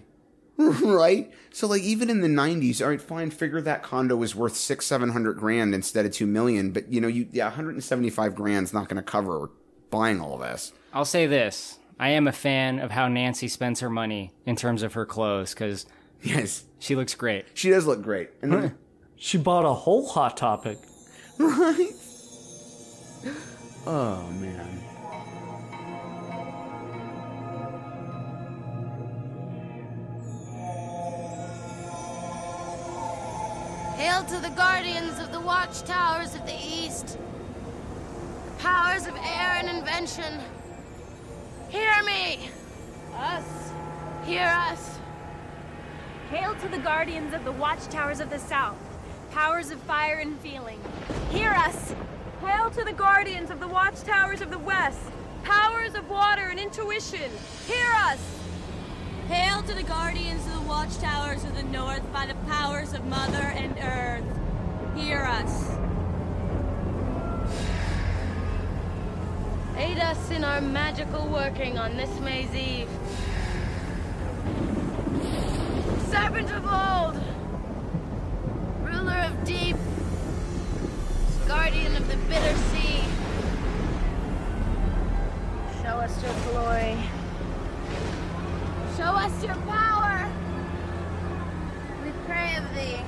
Speaker 4: *laughs*
Speaker 3: right? So like even in the nineties, all right, fine, figure that condo was worth six, seven hundred grand instead of two million, but you know, you yeah, 175 grand's not gonna cover buying all of this.
Speaker 2: I'll say this. I am a fan of how Nancy spends her money in terms of her clothes because
Speaker 3: yes,
Speaker 2: she looks great.
Speaker 3: She does look great. And then, *laughs*
Speaker 4: She bought a whole hot topic. *laughs*
Speaker 3: right? Oh man.
Speaker 18: Hail to the guardians of the watchtowers of the east. Powers of air and invention. Hear me!
Speaker 13: Us.
Speaker 18: Hear us!
Speaker 13: Hail to the guardians of the watchtowers of the south, powers of fire and feeling. Hear us!
Speaker 14: Hail to the guardians of the watchtowers of the west, powers of water and intuition. Hear us!
Speaker 19: Hail to the guardians of the watchtowers of the north by the powers of Mother and Earth. Hear us.
Speaker 18: Aid us in our magical working on this May's Eve. Serpent of old, ruler of deep, guardian of the bitter sea. Show us your glory. Show us your power. We pray of thee.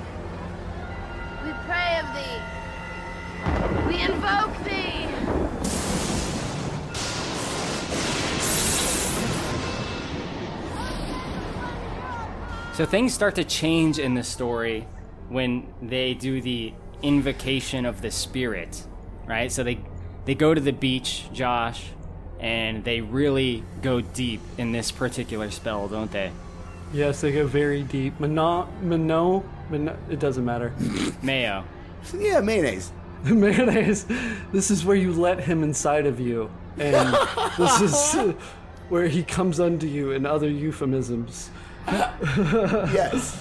Speaker 18: We pray of thee. We invoke thee.
Speaker 2: So things start to change in the story when they do the invocation of the spirit, right? So they they go to the beach, Josh, and they really go deep in this particular spell, don't they?
Speaker 4: Yes, they go very deep. Mano, Mano, Mano it doesn't matter. *laughs* *laughs*
Speaker 2: Mayo.
Speaker 3: Yeah, mayonnaise. *laughs*
Speaker 4: mayonnaise. This is where you let him inside of you, and this is where he comes unto you in other euphemisms.
Speaker 3: yes.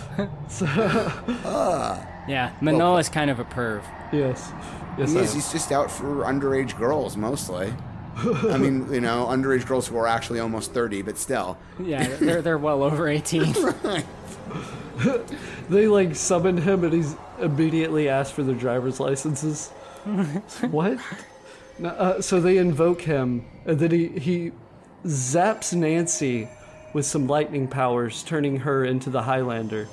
Speaker 4: So,
Speaker 3: Ah.
Speaker 2: Yeah, Manoa is kind of a perv.
Speaker 4: Yes. Yes,
Speaker 3: he is. He's just out for underage girls mostly. I mean, you know, underage girls who are actually almost 30, but still.
Speaker 2: Yeah, they're they're well over 18. *laughs* *laughs*
Speaker 4: they like summon him, and he's immediately asked for their driver's licenses. *laughs* what? No, uh, so they invoke him, and then he he zaps Nancy with some lightning powers, turning her into the Highlander.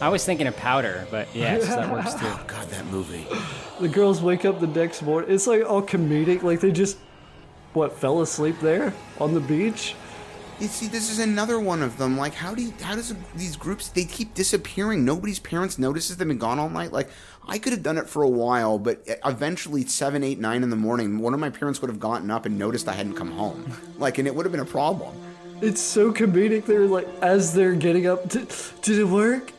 Speaker 2: I was thinking of powder, but yes, that works too.
Speaker 3: Oh, God, that movie.
Speaker 4: The girls wake up the next morning. It's like all comedic. Like they just, what, fell asleep there on the beach?
Speaker 3: You see, this is another one of them. Like, how do you, how does these groups they keep disappearing? Nobody's parents notices them and gone all night. Like, I could have done it for a while, but eventually, seven, eight, nine in the morning, one of my parents would have gotten up and noticed I hadn't come home. Like, and it would have been a problem.
Speaker 4: It's so comedic. They're like, as they're getting up, "Did- did it work?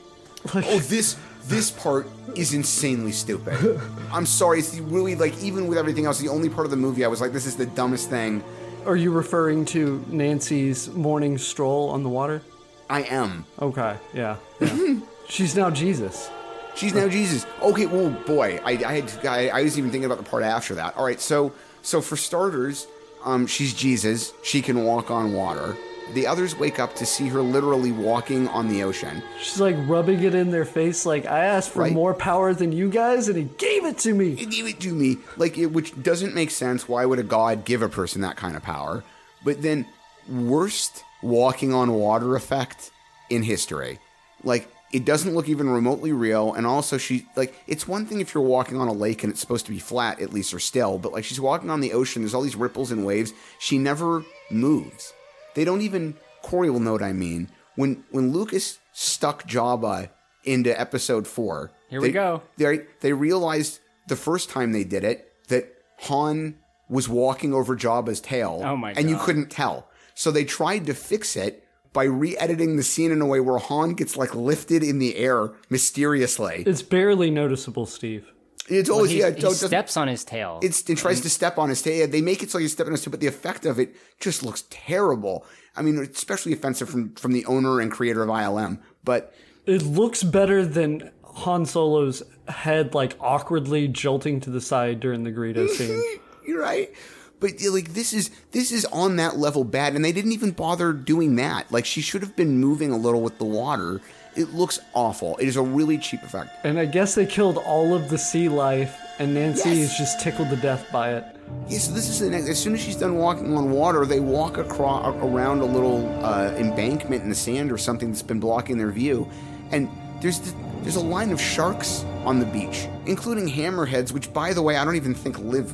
Speaker 4: Like,
Speaker 3: Oh, this this part is insanely stupid. *laughs* I'm sorry. It's really like even with everything else, the only part of the movie I was like, this is the dumbest thing.
Speaker 4: Are you referring to Nancy's morning stroll on the water?
Speaker 3: I am.
Speaker 4: Okay, yeah. yeah. *laughs* She's now Jesus.
Speaker 3: She's now Jesus. Okay, well, boy, I, I had I, I was even thinking about the part after that. All right, so so for starters, um, she's Jesus. She can walk on water. The others wake up to see her literally walking on the ocean.
Speaker 4: She's like rubbing it in their face, like, I asked for
Speaker 3: Right.
Speaker 4: more power than you guys, and he gave it to me.
Speaker 3: He gave it to me, like it, which doesn't make sense. Why would a god give a person that kind of power? But then, worst walking on water effect in history. Like it doesn't look even remotely real, and also she like it's one thing if you're walking on a lake and it's supposed to be flat at least or still, but like she's walking on the ocean. There's all these ripples and waves. She never moves. They don't even. Corey will know what I mean. When when Lucas stuck Jabba into Episode Four,
Speaker 2: Here we
Speaker 3: they-
Speaker 2: go.
Speaker 3: They they realized the first time they did it that Han was walking over Jabba's tail.
Speaker 2: Oh my
Speaker 3: And you couldn't tell. So they tried to fix it by re-editing the scene in a way where Han gets like lifted in the air mysteriously.
Speaker 4: It's barely noticeable, Steve.
Speaker 3: It's always
Speaker 2: he,
Speaker 3: yeah.
Speaker 2: he
Speaker 3: it doesn't-
Speaker 2: steps on his tail.
Speaker 3: it's, it tries to step on his tail. They make it so he's stepping on his tail, but the effect of it just looks terrible. I mean, especially offensive from from the owner and creator of ILM. But
Speaker 4: It looks better than Han Solo's head, like awkwardly jolting to the side during the Greedo *laughs* scene.
Speaker 3: You're right. But like this is this is on that level bad, and they didn't even bother doing that. Like she should have been moving a little with the water. It looks awful. It is a really cheap effect.
Speaker 4: And I guess they killed all of the sea life, and Nancy
Speaker 3: Yes.
Speaker 4: is just tickled to death by it.
Speaker 3: Yeah, so this is the next. As soon as she's done walking on water, they walk across around a little uh, embankment in the sand or something that's been blocking their view, and there's the, there's a line of sharks on the beach, including hammerheads, which, by the way, I don't even think live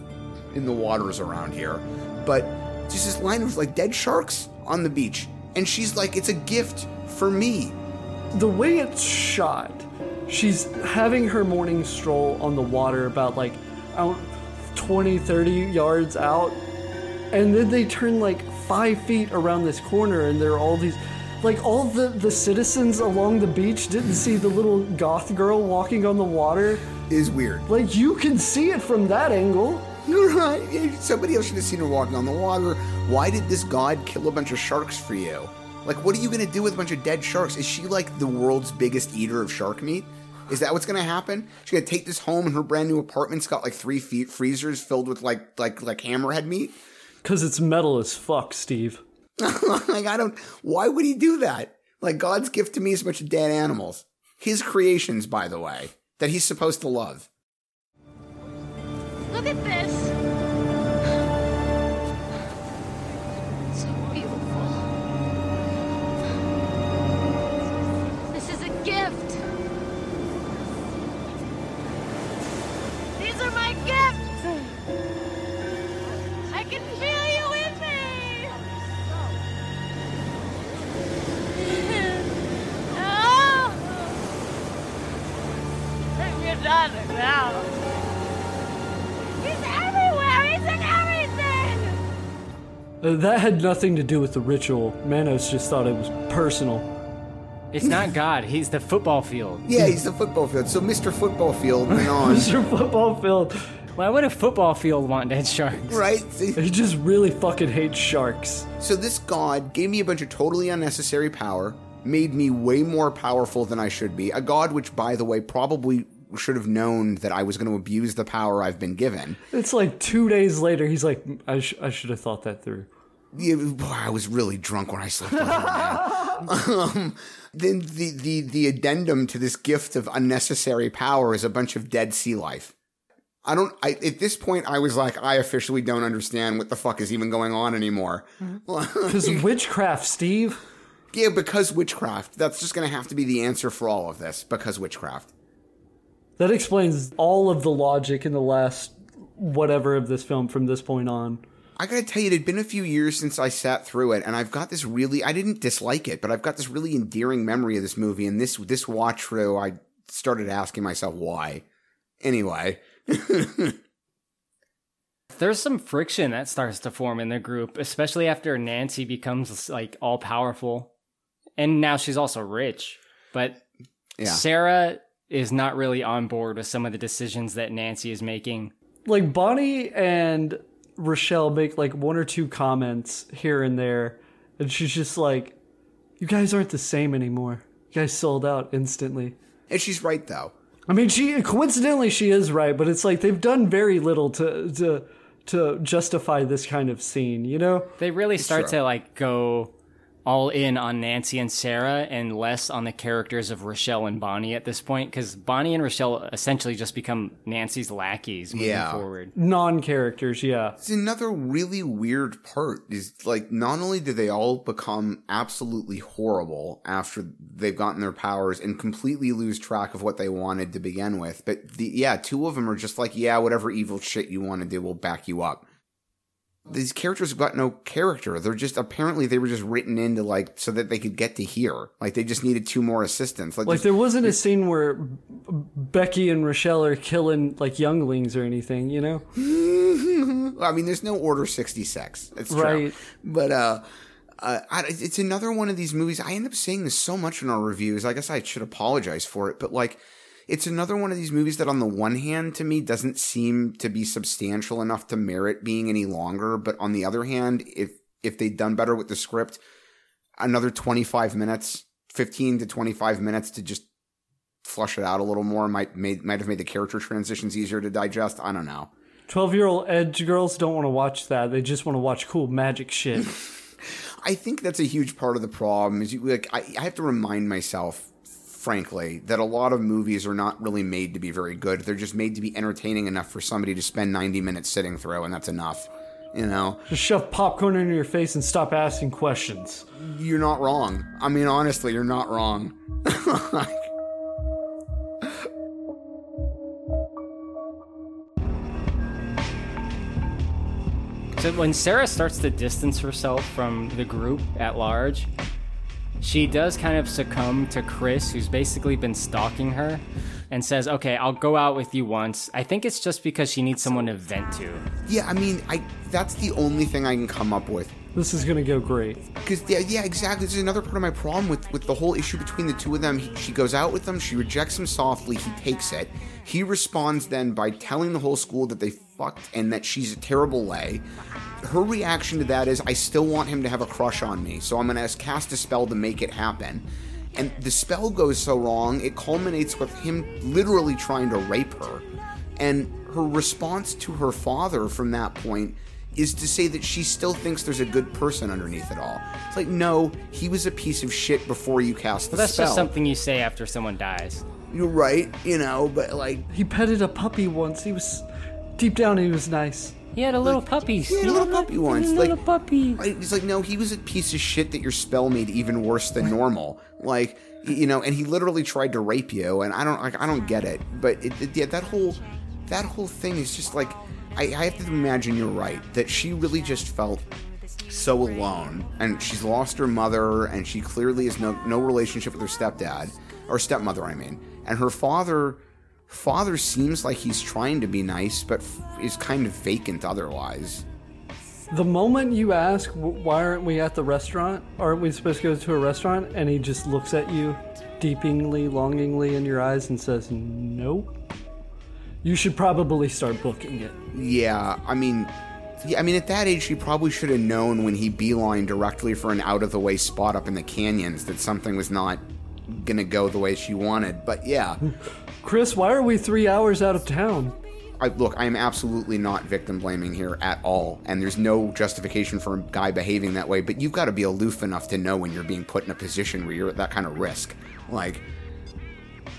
Speaker 3: in the waters around here. But just this line of like dead sharks on the beach, and she's like, "It's a gift for me."
Speaker 4: The way it's shot, she's having her morning stroll on the water about like out 20, 30 yards out. And then they turn like five feet around this corner and there are all these like all the, the citizens along the beach didn't see the little goth girl walking on the water.
Speaker 3: Is weird.
Speaker 4: Like you can see it from that angle. *laughs*
Speaker 3: Somebody else should have seen her walking on the water. Why did this god kill a bunch of sharks for you? Like, what are you going to do with a bunch of dead sharks? Is she like the world's biggest eater of shark meat? Is that what's going to happen? She's going to take this home and her brand new apartment's got like three feet freezers filled with like like like hammerhead meat.
Speaker 4: Cause it's metal as fuck, Steve. *laughs*
Speaker 3: like, I don't. Why would he do that? Like, God's gift to me is a bunch of dead animals. His creations, by the way, that he's supposed to love.
Speaker 18: Look at this.
Speaker 4: Uh, that had nothing to do with the ritual. Manos just thought it was personal.
Speaker 2: It's not God. He's the football field.
Speaker 3: Yeah, he's the football field. So Mr. Football Field went *laughs* on.
Speaker 4: Mr. Football Field.
Speaker 2: Why would a football field want dead sharks?
Speaker 3: Right?
Speaker 4: He just really fucking hates sharks.
Speaker 3: So this god gave me a bunch of totally unnecessary power, made me way more powerful than I should be. A god which, by the way, probably should have known that I was going to abuse the power I've been given.
Speaker 4: It's like two days later, he's like, I, sh- I should have thought that through.
Speaker 3: Yeah, boy, I was really drunk when I slept with her, *laughs* um, then the, the, the addendum to this gift of unnecessary power is a bunch of dead sea life. I don't, I, at this point, I was like, I officially don't understand what the fuck is even going on anymore. *laughs*
Speaker 4: Because witchcraft, Steve.
Speaker 3: Yeah, because witchcraft. That's just going to have to be the answer for all of this. Because witchcraft.
Speaker 4: That explains all of the logic in the last whatever of this film from this point on.
Speaker 3: I gotta tell you, it had been a few years since I sat through it, and I've got this really, I didn't dislike it, but I've got this really endearing memory of this movie, and this, this watch through, I started asking myself why. Anyway. *laughs*
Speaker 2: There's some friction that starts to form in the group, especially after Nancy becomes like all powerful. And now she's also rich. But
Speaker 3: Yeah.
Speaker 2: Sarah is not really on board with some of the decisions that Nancy is making.
Speaker 4: Like Bonnie and Rochelle make like one or two comments here and there, and she's just like, "You guys aren't the same anymore. You guys sold out instantly."
Speaker 3: And she's right though.
Speaker 4: I mean, she coincidentally she is right, but it's like they've done very little to to to justify this kind of scene. You know?
Speaker 2: They really start to like go all in on Nancy and Sarah and less on the characters of Rochelle and Bonnie at this point because Bonnie and Rochelle essentially just become Nancy's lackeys moving
Speaker 3: Yeah.
Speaker 2: forward.
Speaker 4: Non-characters, yeah.
Speaker 3: It's another really weird part is like not only do they all become absolutely horrible after they've gotten their powers and completely lose track of what they wanted to begin with, but the yeah, two of them are just like, yeah, whatever evil shit you want to do, we'll back you up. These characters have got no character. They're just apparently they were just written into like so that they could get to here. Like they just needed two more assistants.
Speaker 4: Like
Speaker 3: just-
Speaker 4: there wasn't a scene where Becky and Rochelle are killing like younglings or anything. You know? *laughs*
Speaker 3: I mean, there's no Order 66. It's true.
Speaker 4: Right.
Speaker 3: But, uh, uh, I, it's another one of these movies. I end up saying this so much in our reviews. I guess I should apologize for it, but like, it's another one of these movies that, on the one hand, to me, doesn't seem to be substantial enough to merit being any longer. But on the other hand, if if they'd done better with the script, another twenty five minutes, fifteen to twenty five minutes to just flush it out a little more might made, might have made the character transitions easier to digest. I don't know.
Speaker 4: Twelve-year-old edge girls don't want to watch that. They just want to watch cool magic shit. *laughs*
Speaker 3: I think that's a huge part of the problem. Is you like I, I have to remind myself, frankly, that a lot of movies are not really made to be very good. They're just made to be entertaining enough for somebody to spend ninety minutes sitting through, and that's enough. You know,
Speaker 4: just shove popcorn into your face and stop asking questions.
Speaker 3: you're not wrong. I mean, honestly, you're not wrong. *laughs*
Speaker 2: So when Sarah starts to distance herself from the group at large, she does kind of succumb to Chris, who's basically been stalking her, and says, "Okay, I'll go out with you once." I think it's just because she needs someone to vent to.
Speaker 3: Yeah, I mean, I that's the only thing I can come up with.
Speaker 4: This is gonna go great.
Speaker 3: Because yeah, yeah, exactly. This is another part of my problem with with the whole issue between the two of them. He, she goes out with them. She rejects him softly. He takes it. He responds then by telling the whole school that they fucked and that she's a terrible lay. Her reaction to that is, I still want him to have a crush on me, so I'm gonna cast a spell to make it happen. And the spell goes so wrong, it culminates with him literally trying to rape her. And her response to her father from that point is to say that she still thinks there's a good person underneath it all. It's like, no, he was a piece of shit before you cast the
Speaker 2: Well, that's
Speaker 3: spell.
Speaker 2: just something you say after someone dies.
Speaker 3: You're right, you know, but like
Speaker 4: He petted a puppy once. He was deep down. He was nice.
Speaker 2: He had a little puppy.
Speaker 3: He had a little puppy once.
Speaker 2: Little
Speaker 3: like,
Speaker 2: puppy.
Speaker 3: I- He's like, no, he was a piece of shit that your spell made even worse than normal. like, you know, and he literally tried to rape you, and I don't, like, I don't get it. But it, it- yeah, that whole, that whole thing is just like, I, I have to imagine you're right that she really just felt so alone, and she's lost her mother, and she clearly has no no relationship with her stepdad or stepmother, I mean, and her father. father seems like he's trying to be nice, but is kind of vacant otherwise.
Speaker 4: The moment you ask, why aren't we at the restaurant? Aren't we supposed to go to a restaurant? And he just looks at you deepingly, longingly in your eyes and says, nope. You should probably start booking it.
Speaker 3: Yeah, I mean, yeah, I mean, at that age, she probably should have known when he beeline directly for an out of the way spot up in the canyons that something was not gonna go the way she wanted. But yeah, *laughs*
Speaker 4: Chris, why are we three hours out of town?
Speaker 3: I, look, I am absolutely not victim blaming here at all, and there's no justification for a guy behaving that way. But you've got to be aloof enough to know when you're being put in a position where you're at that kind of risk. Like,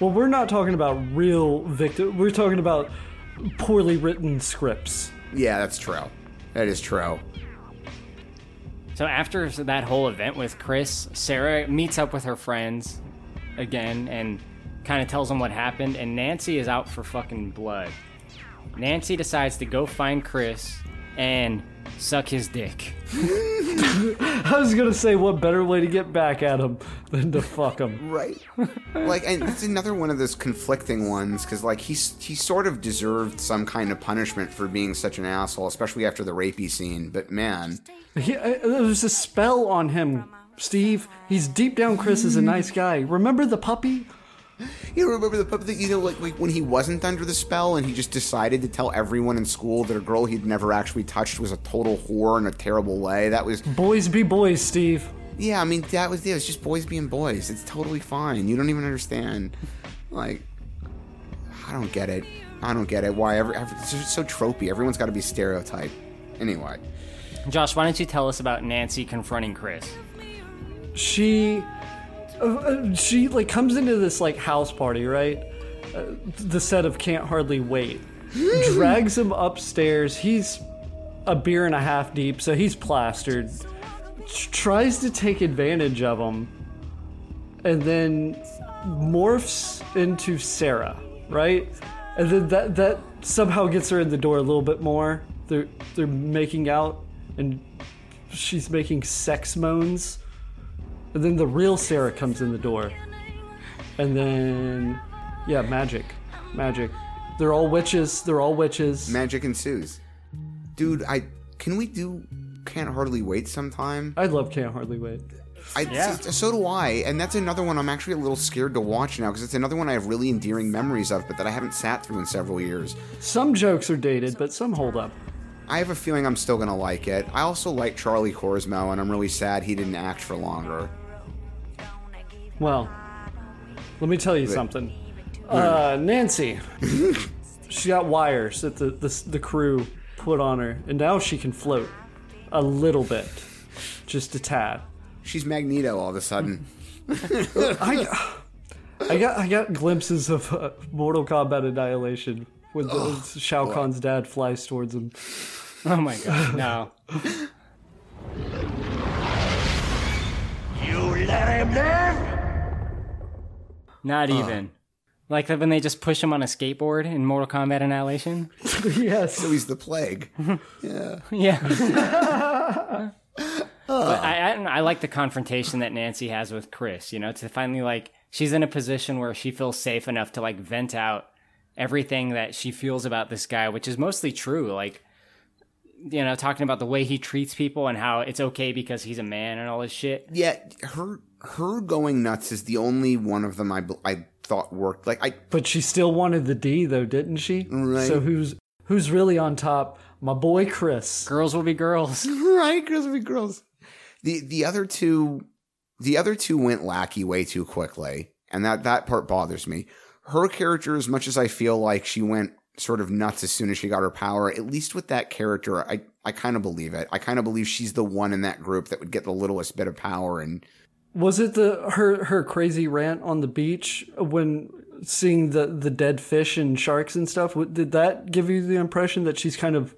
Speaker 4: Well, we're not talking about real victim. We're talking about poorly written scripts.
Speaker 3: yeah, that's true. That is true.
Speaker 2: So after that whole event with Chris, Sarah meets up with her friends again and kind of tells them what happened. And Nancy is out for fucking blood. Nancy decides to go find Chris and suck his dick. *laughs*
Speaker 4: I was gonna say, what better way to get back at him than to fuck him?
Speaker 3: Right. *laughs* like, and it's another one of those conflicting ones because, like, he's he sort of deserved some kind of punishment for being such an asshole, especially after the rapey scene. But man,
Speaker 4: He, uh, there's a spell on him, Steve. He's deep down. Chris is a nice guy. Remember the puppy? *laughs*
Speaker 3: You remember the puppet that you know, like, like when he wasn't under the spell and he just decided to tell everyone in school that a girl he'd never actually touched was a total whore in a terrible way. That was
Speaker 4: boys be boys, Steve.
Speaker 3: Yeah, I mean that was it. It's just boys being boys. It's totally fine. You don't even understand. Like, I don't get it. I don't get it. Why? Every, every, it's just so tropey. Everyone's got to be stereotyped. Anyway,
Speaker 2: Josh, why don't you tell us about Nancy confronting Chris?
Speaker 4: She, Uh, uh, she like comes into this like house party, right? Uh, the set of can't hardly wait. Hmm. drags him upstairs. He's a beer and a half deep, so he's plastered. Tr- tries to take advantage of him, and then morphs into Sarah, right? And then that that somehow gets her in the door a little bit more. They're they're making out, and she's making sex moans. And then the real Sarah comes in the door. And then, yeah, magic. Magic. They're all witches. They're all witches.
Speaker 3: magic ensues. Dude, I can we do? Can't hardly wait sometime.
Speaker 4: I love Can't Hardly Wait.
Speaker 3: I,
Speaker 4: Yeah.
Speaker 3: so, so do I, and that's another one I'm actually a little scared to watch now because it's another one I have really endearing memories of, but that I haven't sat through in several years.
Speaker 4: Some jokes are dated, but some hold up.
Speaker 3: I have a feeling I'm still gonna like it. I also like Charlie Korsmo, and I'm really sad he didn't act for longer.
Speaker 4: Well, let me tell you
Speaker 3: Wait.
Speaker 4: something. Uh, Nancy, *laughs* she got wires that the, the the crew put on her, and now she can float a little bit, just a tad.
Speaker 3: She's Magneto all of a sudden. *laughs*
Speaker 4: I, I got I got glimpses of uh, Mortal Kombat Annihilation when the,
Speaker 3: Oh,
Speaker 4: Shao. Kahn's dad flies towards him.
Speaker 2: Oh my god, *laughs* no.
Speaker 12: You let him live?
Speaker 2: Not even. Like when they just push him on a skateboard in Mortal Kombat Annihilation? *laughs*
Speaker 4: yes.
Speaker 3: So he's the plague. *laughs* yeah.
Speaker 2: Yeah. *laughs* But I, I, I like the confrontation that Nancy has with Chris, you know, to finally like she's in a position where she feels safe enough to like vent out everything that she feels about this guy, which is mostly true. Like, you know, talking about the way he treats people and how it's okay because he's a man and all this shit.
Speaker 3: Yeah, her her going nuts is the only one of them I I thought worked. Like I
Speaker 4: But she still wanted the D though, didn't she?
Speaker 3: Right.
Speaker 4: So who's who's really on top? My boy Chris.
Speaker 2: Girls will be girls. *laughs*
Speaker 3: right, girls will be girls. The the other two the other two went lackey way too quickly, and that that part bothers me. Her character, as much as I feel like she went sort of nuts as soon as she got her power, at least with that character, I I kind of believe it. I kind of believe she's the one in that group that would get the littlest bit of power and
Speaker 4: Was it the her her crazy rant on the beach when seeing the the dead fish and sharks and stuff? Did that give you the impression that she's kind of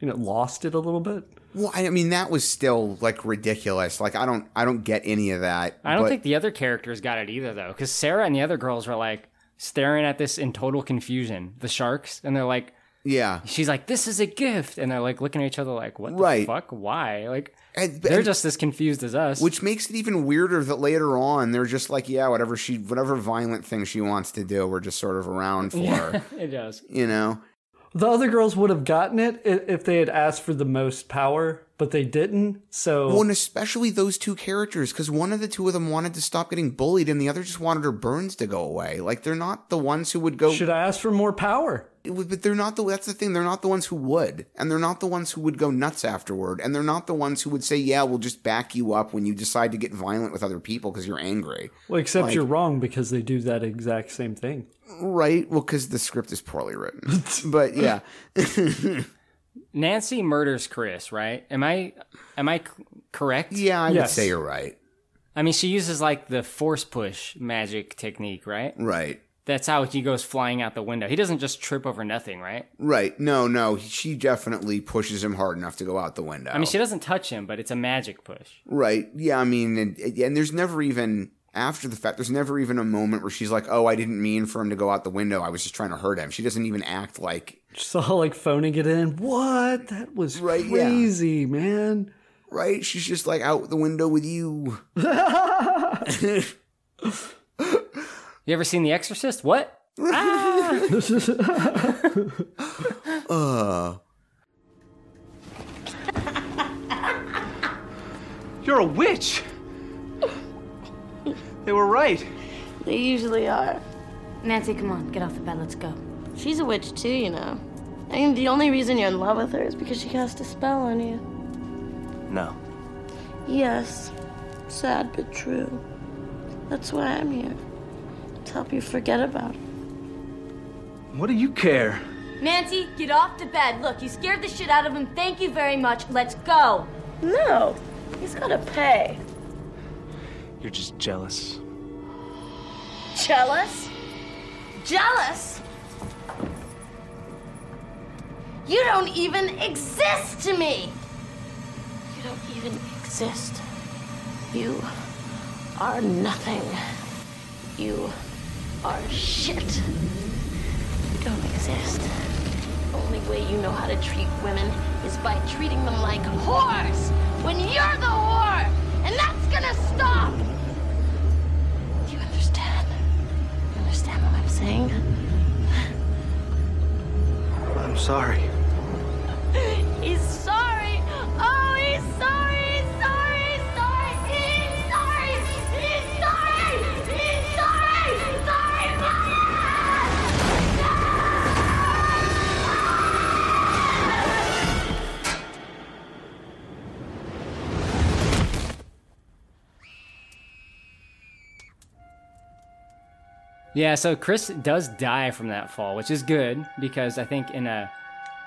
Speaker 4: you know lost it a little bit?
Speaker 3: Well, I mean that was still like ridiculous. Like I don't I don't get any of that.
Speaker 2: I don't
Speaker 3: but-
Speaker 2: think the other characters got it either, though, because Sarah and the other girls were like staring at this in total confusion, the sharks, and they're like,
Speaker 3: Yeah.
Speaker 2: She's like, "This is a gift," and they're like looking at each other like, "What the
Speaker 3: Right.
Speaker 2: fuck? Why?" Like
Speaker 3: And-
Speaker 2: they're
Speaker 3: and-
Speaker 2: just as confused as us.
Speaker 3: Which makes it even weirder that later on they're just like, yeah, whatever she, whatever violent thing she wants to do, we're just sort of around for.
Speaker 2: yeah, *laughs* it does.
Speaker 3: You know,
Speaker 4: The other girls would have gotten it if they had asked for the most power, but they didn't. So
Speaker 3: well, and especially those two characters, because one of the two of them wanted to stop getting bullied, and the other just wanted her burns to go away. Like they're not the ones who would go.
Speaker 4: should I ask for more power?
Speaker 3: But they're not the. That's the thing. They're not the ones who would, and they're not the ones who would go nuts afterward, and they're not the ones who would say, "Yeah, we'll just back you up when you decide to get violent with other people because you're angry."
Speaker 4: Well, except
Speaker 3: Like-
Speaker 4: you're wrong because they do that exact same thing.
Speaker 3: Right. Well, because the script is poorly written. but yeah. *laughs*
Speaker 2: Nancy murders Chris, right? Am I am I correct?
Speaker 3: Yeah, I would say you're right.
Speaker 2: I mean, she uses like the force push magic technique, right?
Speaker 3: Right.
Speaker 2: That's how he goes flying out the window. He doesn't just trip over nothing, right?
Speaker 3: Right. No, no. She definitely pushes him hard enough to go out the window.
Speaker 2: I mean, she doesn't touch him, but it's a magic push.
Speaker 3: Right. Yeah. I mean, and, and there's never even after the fact. There's never even a moment where she's like, "Oh, I didn't mean for him to go out the window. I was just trying to hurt him." She doesn't even act like
Speaker 4: Just all like phoning it in. What? That was
Speaker 3: Right, yeah.
Speaker 4: crazy, man.
Speaker 3: right. She's just like out the window with you. *laughs*
Speaker 2: You ever seen The Exorcist? What?
Speaker 3: uh. *laughs* *laughs*
Speaker 12: You're a witch. They were right.
Speaker 15: They usually are.
Speaker 13: Nancy, come on, get off the bed. Let's go.
Speaker 15: She's a witch too, you know. I mean, the only reason you're in love with her is because she cast a spell on you.
Speaker 12: No.
Speaker 15: Yes, sad but true. That's why I'm here. To help you forget about it.
Speaker 12: What do you care?
Speaker 13: Nancy, get off the bed. Look, you scared the shit out of him. Thank you very much. Let's go.
Speaker 15: No, he's gotta pay.
Speaker 12: You're just jealous.
Speaker 15: Jealous? Jealous? You don't even exist to me! You don't even exist. You are nothing. You are shit. You don't exist. The only way you know how to treat women is by treating them like whores when you're the whore! And that's gonna stop! Understand what I'm saying?
Speaker 12: I'm sorry.
Speaker 15: He's sorry! Oh, he's sorry! He's sorry!
Speaker 2: Yeah, so Chris does die from that fall, which is good because I think in a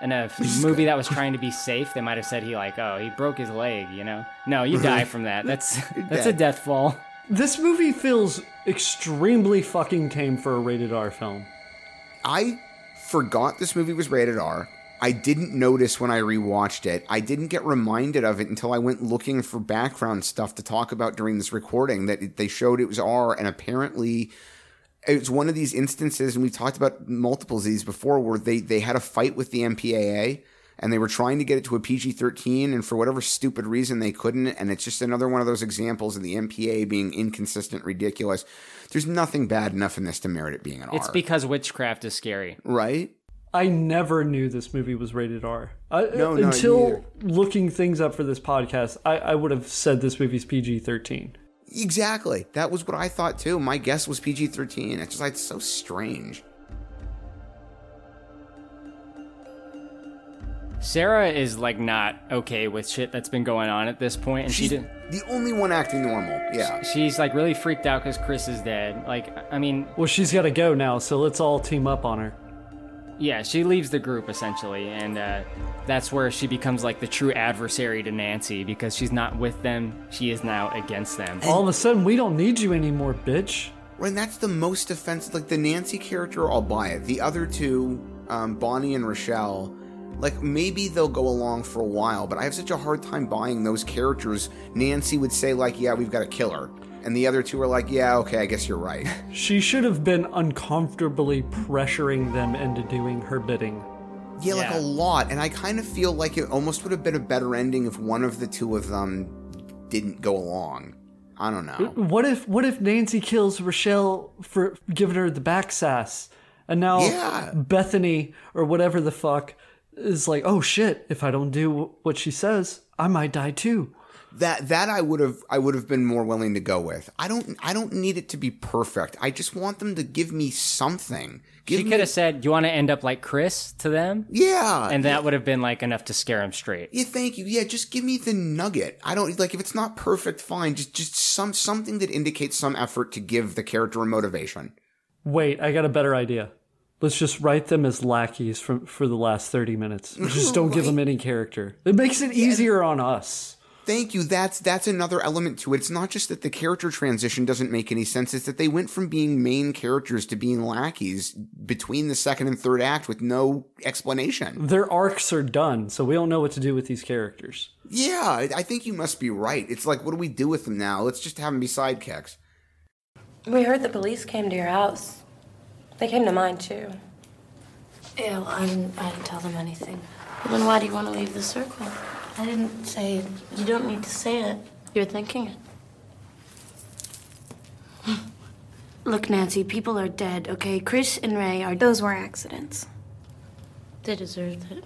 Speaker 2: in a *laughs* movie that was trying to be safe, they might have said he like, oh, he broke his leg, you know? No, you die from that. That's *laughs* that's a death fall.
Speaker 4: This movie feels extremely fucking tame for a rated R film.
Speaker 3: I forgot this movie was rated R. I didn't notice when I rewatched it. I didn't get reminded of it until I went looking for background stuff to talk about during this recording that it, they showed it was R and apparently it's one of these instances and we talked about multiples of these before where they they had a fight with the MPAA and they were trying to get it to a PG-13 and for whatever stupid reason they couldn't and it's just another one of those examples of the MPAA being inconsistent ridiculous. There's nothing bad enough in this to merit it being an
Speaker 2: It's
Speaker 3: R.
Speaker 2: It's because witchcraft is scary.
Speaker 3: right?
Speaker 4: I never knew this movie was rated R. I,
Speaker 3: No, no,
Speaker 4: until looking things up for this podcast, I, I would have said this movie's PG 13.
Speaker 3: Exactly. That was what I thought too. My guess was PG 13. It's just like so strange.
Speaker 2: Sarah is like not okay with shit that's been going on at this point, and she
Speaker 3: She's
Speaker 2: did.
Speaker 3: the only one acting normal. Yeah.
Speaker 2: She's like really freaked out because Chris is dead. Like, I mean,
Speaker 4: Well, she's got to go now, so let's all team up on her.
Speaker 2: Yeah, she leaves the group essentially, and uh, that's where she becomes like the true adversary to Nancy because she's not with them; she is now against them.
Speaker 4: All of a sudden, we don't need you anymore, bitch.
Speaker 3: And that's the most offensive. Like the Nancy character, I'll buy it. The other two, um, Bonnie and Rochelle, like maybe they'll go along for a while, but I have such a hard time buying those characters. Nancy would say like, "Yeah, we've got to kill her," and the other two are like, "Yeah, okay, I guess you're right." *laughs*
Speaker 4: She should have been uncomfortably pressuring them into doing her bidding.
Speaker 3: Yeah, like a lot. And I kind of feel like it almost would have been a better ending if one of the two of them didn't go along. I don't know.
Speaker 4: Uh, what if what if Nancy kills Rochelle for giving her the back sass, and now
Speaker 3: Yeah.
Speaker 4: Bethany or whatever the fuck is like, oh shit! If I don't do what she says, I might die too.
Speaker 3: That that I would have I would have been more willing to go with. I don't I don't need it to be perfect. I just want them to give me something. Give
Speaker 2: she
Speaker 3: me-
Speaker 2: could have said, "You want to end up like Chris?" to them.
Speaker 3: Yeah,
Speaker 2: and that would have been like enough to scare him straight.
Speaker 3: Yeah, thank you. Yeah, just give me the nugget. I don't like if it's not perfect, fine. Just just some something that indicates some effort to give the character a motivation.
Speaker 4: Wait, I got a better idea. Let's just write them as lackeys for for the last thirty minutes. *laughs* Just don't give them any character. It makes it easier on us.
Speaker 3: Thank you. That's that's another element to it. It's not just that the character transition doesn't make any sense. It's that they went from being main characters to being lackeys between the second and third act with no explanation.
Speaker 4: Their arcs are done, so we don't know what to do with these characters.
Speaker 3: Yeah, I I think you must be right. It's like, what do we do with them now? Let's just have them be sidekicks.
Speaker 17: We heard the police came to your house. They came to mine too.
Speaker 15: Yeah, well, I didn't, I didn't tell them anything. Well, then why do you want to leave the circle? I didn't say it. You don't need to say it. You're thinking it. *laughs* Look, Nancy, people are dead, okay? Chris and Ray are.
Speaker 16: Those were accidents.
Speaker 15: They deserved it.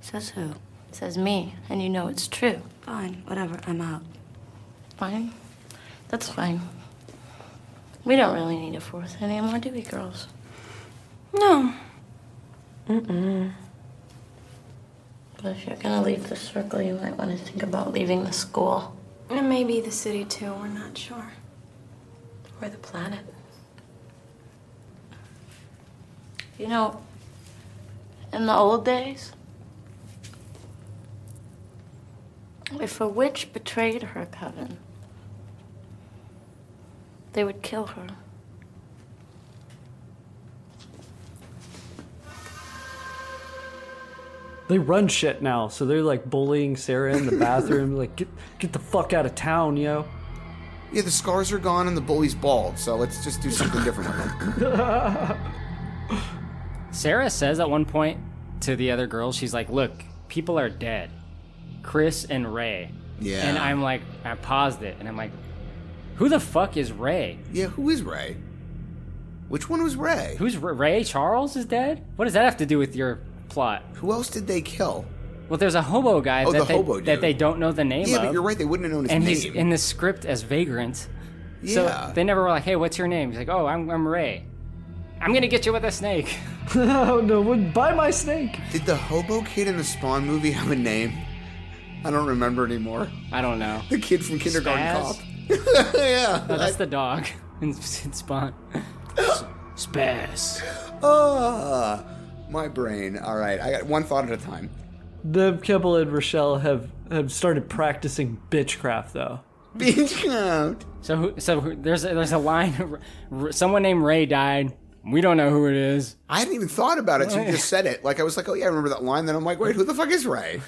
Speaker 15: Says who? Says me, and you know it's true. Fine, whatever, I'm out. Fine? That's fine. We don't really need a fourth anymore, do we, girls?
Speaker 16: No.
Speaker 15: Mm-mm. But if you're gonna leave the circle, you might want to think about leaving the school.
Speaker 16: And maybe the city too, we're not sure.
Speaker 15: Or the planet. You know, in the old days, if a witch betrayed her coven, they would kill her.
Speaker 4: They run shit now, so they're like bullying Sarah in the *laughs* bathroom, like get get the fuck out of town, yo.
Speaker 3: Yeah, the scars are gone and the bully's bald, so let's just do something different with them. *laughs*
Speaker 2: Sarah says at one point to the other girls, she's like, "Look, people are dead. Chris and Ray."
Speaker 3: Yeah.
Speaker 2: And I'm like, I paused it, and I'm like, "Who the fuck is Ray?
Speaker 3: Yeah, who is Ray? Which one was Ray?
Speaker 2: Who's Ray? Charles is dead. What does that have to do with your plot?
Speaker 3: Who else did they kill?
Speaker 2: Well, there's a hobo guy
Speaker 3: Oh,
Speaker 2: that
Speaker 3: the
Speaker 2: they,
Speaker 3: hobo
Speaker 2: that they don't know the name of.
Speaker 3: Yeah,
Speaker 2: of.
Speaker 3: but you're right. They wouldn't have known his
Speaker 2: and
Speaker 3: name.
Speaker 2: he's in the script as Vagrant.
Speaker 3: Yeah.
Speaker 2: So they never were like, "Hey, what's your name?" He's like, "Oh, I'm, I'm Ray. I'm gonna get you with a snake." *laughs*
Speaker 4: oh no! Would buy my snake.
Speaker 3: Did the hobo kid in the Spawn movie have a name? I don't remember anymore.
Speaker 2: I don't know.
Speaker 3: The kid from Kindergarten
Speaker 2: Spaz?
Speaker 3: Cop. *laughs* yeah.
Speaker 2: No, that's the dog *laughs* in, in Spawn. *gasps* Spaz.
Speaker 3: Ah, my brain. All right, I got one thought at a time.
Speaker 4: The Keppel and Rochelle have have started practicing bitchcraft though.
Speaker 3: Bitchcraft.
Speaker 2: So, who, so who- there's a, there's a line. *laughs* Someone named Ray died. We don't know who it is.
Speaker 3: I hadn't even thought about it. So you just *laughs* said it. Like I was like, oh yeah, I remember that line. Then I'm like, wait, who the fuck is Ray?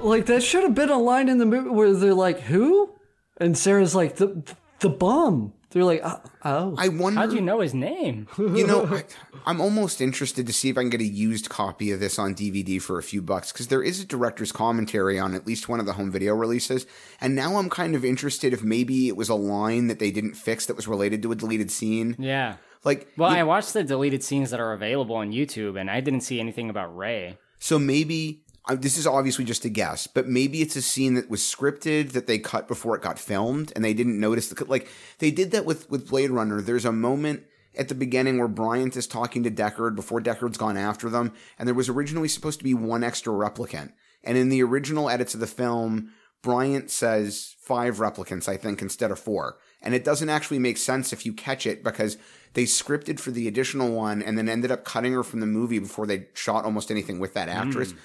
Speaker 4: Like that should have been a line in the movie where they're like, "Who?" And Sarah's like, "The the bum." They're like, "Oh." oh.
Speaker 3: I wonder.
Speaker 2: How'd you know his name?
Speaker 3: You know, *laughs* I, I'm almost interested to see if I can get a used copy of this on DVD for a few bucks because there is a director's commentary on at least one of the home video releases. And now I'm kind of interested if maybe it was a line that they didn't fix that was related to a deleted scene.
Speaker 2: Yeah.
Speaker 3: Like,
Speaker 2: Well, I watched the deleted scenes that are available on YouTube, and I didn't see anything about Ray.
Speaker 3: So maybe this is obviously just a guess, but maybe it's a scene that was scripted that they cut before it got filmed, and they didn't notice the like they did that with with Blade Runner. There's a moment at the beginning where Bryant is talking to Deckard before Deckard's gone after them, and there was originally supposed to be one extra replicant, and in the original edits of the film. Bryant says five replicants, I think, instead of four. And it doesn't actually make sense if you catch it because they scripted for the additional one and then ended up cutting her from the movie before they shot almost anything with that actress. And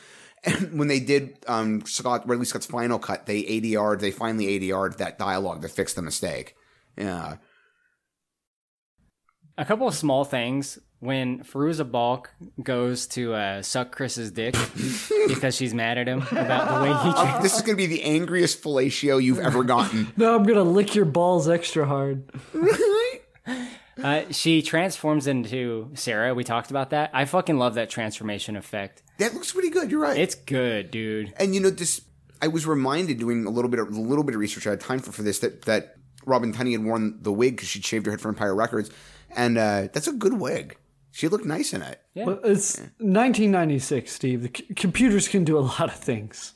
Speaker 3: when they did um, Scott Ridley Scott's final cut, they ADR'd, they finally ADR'd that dialogue to fix the mistake. Yeah.
Speaker 2: A couple of small things when Fairuza Balk goes to uh, suck Chris's dick *laughs* because she's mad at him about the way he
Speaker 3: Uh,
Speaker 2: treats.
Speaker 3: this is going to be the angriest fellatio you've ever gotten. *laughs*
Speaker 4: No, I'm gonna lick your balls extra hard. *laughs*
Speaker 2: Uh, she transforms into Sarah. We talked about that. I fucking love that transformation effect.
Speaker 3: That looks pretty good. You're right.
Speaker 2: It's good, dude.
Speaker 3: And you know, this I was reminded doing a little bit of a little bit of research. I had time for for this that that Robin Tunney had worn the wig because she'd shaved her head for Empire Records, and uh, that's a good wig. She looked nice in it.
Speaker 4: Well, it's 1996, Steve. The c- computers can do a lot of things.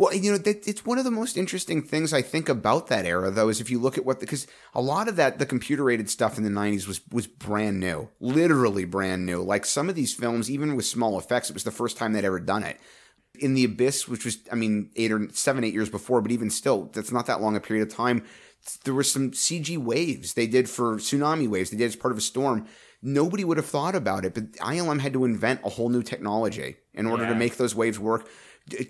Speaker 3: Well, you know, that, it's one of the most interesting things I think about that era, though, is if you look at what because a lot of that the computer aided stuff in the '90s was was brand new, literally brand new. Like some of these films, even with small effects, it was the first time they'd ever done it. In the Abyss, which was, I mean, eight or seven, eight years before, but even still, that's not that long a period of time. There were some CG waves they did for tsunami waves. They did as part of a storm. Nobody would have thought about it, but ILM had to invent a whole new technology in order to make those waves work.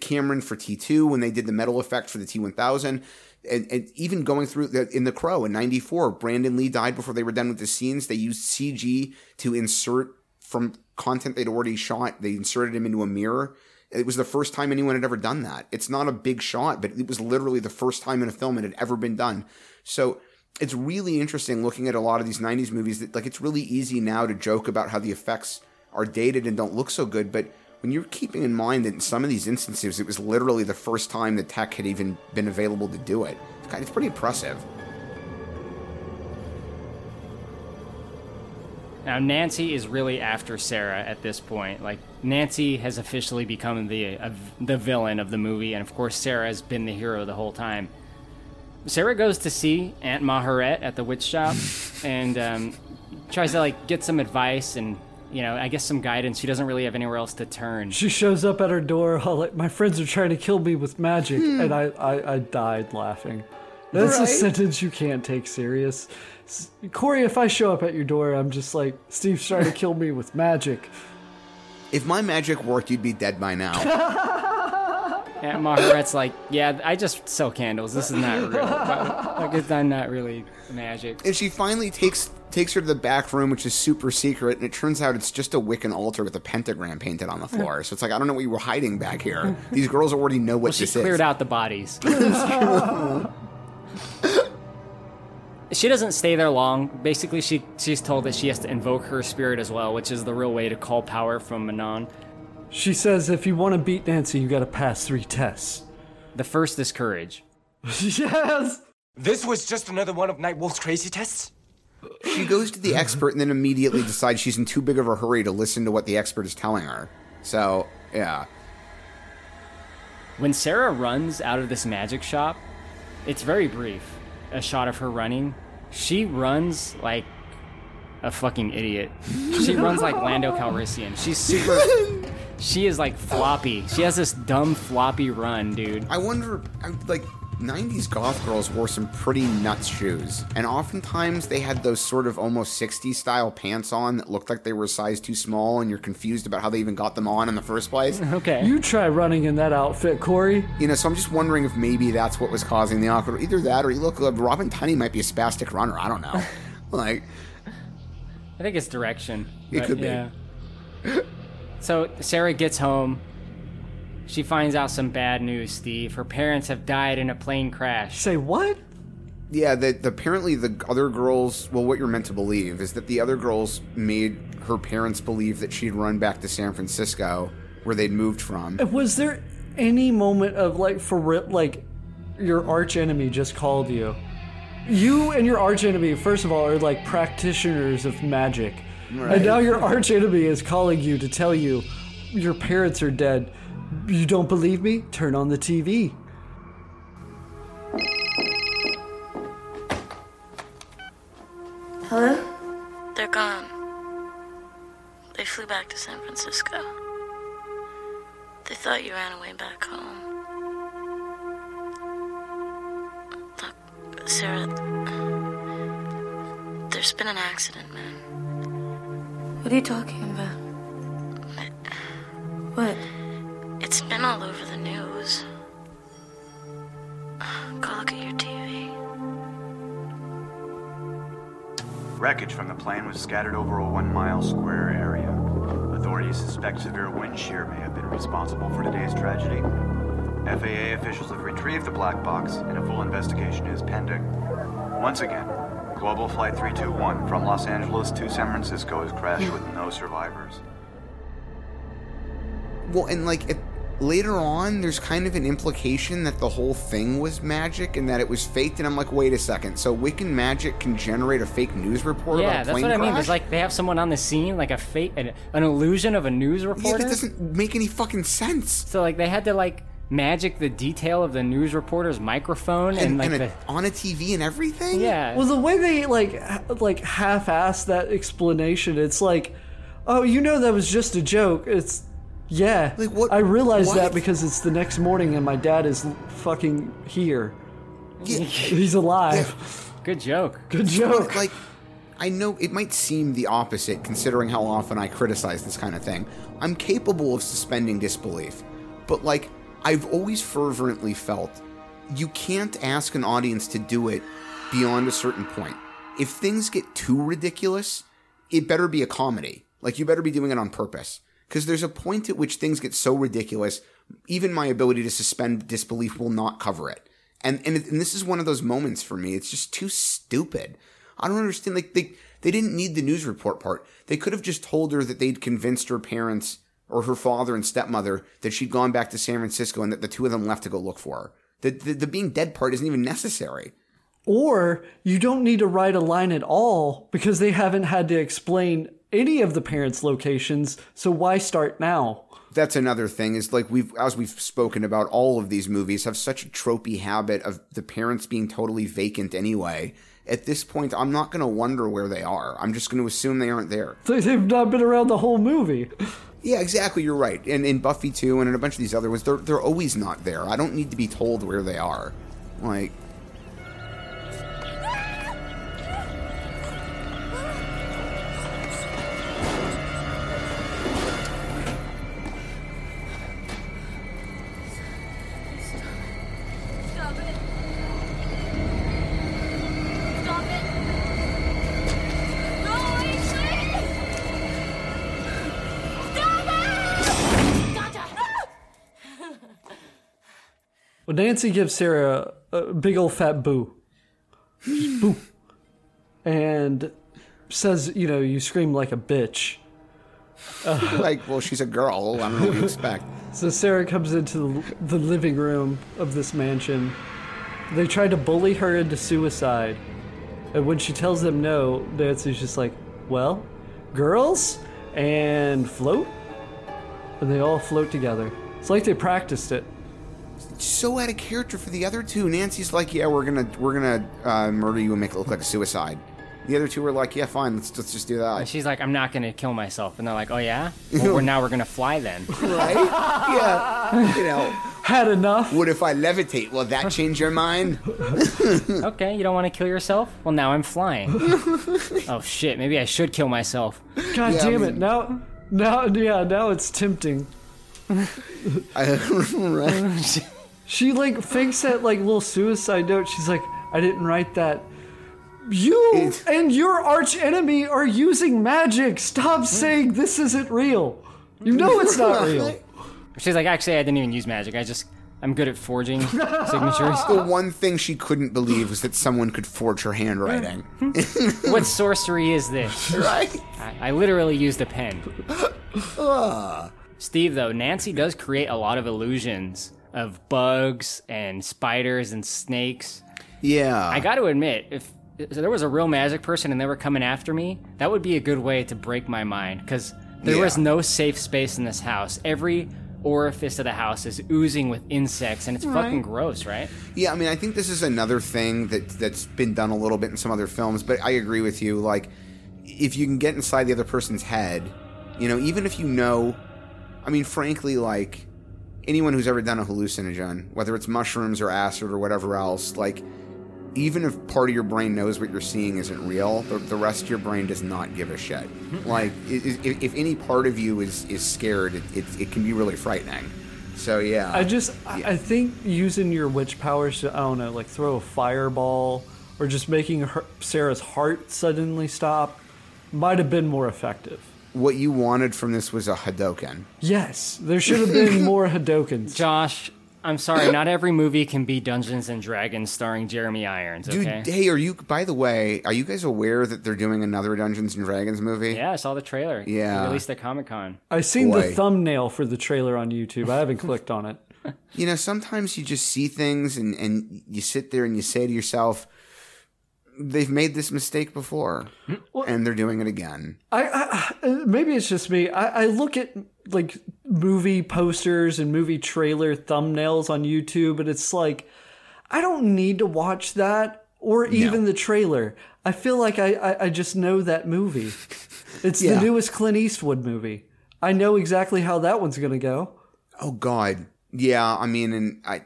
Speaker 3: Cameron for T2 when they did the metal effect for the T1000. And, and even going through the, in The Crow in 94, Brandon Lee died before they were done with the scenes. They used CG to insert from content they'd already shot, they inserted him into a mirror. It was the first time anyone had ever done that. It's not a big shot, but it was literally the first time in a film it had ever been done. So it's really interesting looking at a lot of these 90s movies that like it's really easy now to joke about how the effects are dated and don't look so good, but when you're keeping in mind that in some of these instances it was literally the first time the tech had even been available to do it, it's pretty impressive.
Speaker 2: Now Nancy is really after Sarah at this point. Like Nancy has officially become the uh, the villain of the movie, and of course Sarah has been the hero the whole time. Sarah goes to see Aunt Maharet at the witch shop, *laughs* and um, tries to like get some advice and you know I guess some guidance. She doesn't really have anywhere else to turn.
Speaker 4: She shows up at her door, all like, my friends are trying to kill me with magic, hmm. and I, I, I died laughing. That's a sentence you can't take serious. S- Corey, if I show up at your door, I'm just like, Steve's trying to kill me with magic.
Speaker 3: If my magic worked, you'd be dead by now. *laughs*
Speaker 2: Aunt Maharet's like, yeah, I just sell candles. This is not real. like it's not, not really magic.
Speaker 3: and she finally takes takes her to the back room, which is super secret, and it turns out it's just a Wiccan altar with a pentagram painted on the floor. So it's like I don't know what you were hiding back here. These girls already know what
Speaker 2: Well, she
Speaker 3: this
Speaker 2: cleared
Speaker 3: is.
Speaker 2: out the bodies. *laughs* she doesn't stay there long. Basically, she she's told that she has to invoke her spirit as well, which is the real way to call power from Manon.
Speaker 4: She says if you want to beat Nancy, you gotta pass three tests.
Speaker 2: The first is courage. *laughs*
Speaker 4: yes!
Speaker 20: This was just another one of Nightwolf's crazy tests?
Speaker 3: She goes to the expert and then immediately decides she's in too big of a hurry to listen to what the expert is telling her. So yeah,
Speaker 2: When Sarah runs out of this magic shop, it's very brief. A shot of her running. She runs like a fucking idiot. She runs like Lando Calrissian. She's super. *laughs* She is like floppy. She has this dumb floppy run, dude.
Speaker 3: I wonder, like, 90s goth girls wore some pretty nuts shoes. And oftentimes they had those sort of almost 60s style pants on that looked like they were a size too small, and you're confused about how they even got them on in the first place. *laughs*
Speaker 2: Okay.
Speaker 4: You try running in that outfit, Corey.
Speaker 3: You know, so I'm just wondering if maybe that's what was causing the awkward. Either that or you look, uh, Robin Tunney might be a spastic runner. I don't know. *laughs* like,
Speaker 2: I think it's direction.
Speaker 3: It
Speaker 2: but
Speaker 3: could be.
Speaker 2: yeah. So Sarah gets home. She finds out some bad news, Steve. Her parents have died in a plane crash.
Speaker 4: Say what?
Speaker 3: yeah, that apparently the other girls, well, what you're meant to believe is that the other girls made her parents believe that she'd run back to San Francisco, where they'd moved from.
Speaker 4: Was there any moment of like for real, like your arch enemy just called you? You and your arch enemy, first of all, are like practitioners of magic,
Speaker 3: Right.
Speaker 4: and now your arch enemy is calling you to tell you your parents are dead. You don't believe me? Turn on the TV.
Speaker 15: Hello? They're gone. They flew back to San Francisco. They thought you ran away back home. Look, Sarah, there's been an accident, man. What are you talking about? What? It's been all over the news. *sighs* Go look at your TV.
Speaker 21: Wreckage from the plane was scattered over a one mile square area. Authorities suspect severe wind shear may have been responsible for today's tragedy. FAA officials have retrieved the black box, and a full investigation is pending. Once again, Global Flight 321 from Los Angeles to San Francisco has crashed with no survivors.
Speaker 3: Well, and like it, later on, there's kind of an implication that the whole thing was magic and that it was faked. And I'm like, wait a second. So Wiccan magic can generate a fake news report
Speaker 2: Yeah,
Speaker 3: about a
Speaker 2: that's
Speaker 3: plane
Speaker 2: what I mean.
Speaker 3: crash?
Speaker 2: There's like they have someone on the scene, like a fake, an, an illusion of a news reporter.
Speaker 3: yeah,
Speaker 2: reporter.
Speaker 3: that doesn't make any fucking sense.
Speaker 2: So like they had to like magic the detail of the news reporter's microphone and,
Speaker 3: And,
Speaker 2: like
Speaker 3: and
Speaker 2: the
Speaker 3: a, on a TV and everything.
Speaker 2: yeah.
Speaker 4: Well, the way they like ha- like half-ass that explanation, it's like, oh, you know that was just a joke. It's yeah.
Speaker 3: Like what?
Speaker 4: I realized that because it's the next morning and my dad is fucking here.
Speaker 3: Yeah.
Speaker 4: He's alive.
Speaker 2: Good joke.
Speaker 4: Good joke.
Speaker 3: Like, I know it might seem the opposite considering how often I criticize this kind of thing. I'm capable of suspending disbelief. But, like, I've always fervently felt you can't ask an audience to do it beyond a certain point. If things get too ridiculous, it better be a comedy. Like, you better be doing it on purpose. Because there's a point at which things get so ridiculous, even my ability to suspend disbelief will not cover it. And, and and this is one of those moments for me. It's just too stupid. I don't understand. Like they they didn't need the news report part. They could have just told her that they'd convinced her parents or her father and stepmother that she'd gone back to San Francisco and that the two of them left to go look for her. The the, the being dead part isn't even necessary.
Speaker 4: Or you don't need to write a line at all because they haven't had to explain any of the parents' locations. So why start now?
Speaker 3: That's another thing is like we've as we've spoken about all of these movies have such a tropey habit of the parents being totally vacant anyway. At this point, I'm not going to wonder where they are. I'm just going to assume they aren't there.
Speaker 4: They- They've not been around the whole movie.
Speaker 3: Yeah, exactly. You're right. And in Buffy too, and in a bunch of these other ones, they're they're always not there. I don't need to be told where they are. Like,
Speaker 4: Nancy gives Sarah a big old fat boo. Boo. And says, you know, you scream like a bitch. *laughs*
Speaker 3: like, well, she's a girl. I don't know what you expect. *laughs*
Speaker 4: So Sarah comes into the, the living room of this mansion. They try to bully her into suicide. And when she tells them no, Nancy's just like, well, girls, and float. And they all float together. It's like they practiced it.
Speaker 3: So out of character for the other two. Nancy's like, yeah, we're gonna we're gonna uh, murder you and make it look like a suicide. The other two were like, yeah, fine, let's let's just do
Speaker 2: And
Speaker 3: that.
Speaker 2: she's like, I'm not gonna kill myself, and they're like, Oh yeah. *laughs* Well, we're, now we're gonna fly then. *laughs*
Speaker 3: right? Yeah. You know, *laughs*
Speaker 4: had enough.
Speaker 3: What if I levitate? Will that change your mind?
Speaker 2: okay, you don't want to kill yourself? Well, now I'm flying. oh shit, maybe I should kill myself.
Speaker 4: God
Speaker 3: Yeah, I
Speaker 4: damn it! Now, now, yeah, now it's tempting.
Speaker 3: Right. *laughs*
Speaker 4: She like fakes that like little suicide note. She's like, I didn't write that. You and your arch enemy are using magic. Stop saying this isn't real. You know it's not *laughs* real.
Speaker 2: She's like, actually, I didn't even use magic. I just, I'm good at forging signatures. *laughs*
Speaker 3: The one thing she couldn't believe was that someone could forge her handwriting.
Speaker 2: what sorcery is this?
Speaker 3: Right?
Speaker 2: I, I literally used a pen.
Speaker 3: Ah.
Speaker 2: Steve, though, Nancy does create a lot of illusions of bugs and spiders and snakes.
Speaker 3: Yeah.
Speaker 2: I got to admit, if, if there was a real magic person and they were coming after me, that would be a good way to break my mind because there
Speaker 3: Yeah.
Speaker 2: was no safe space in this house. Every orifice of the house is oozing with insects and it's
Speaker 3: Right.
Speaker 2: fucking gross, right?
Speaker 3: Yeah, I mean, I think this is another thing that that's been done a little bit in some other films, but I agree with you. Like, if you can get inside the other person's head, you know, even if you know, I mean, frankly, like anyone who's ever done a hallucinogen, whether it's mushrooms or acid or whatever else, like even if part of your brain knows what you're seeing isn't real, the, the rest of your brain does not give a shit. Hmm. like, i- i- if, if any part of you is is scared, it, it, it can be really frightening. So yeah,
Speaker 4: I just, I I think using your witch powers to, I don't know, like throw a fireball or just making her, Sarah's heart suddenly stop might have been more effective.
Speaker 3: What you wanted from this was a Hadoken.
Speaker 4: Yes, there should have been more Hadokens. *laughs*
Speaker 2: Josh, I'm sorry, not every movie can be Dungeons and Dragons starring Jeremy Irons.
Speaker 3: Dude,
Speaker 2: Okay.
Speaker 3: hey, are you? By the way, are you guys aware that they're doing another Dungeons and Dragons movie?
Speaker 2: yeah, I saw the trailer.
Speaker 3: Yeah.
Speaker 2: They released at Comic Con.
Speaker 4: I seen
Speaker 3: Boy.
Speaker 4: the thumbnail for the trailer on YouTube. I haven't *laughs* clicked on it.
Speaker 3: You know, sometimes you just see things and and you sit there and you say to yourself, "They've made this mistake before, and they're doing it again."
Speaker 4: I, I maybe it's just me. I, I look at like movie posters and movie trailer thumbnails on YouTube, and it's like I don't need to watch that or even the trailer. I feel like I, I, I just know that movie. *laughs* It's
Speaker 3: Yeah.
Speaker 4: the newest Clint Eastwood movie. I know exactly how that one's gonna go.
Speaker 3: Oh God, yeah. I mean, and I,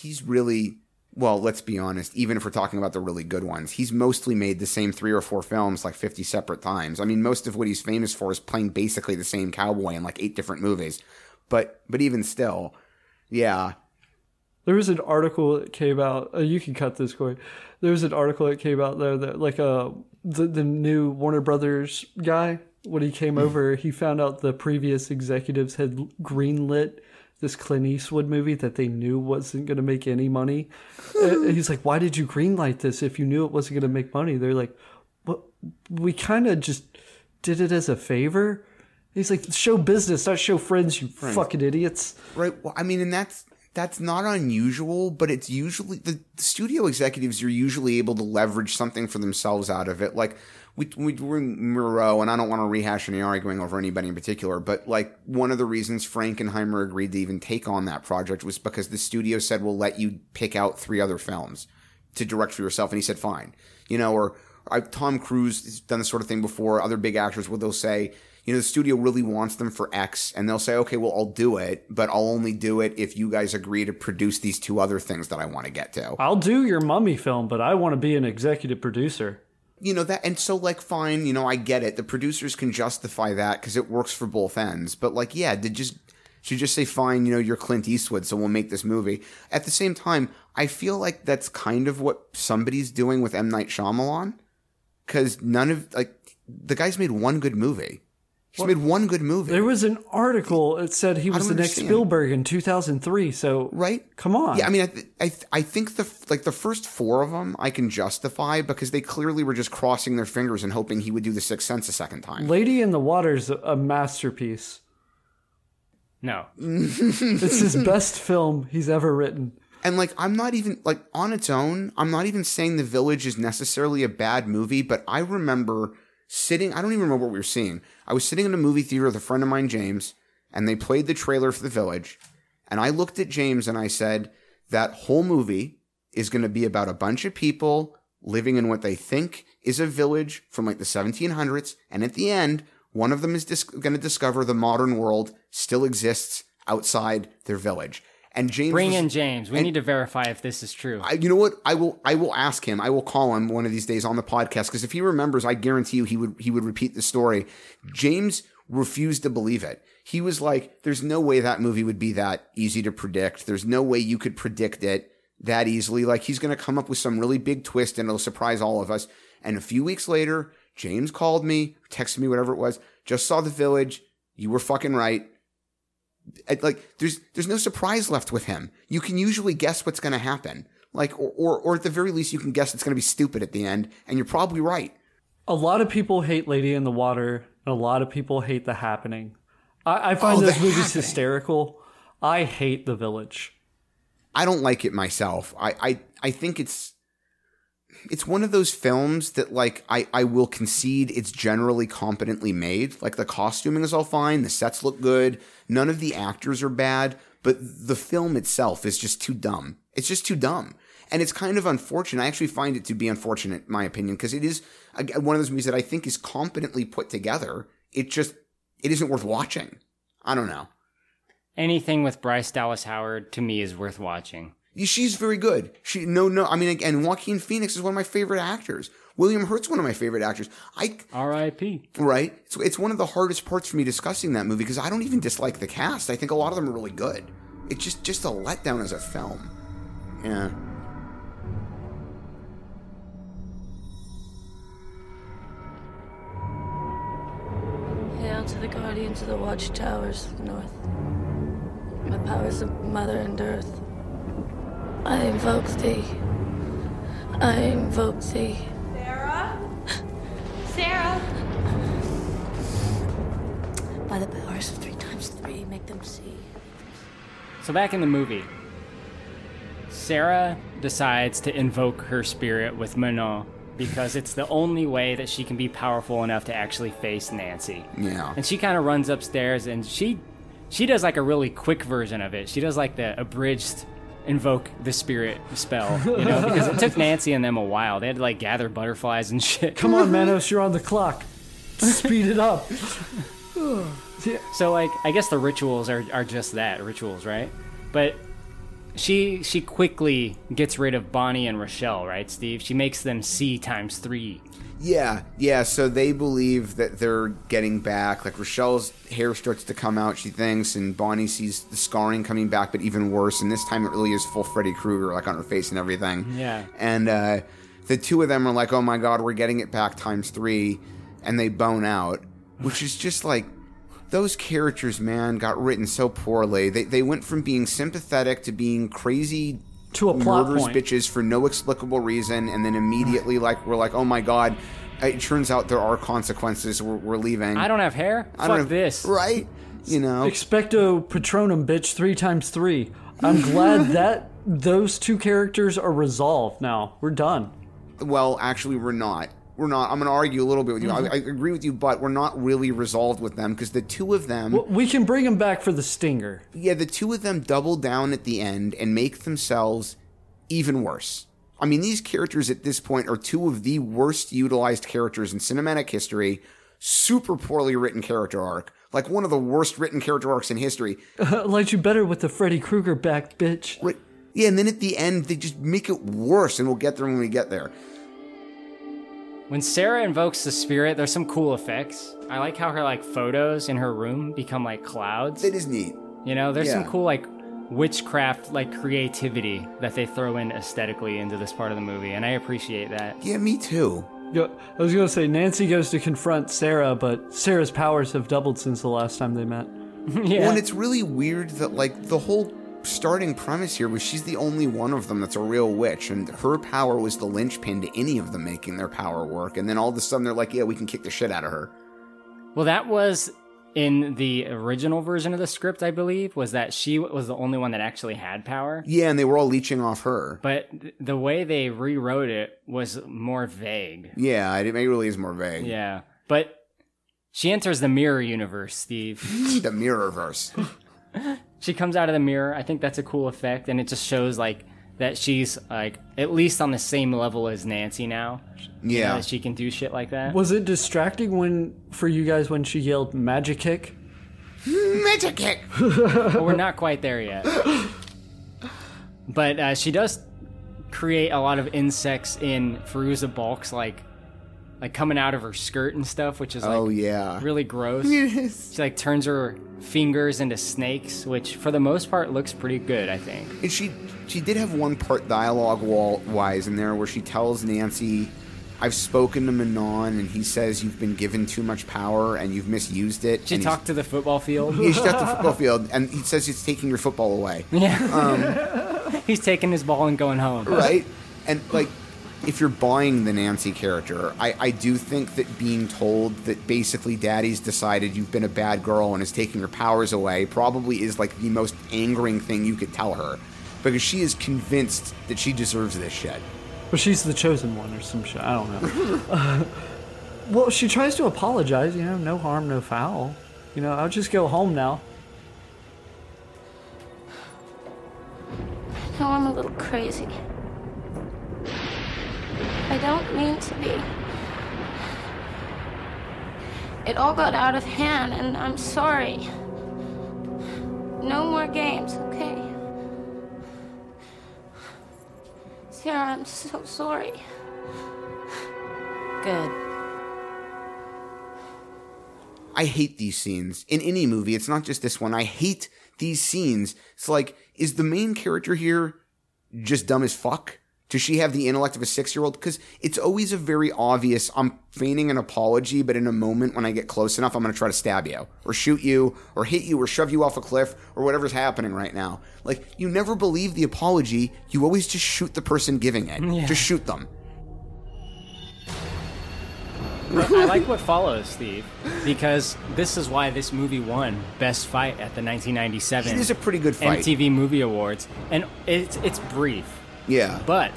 Speaker 3: he's really well. Let's be honest. Even if we're talking about the really good ones, he's mostly made the same three or four films like fifty separate times. I mean, most of what he's famous for is playing basically the same cowboy in like eight different movies. But but even still, yeah.
Speaker 4: There was an article that came out. Uh, you can cut this, Corey. There was an article that came out there that like uh the the new Warner Brothers guy when he came over, he found out the previous executives had greenlit this Clint Eastwood movie that they knew wasn't going to make any money. Uh, *laughs* he's like, "Why did you greenlight this if you knew it wasn't going to make money?" They're like, "Well, we kind of just did it as a favor." He's like, "Show business, not show friends, you
Speaker 3: Friends.
Speaker 4: fucking idiots."
Speaker 3: Right. Well, I mean, and that's that's not unusual, but it's usually the, studio executives are usually able to leverage something for themselves out of it. Like we we were Moreau, and I don't want to rehash any arguing over anybody in particular, but like one of the reasons Frankenheimer agreed to even take on that project was because the studio said we'll let you pick out three other films to direct for yourself, and he said fine. You know, or I, Tom Cruise has done this sort of thing before. Other big actors where they'll say, you know, the studio really wants them for X, and they'll say, okay, well, I'll do it, but I'll only do it if you guys agree to produce these two other things that I want to get to.
Speaker 4: I'll do your mummy film, but I want to be an executive producer.
Speaker 3: You know that, and so like, fine, you know, I get it. The producers can justify that because it works for both ends. But like, yeah, did just should just say, fine, you know, you're Clint Eastwood, so we'll make this movie. At the same time, I feel like that's kind of what somebody's doing with M Night Shyamalan, because none of like the guy's made one good movie. He's made one good movie.
Speaker 4: There was an article that said he was the
Speaker 3: don't
Speaker 4: next. Spielberg in 2003. So
Speaker 3: right,
Speaker 4: come on.
Speaker 3: Yeah, I mean, I, th- I, th- I think the f- like the first four of them I can justify because they clearly were just crossing their fingers and hoping he would do the Sixth Sense a second time.
Speaker 4: Lady in the Water's a masterpiece.
Speaker 2: No. *laughs*
Speaker 4: it's his best film he's ever written.
Speaker 3: And like, I'm not even like on its own. I'm not even saying The Village is necessarily a bad movie, but I remember sitting. I don't even remember what we were seeing. I was sitting in a movie theater with a friend of mine, James, and they played the trailer for The Village. And I looked at James and I said, "That whole movie is going to be about a bunch of people living in what they think is a village from like the 1700s, and at the end, one of them is dis- going to discover the modern world still exists outside their village." And James
Speaker 2: Bring
Speaker 3: was-
Speaker 2: in James. We
Speaker 3: and-
Speaker 2: need to verify if this is true.
Speaker 3: I, you know what? I will. I will ask him. I will call him one of these days on the podcast because if he remembers, I guarantee you he would. He would repeat the story. James refused to believe it. He was like, "There's no way that movie would be that easy to predict. There's no way you could predict it that easily. Like he's going to come up with some really big twist and it'll surprise all of us." And a few weeks later, James called me, texted me, whatever it was. Just saw the village. You were fucking right. Like there's there's no surprise left with him. You can usually guess what's going to happen. Like or, or or at the very least you can guess it's going to be stupid at the end and you're probably right.
Speaker 4: A lot of people hate Lady in the Water, and a lot of people hate The Happening. I, I find
Speaker 3: Oh,
Speaker 4: those movies
Speaker 3: Happening.
Speaker 4: hysterical. I hate The Village.
Speaker 3: I don't like it myself. I I I think it's it's one of those films that like I I will concede it's generally competently made. Like the costuming is all fine, the sets look good, none of the actors are bad, but the film itself is just too dumb. It's just too dumb. And it's kind of unfortunate. I actually find it to be unfortunate, in my opinion, because it is one of those movies that I think is competently put together. It just it isn't worth watching. I don't know.
Speaker 2: Anything with Bryce Dallas Howard to me is worth watching.
Speaker 3: She's very good. She no no. I mean, again, Joaquin Phoenix is one of my favorite actors. William Hurt's one of my favorite actors. I
Speaker 2: R.I.P.
Speaker 3: Right. It's, it's one of the hardest parts for me discussing that movie because I don't even dislike the cast. I think a lot of them are really good. It's just just a letdown as a film. Yeah.
Speaker 15: Hail to the guardians of the watchtowers of the north, My powers of mother and earth. I invoke thee. I invoke thee.
Speaker 19: Sarah? Sarah?
Speaker 15: By the powers of three times three, make them see.
Speaker 2: So back in the movie, Sarah decides to invoke her spirit with Manon because it's the only way that she can be powerful enough to actually face Nancy.
Speaker 3: Yeah.
Speaker 2: And she kind of runs upstairs and she she does like a really quick version of it. She does like the abridged invoke the spirit spell, you know, because it took Nancy and them a while. They had to like gather butterflies and shit.
Speaker 4: Come on, Manos, you're on the clock. *laughs* Speed it up.
Speaker 2: So like I guess the rituals are, are just that, rituals, right? But she she quickly gets rid of Bonnie and Rochelle, right, Steve? She makes them see times three.
Speaker 3: Yeah, yeah. So they believe that they're getting back. Like Rochelle's hair starts to come out, she thinks, and Bonnie sees the scarring coming back, but even worse. And this time it really is full Freddy Krueger, like on her face and everything.
Speaker 2: Yeah.
Speaker 3: And uh, the two of them are like, "Oh my god, we're getting it back times three. and they bone out, which is just like those characters, man, got written so poorly. They they went from being sympathetic to being crazy
Speaker 4: To a plot
Speaker 3: murderous
Speaker 4: point.
Speaker 3: bitches for no explicable reason, and then immediately *sighs* like we're like, oh my god. It turns out there are consequences. We're, we're leaving.
Speaker 2: I don't have hair.
Speaker 3: I
Speaker 2: Fuck
Speaker 3: don't have-
Speaker 2: this.
Speaker 3: Right? You know.
Speaker 4: Expecto Patronum, bitch, three times three. I'm glad *laughs* that those two characters are resolved now. We're done.
Speaker 3: Well, actually, we're not. We're not. I'm going to argue a little bit with you. I, mm-hmm. I agree with you, but we're not really resolved with them because the two of them.
Speaker 4: W- We can bring them back for the stinger.
Speaker 3: Yeah, the two of them double down at the end and make themselves even worse. I mean, these characters at this point are two of the worst utilized characters in cinematic history. Super poorly written character arc. Like one of the worst written character arcs in history. *laughs*
Speaker 4: Liked you better with the Freddy Krueger back, bitch.
Speaker 3: Right. Yeah, and then at the end, they just make it worse, and we'll get there when we get there.
Speaker 2: When Sarah invokes the spirit, there's some cool effects. I like how her like photos in her room become like clouds.
Speaker 3: It is neat.
Speaker 2: You know, there's some cool like witchcraft like creativity that they throw in aesthetically into this part of the movie, and I appreciate that.
Speaker 3: Yeah, me too.
Speaker 4: Yeah, I was gonna say Nancy goes to confront Sarah, but Sarah's powers have doubled since the last time they met. *laughs*
Speaker 3: Well, and it's really weird that like the whole starting premise here was she's the only one of them that's a real witch, and her power was the linchpin to any of them making their power work. And then all of a sudden they're like, yeah, we can kick the shit out of her.
Speaker 2: Well, that was in the original version of the script, I believe, was that she was the only one that actually had power.
Speaker 3: Yeah, and they were all leeching off her.
Speaker 2: But th- the way they rewrote it was more vague.
Speaker 3: Yeah, it, it really is more vague.
Speaker 2: Yeah. But she enters the mirror universe, Steve. *laughs*
Speaker 3: the mirrorverse. *laughs*
Speaker 2: she comes out of the mirror. I think that's a cool effect, and it just shows like that she's like at least on the same level as Nancy now. You know,
Speaker 3: Yeah.
Speaker 2: that she can do shit like that.
Speaker 4: Was it distracting when for you guys when she yelled magic kick?
Speaker 3: Magic kick. *laughs*
Speaker 2: But we're not quite there yet. But uh, she does create a lot of insects in Fairuza Balk's like like coming out of her skirt and stuff, which is like
Speaker 3: Oh, yeah.
Speaker 2: really gross. *laughs*
Speaker 3: Yes.
Speaker 2: She like turns her fingers into snakes, which for the most part looks pretty good, I think.
Speaker 3: And she she did have one part dialogue wall wise in there where she tells Nancy, "I've spoken to Manon, and he says you've been given too much power and you've misused it."
Speaker 2: She talked to the football field.
Speaker 3: Yeah, she talked to the football *laughs* field, and he says he's taking your football away.
Speaker 2: Yeah. Um, *laughs* he's taking his ball and going home.
Speaker 3: right? And like, if you're buying the Nancy character, I, I do think that being told that basically daddy's decided you've been a bad girl and is taking your powers away probably is like the most angering thing you could tell her. Because she is convinced that she deserves this shit.
Speaker 4: But she's the chosen one or some shit. I don't know. Uh, *laughs* well, she tries to apologize. You know, no harm, no foul. You know, I'll just go home now.
Speaker 15: I know I'm a little crazy. I don't mean to be. It all got out of hand, and I'm sorry. No more games, okay? Sarah, I'm so sorry.
Speaker 10: Good.
Speaker 3: I hate these scenes. In any movie, it's not just this one. I hate these scenes. It's like, is the main character here just dumb as fuck? Does she have the intellect of a six year old? Because it's always a very obvious, I'm feigning an apology, but in a moment when I get close enough, I'm going to try to stab you, or shoot you, or hit you, or shove you off a cliff, or whatever's happening right now. Like, you never believe the apology. You always just shoot the person giving it.
Speaker 2: Yeah.
Speaker 3: Just shoot them.
Speaker 2: I like what follows, Steve, because this is why this movie won Best Fight at the 1997
Speaker 3: It is a pretty good fight.
Speaker 2: MTV Movie Awards, and it's it's brief.
Speaker 3: Yeah.
Speaker 2: But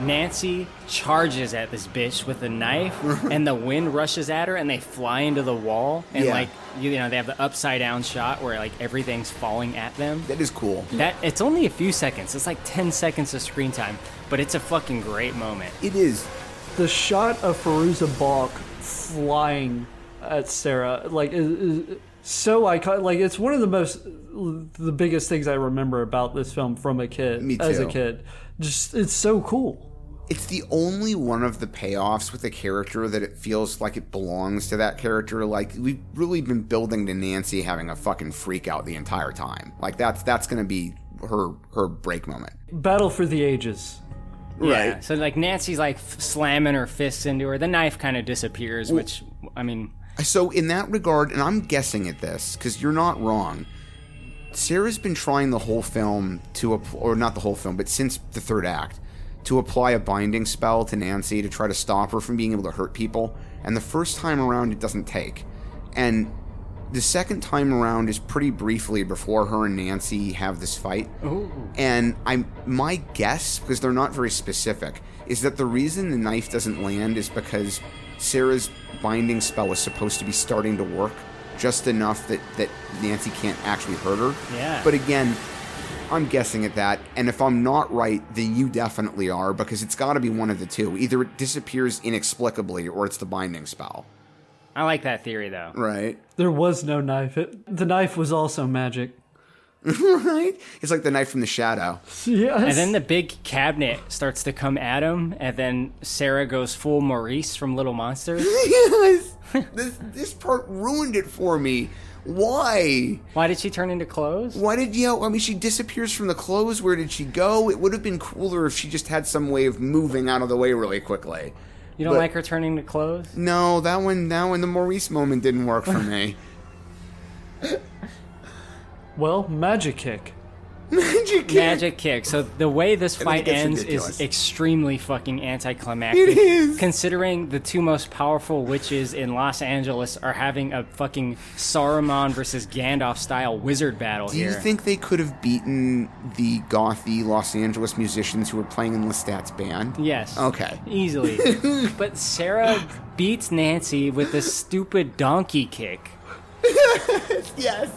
Speaker 2: Nancy charges at this bitch with a knife, *laughs* and the wind rushes at her, and they fly into the wall, and
Speaker 3: Yeah.
Speaker 2: like you know they have the upside down shot where like everything's falling at them.
Speaker 3: That is cool.
Speaker 2: That it's only a few seconds. It's like 10 seconds of screen time, but it's a fucking great moment.
Speaker 3: It is.
Speaker 4: The shot of Fairuza Balk flying at Sarah, like, is, is so iconic. Like, it's one of the most, the biggest things I remember about this film from a kid,
Speaker 3: Me
Speaker 4: as a kid. Just, it's so cool.
Speaker 3: It's the only one of the payoffs with a character that it feels like it belongs to that character. Like we've really been building to Nancy having a fucking freak out the entire time. Like that's that's gonna be her her break moment.
Speaker 4: Battle for the Ages.
Speaker 2: Yeah.
Speaker 3: Right.
Speaker 2: So like Nancy's like f- slamming her fists into her. The knife kind of disappears, which I mean,
Speaker 3: So in that regard, and I'm guessing at this because you're not wrong. Sarah's been trying the whole film to, or not the whole film, but since the third act, to apply a binding spell to Nancy to try to stop her from being able to hurt people. And the first time around, it doesn't take. And the second time around is pretty briefly before her and Nancy have this fight. And I'm my guess, because they're not very specific, is that the reason the knife doesn't land is because Sarah's binding spell is supposed to be starting to work just enough that, that Nancy can't actually hurt her.
Speaker 2: Yeah.
Speaker 3: But again, I'm guessing at that, and if I'm not right, then you definitely are, because it's got to be one of the two. Either it disappears inexplicably, or it's the binding spell.
Speaker 2: I like that theory though.
Speaker 3: Right.
Speaker 4: There was no knife. It, the knife was also magic. *laughs*
Speaker 3: right? It's like the knife from the shadow.
Speaker 4: Yes.
Speaker 2: And then the big cabinet starts to come at him, and then Sarah goes full Maurice from Little Monsters. *laughs*
Speaker 3: yes. this this part ruined it for me. Why?
Speaker 2: Why did she turn into clothes?
Speaker 3: Why did you? I mean, she disappears from the clothes. Where did she go? It would have been cooler if she just had some way of moving out of the way really quickly.
Speaker 2: You don't
Speaker 3: But-
Speaker 2: like her turning to clothes?
Speaker 3: No, that one, that one, the Maurice moment didn't work for *laughs* me.
Speaker 4: Well, magic kick. *laughs*
Speaker 3: Magic kick.
Speaker 2: Magic kick. So the way this fight ends
Speaker 3: ridiculous.
Speaker 2: is extremely fucking anticlimactic.
Speaker 3: It is.
Speaker 2: Considering the two most powerful witches in Los Angeles are having a fucking Saruman versus Gandalf style wizard battle
Speaker 3: Do
Speaker 2: here.
Speaker 3: you think they could have beaten the gothy Los Angeles musicians who were playing in Lestat's band?
Speaker 2: Yes.
Speaker 3: Okay.
Speaker 2: Easily. *laughs* but Sarah beats Nancy with a stupid donkey kick. *laughs*
Speaker 3: yes.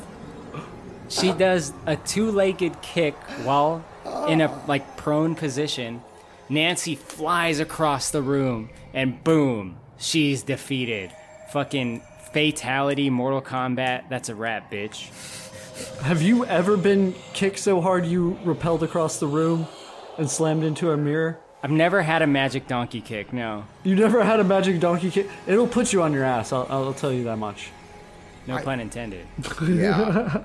Speaker 2: She does a two-legged kick while in a like prone position. Nancy flies across the room and boom, she's defeated. Fucking fatality, Mortal Kombat. That's a wrap, bitch.
Speaker 4: Have you ever been kicked so hard you repelled across the room and slammed into a mirror?
Speaker 2: I've never had a magic donkey kick. No,
Speaker 4: You never had a magic donkey kick? It'll put you on your ass. I'll, I'll tell you that much.
Speaker 2: no pun intended. *laughs*
Speaker 3: Yeah.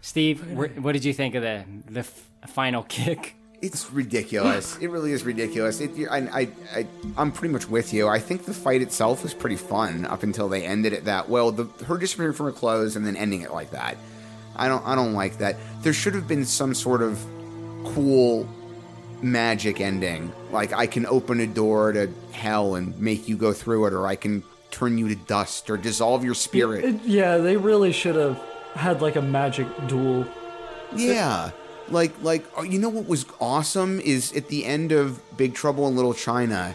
Speaker 2: Steve, wh- what did you think of the the f- final kick?
Speaker 3: It's ridiculous. *laughs* It really is ridiculous. It, I, I, I, I'm pretty much with you. I think the fight itself was pretty fun up until they ended it that well. The her disappearing from her clothes and then ending it like that. I don't, I don't like that. There should have been some sort of cool magic ending. Like I can open a door to hell and make you go through it, or I can turn you to dust or dissolve your spirit.
Speaker 4: It- uh, yeah, they really should have had like a magic duel.
Speaker 3: Yeah. Like like oh, you know what was awesome is at the end of Big Trouble in Little China.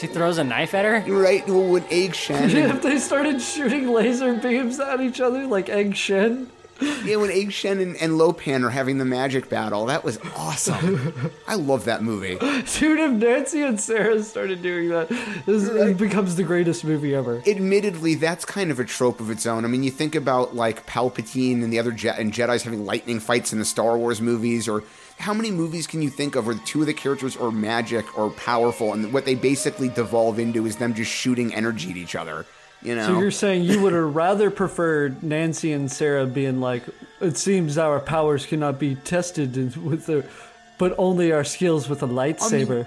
Speaker 2: She throws a knife at her?
Speaker 3: Right, well when Egg Shen *laughs*
Speaker 4: Yeah, if they started shooting laser beams at each other like Egg Shen.
Speaker 3: Yeah, when Egg Shen and, and Lo Pan are having the magic battle, that was awesome. I love that movie.
Speaker 4: Dude, if Nancy and Sarah started doing that, this it becomes the greatest movie ever.
Speaker 3: Admittedly, that's kind of a trope of its own. I mean, you think about like Palpatine and the other Je- and Jedi's having lightning fights in the Star Wars movies, or how many movies can you think of where two of the characters are magic or powerful, and what they basically devolve into is them just shooting energy at each other? You know.
Speaker 4: So you're saying you would have rather preferred Nancy and Sarah being like, "It seems our powers cannot be tested with the, but only our skills with a lightsaber."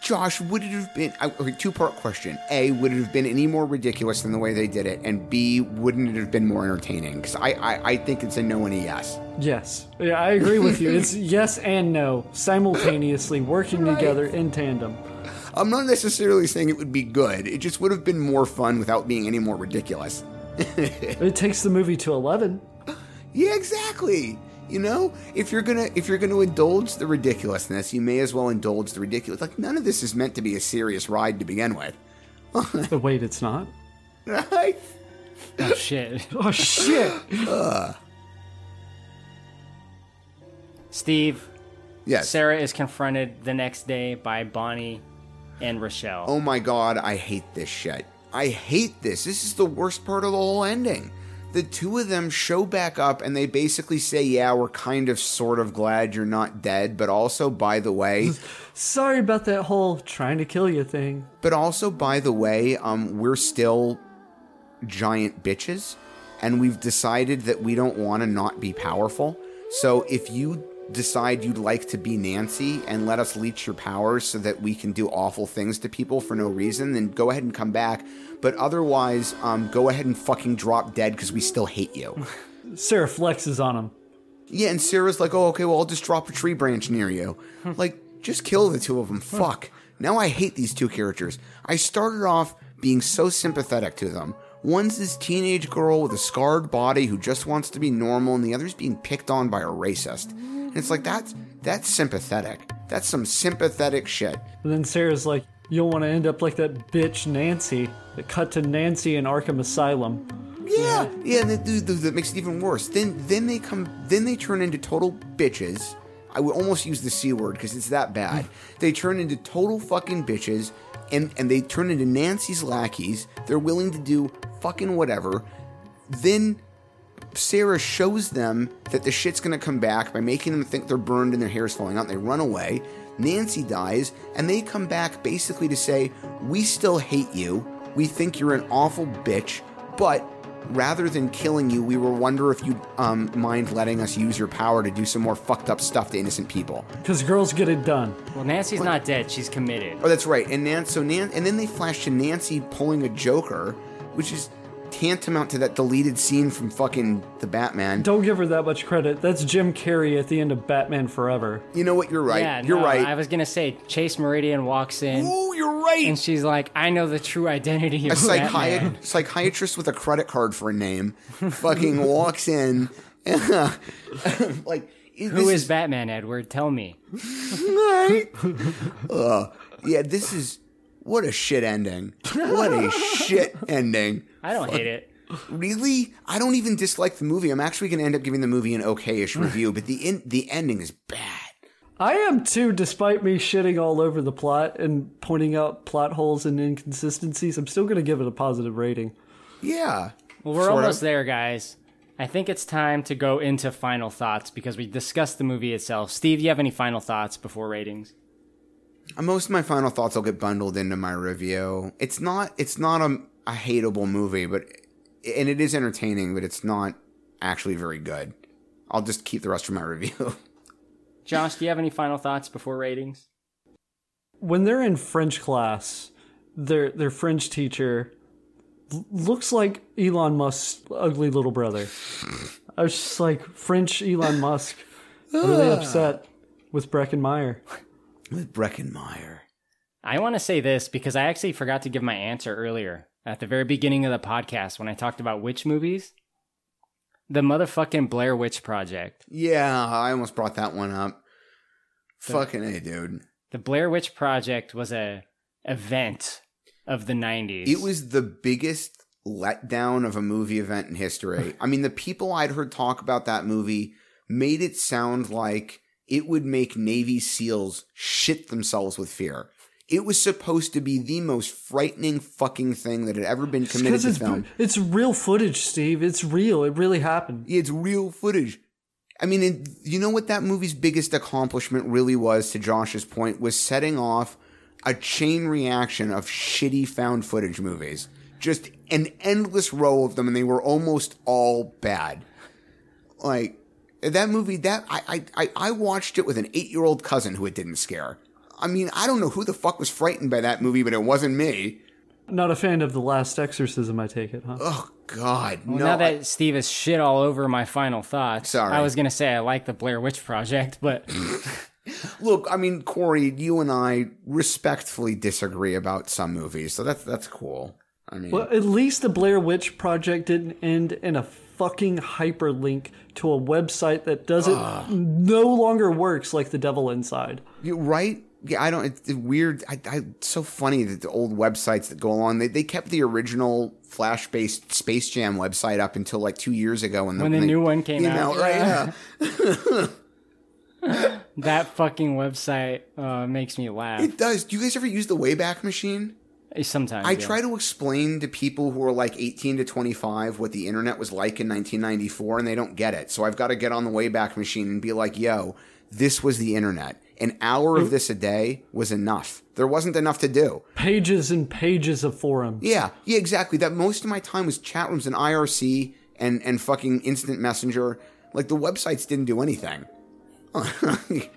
Speaker 3: Josh, would it have been okay, two part question? A, would it have been any more ridiculous than the way they did it? And B, wouldn't it have been more entertaining? Because I, I, I think it's a no and a yes.
Speaker 4: yes, yeah, I agree with you. It's *laughs* yes and no simultaneously working together in tandem.
Speaker 3: I'm not necessarily saying it would be good. It just would have been more fun without being any more ridiculous. *laughs*
Speaker 4: It takes the movie to eleven.
Speaker 3: Yeah, exactly. You know, if you're gonna if you're gonna indulge the ridiculousness, you may as well indulge the ridiculous. Like none of this is meant to be a serious ride to begin with. *laughs*
Speaker 4: But wait, it's not.
Speaker 3: Right?
Speaker 2: Oh shit.
Speaker 4: Oh shit.
Speaker 3: Ugh.
Speaker 2: Steve.
Speaker 3: Yes.
Speaker 2: Sarah is confronted the next day by Bonnie and Rochelle.
Speaker 3: Oh my god, I hate this shit. I hate this. This is the worst part of the whole ending. The two of them show back up and they basically say, Yeah, we're kind of sort of glad you're not dead, but also, by the way, *laughs*
Speaker 4: Sorry about that whole trying to kill you thing.
Speaker 3: but also, by the way, um, we're still giant bitches and we've decided that we don't want to not be powerful. So if you decide you'd like to be Nancy and let us leech your powers so that we can do awful things to people for no reason, then go ahead and come back. But otherwise, um, go ahead and fucking drop dead because we still hate you. *laughs*
Speaker 4: Sarah flexes on him.
Speaker 3: yeah, and Sarah's like, oh, okay, well, I'll just drop a tree branch near you. like, just kill the two of them. Fuck. Now I hate these two characters. I started off being so sympathetic to them. One's this teenage girl with a scarred body who just wants to be normal, and the other's being picked on by a racist. And it's like that's that's sympathetic. That's some sympathetic shit.
Speaker 4: And then Sarah's like, "You don't want to end up like that bitch Nancy." It cut to Nancy in Arkham Asylum.
Speaker 3: Yeah, yeah, and that, that, that makes it even worse. Then then they come then they turn into total bitches. I would almost use the c word because it's that bad. *laughs* they turn into total fucking bitches, and and they turn into Nancy's lackeys. They're willing to do fucking whatever. Then Sarah shows them that the shit's gonna come back by making them think they're burned and their hair's falling out. And they run away. Nancy dies, and they come back basically to say, "We still hate you. We think you're an awful bitch, but." Rather than killing you, we will wonder if you'd um, mind letting us use your power to do some more fucked up stuff to innocent people.
Speaker 4: Because girls get it done.
Speaker 2: Well, Nancy's not dead. She's committed.
Speaker 3: Oh, that's right. And Nan, so Nan, and then they flash to Nancy pulling a Joker, which is tantamount to that deleted scene from fucking the Batman.
Speaker 4: Don't give her that much credit. That's Jim Carrey at the end of Batman Forever.
Speaker 3: You know what? You're right.
Speaker 2: Yeah,
Speaker 3: you're
Speaker 2: no,
Speaker 3: right.
Speaker 2: I was gonna say Chase Meridian walks in.
Speaker 3: Ooh, you're right.
Speaker 2: And she's like, "I know the true identity
Speaker 3: a
Speaker 2: of
Speaker 3: psychiat-
Speaker 2: Batman." *laughs*
Speaker 3: psychiatrist with a credit card for a name fucking *laughs* walks in. *laughs* like,
Speaker 2: Who is Batman, Edward? Tell me.
Speaker 3: right? uh, yeah, this is what a shit ending. What a shit ending.
Speaker 2: I don't hate it.
Speaker 3: Really? I don't even dislike the movie. I'm actually going to end up giving the movie an okay-ish *laughs* review, but the in- the ending is bad.
Speaker 4: I am too, despite me shitting all over the plot and pointing out plot holes and inconsistencies. I'm still going to give it a positive rating.
Speaker 3: Yeah.
Speaker 2: Well, we're almost
Speaker 3: of.
Speaker 2: there, guys. I think it's time to go into final thoughts because we discussed the movie itself. Steve, do you have any final thoughts before ratings?
Speaker 3: Uh, Most of my final thoughts will get bundled into my review. It's not it's not a, a hateable movie, but and it is entertaining, but it's not actually very good. I'll just keep the rest for my *laughs* review.
Speaker 2: Josh, do you have any final thoughts before ratings?
Speaker 4: When they're in French class, their their French teacher looks like Elon Musk's ugly little brother. I was just like French Elon Musk, really
Speaker 3: Ah.
Speaker 4: upset with Breckin Meyer.
Speaker 3: With Breckin Meyer.
Speaker 2: I want to say this because I actually forgot to give my answer earlier at the very beginning of the podcast when I talked about witch movies. The motherfucking Blair Witch Project.
Speaker 3: Yeah, I almost brought that one up. Fucking A, dude.
Speaker 2: The Blair Witch Project was a event of the 90s.
Speaker 3: It was the biggest letdown of a movie event in history. *laughs* I mean, the people I'd heard talk about that movie made it sound like it would make Navy SEALs shit themselves with fear. It was supposed to be the most frightening fucking thing that had ever been committed to
Speaker 4: it's
Speaker 3: film.
Speaker 4: it's real footage, Steve. It's real. It really happened.
Speaker 3: It's real footage. I mean, it, you know what that movie's biggest accomplishment really was, to Josh's point, was setting off a chain reaction of shitty found footage movies. just an endless row of them, and they were almost all bad. Like that movie, that I I I watched it with an eight year old cousin who it didn't scare. I mean, I don't know who the fuck was frightened by that movie, but it wasn't me.
Speaker 4: Not a fan of the Last Exorcism, I take it, huh?
Speaker 3: Oh God,
Speaker 2: Well,
Speaker 3: no!
Speaker 2: now that
Speaker 3: I-
Speaker 2: Steve has shit all over my final thoughts,
Speaker 3: Sorry.
Speaker 2: I was gonna say I like the Blair Witch Project, but *laughs* *laughs*
Speaker 3: look, I mean, Corey, you and I respectfully disagree about some movies, so that's that's cool. I mean,
Speaker 4: Well, at least the Blair Witch Project didn't end in a fucking hyperlink to a website that doesn't ah. no longer works like the Devil Inside.
Speaker 3: You right? Yeah, I don't. It's weird. I, I, it's so funny that the old websites that go along, they, they kept the original Flash based Space Jam website up until like two years ago when the,
Speaker 2: When the
Speaker 3: they-
Speaker 2: new one came out,
Speaker 3: know, right?
Speaker 2: yeah.
Speaker 3: Yeah. *laughs*
Speaker 2: that fucking website uh, makes me laugh.
Speaker 3: It does. Do you guys ever use the Wayback Machine?
Speaker 2: Sometimes
Speaker 3: I
Speaker 2: yeah.
Speaker 3: try to explain to people who are like 18 to 25 what the internet was like in 1994 and they don't get it. So I've got to get on the Wayback Machine and be like, yo, this was the internet. An hour of mm. this a day was enough. There wasn't enough to do.
Speaker 4: Pages and pages of forums.
Speaker 3: Yeah, yeah, exactly. That most of my time was chat rooms and IRC and and fucking instant messenger. Like the websites didn't do anything. *laughs*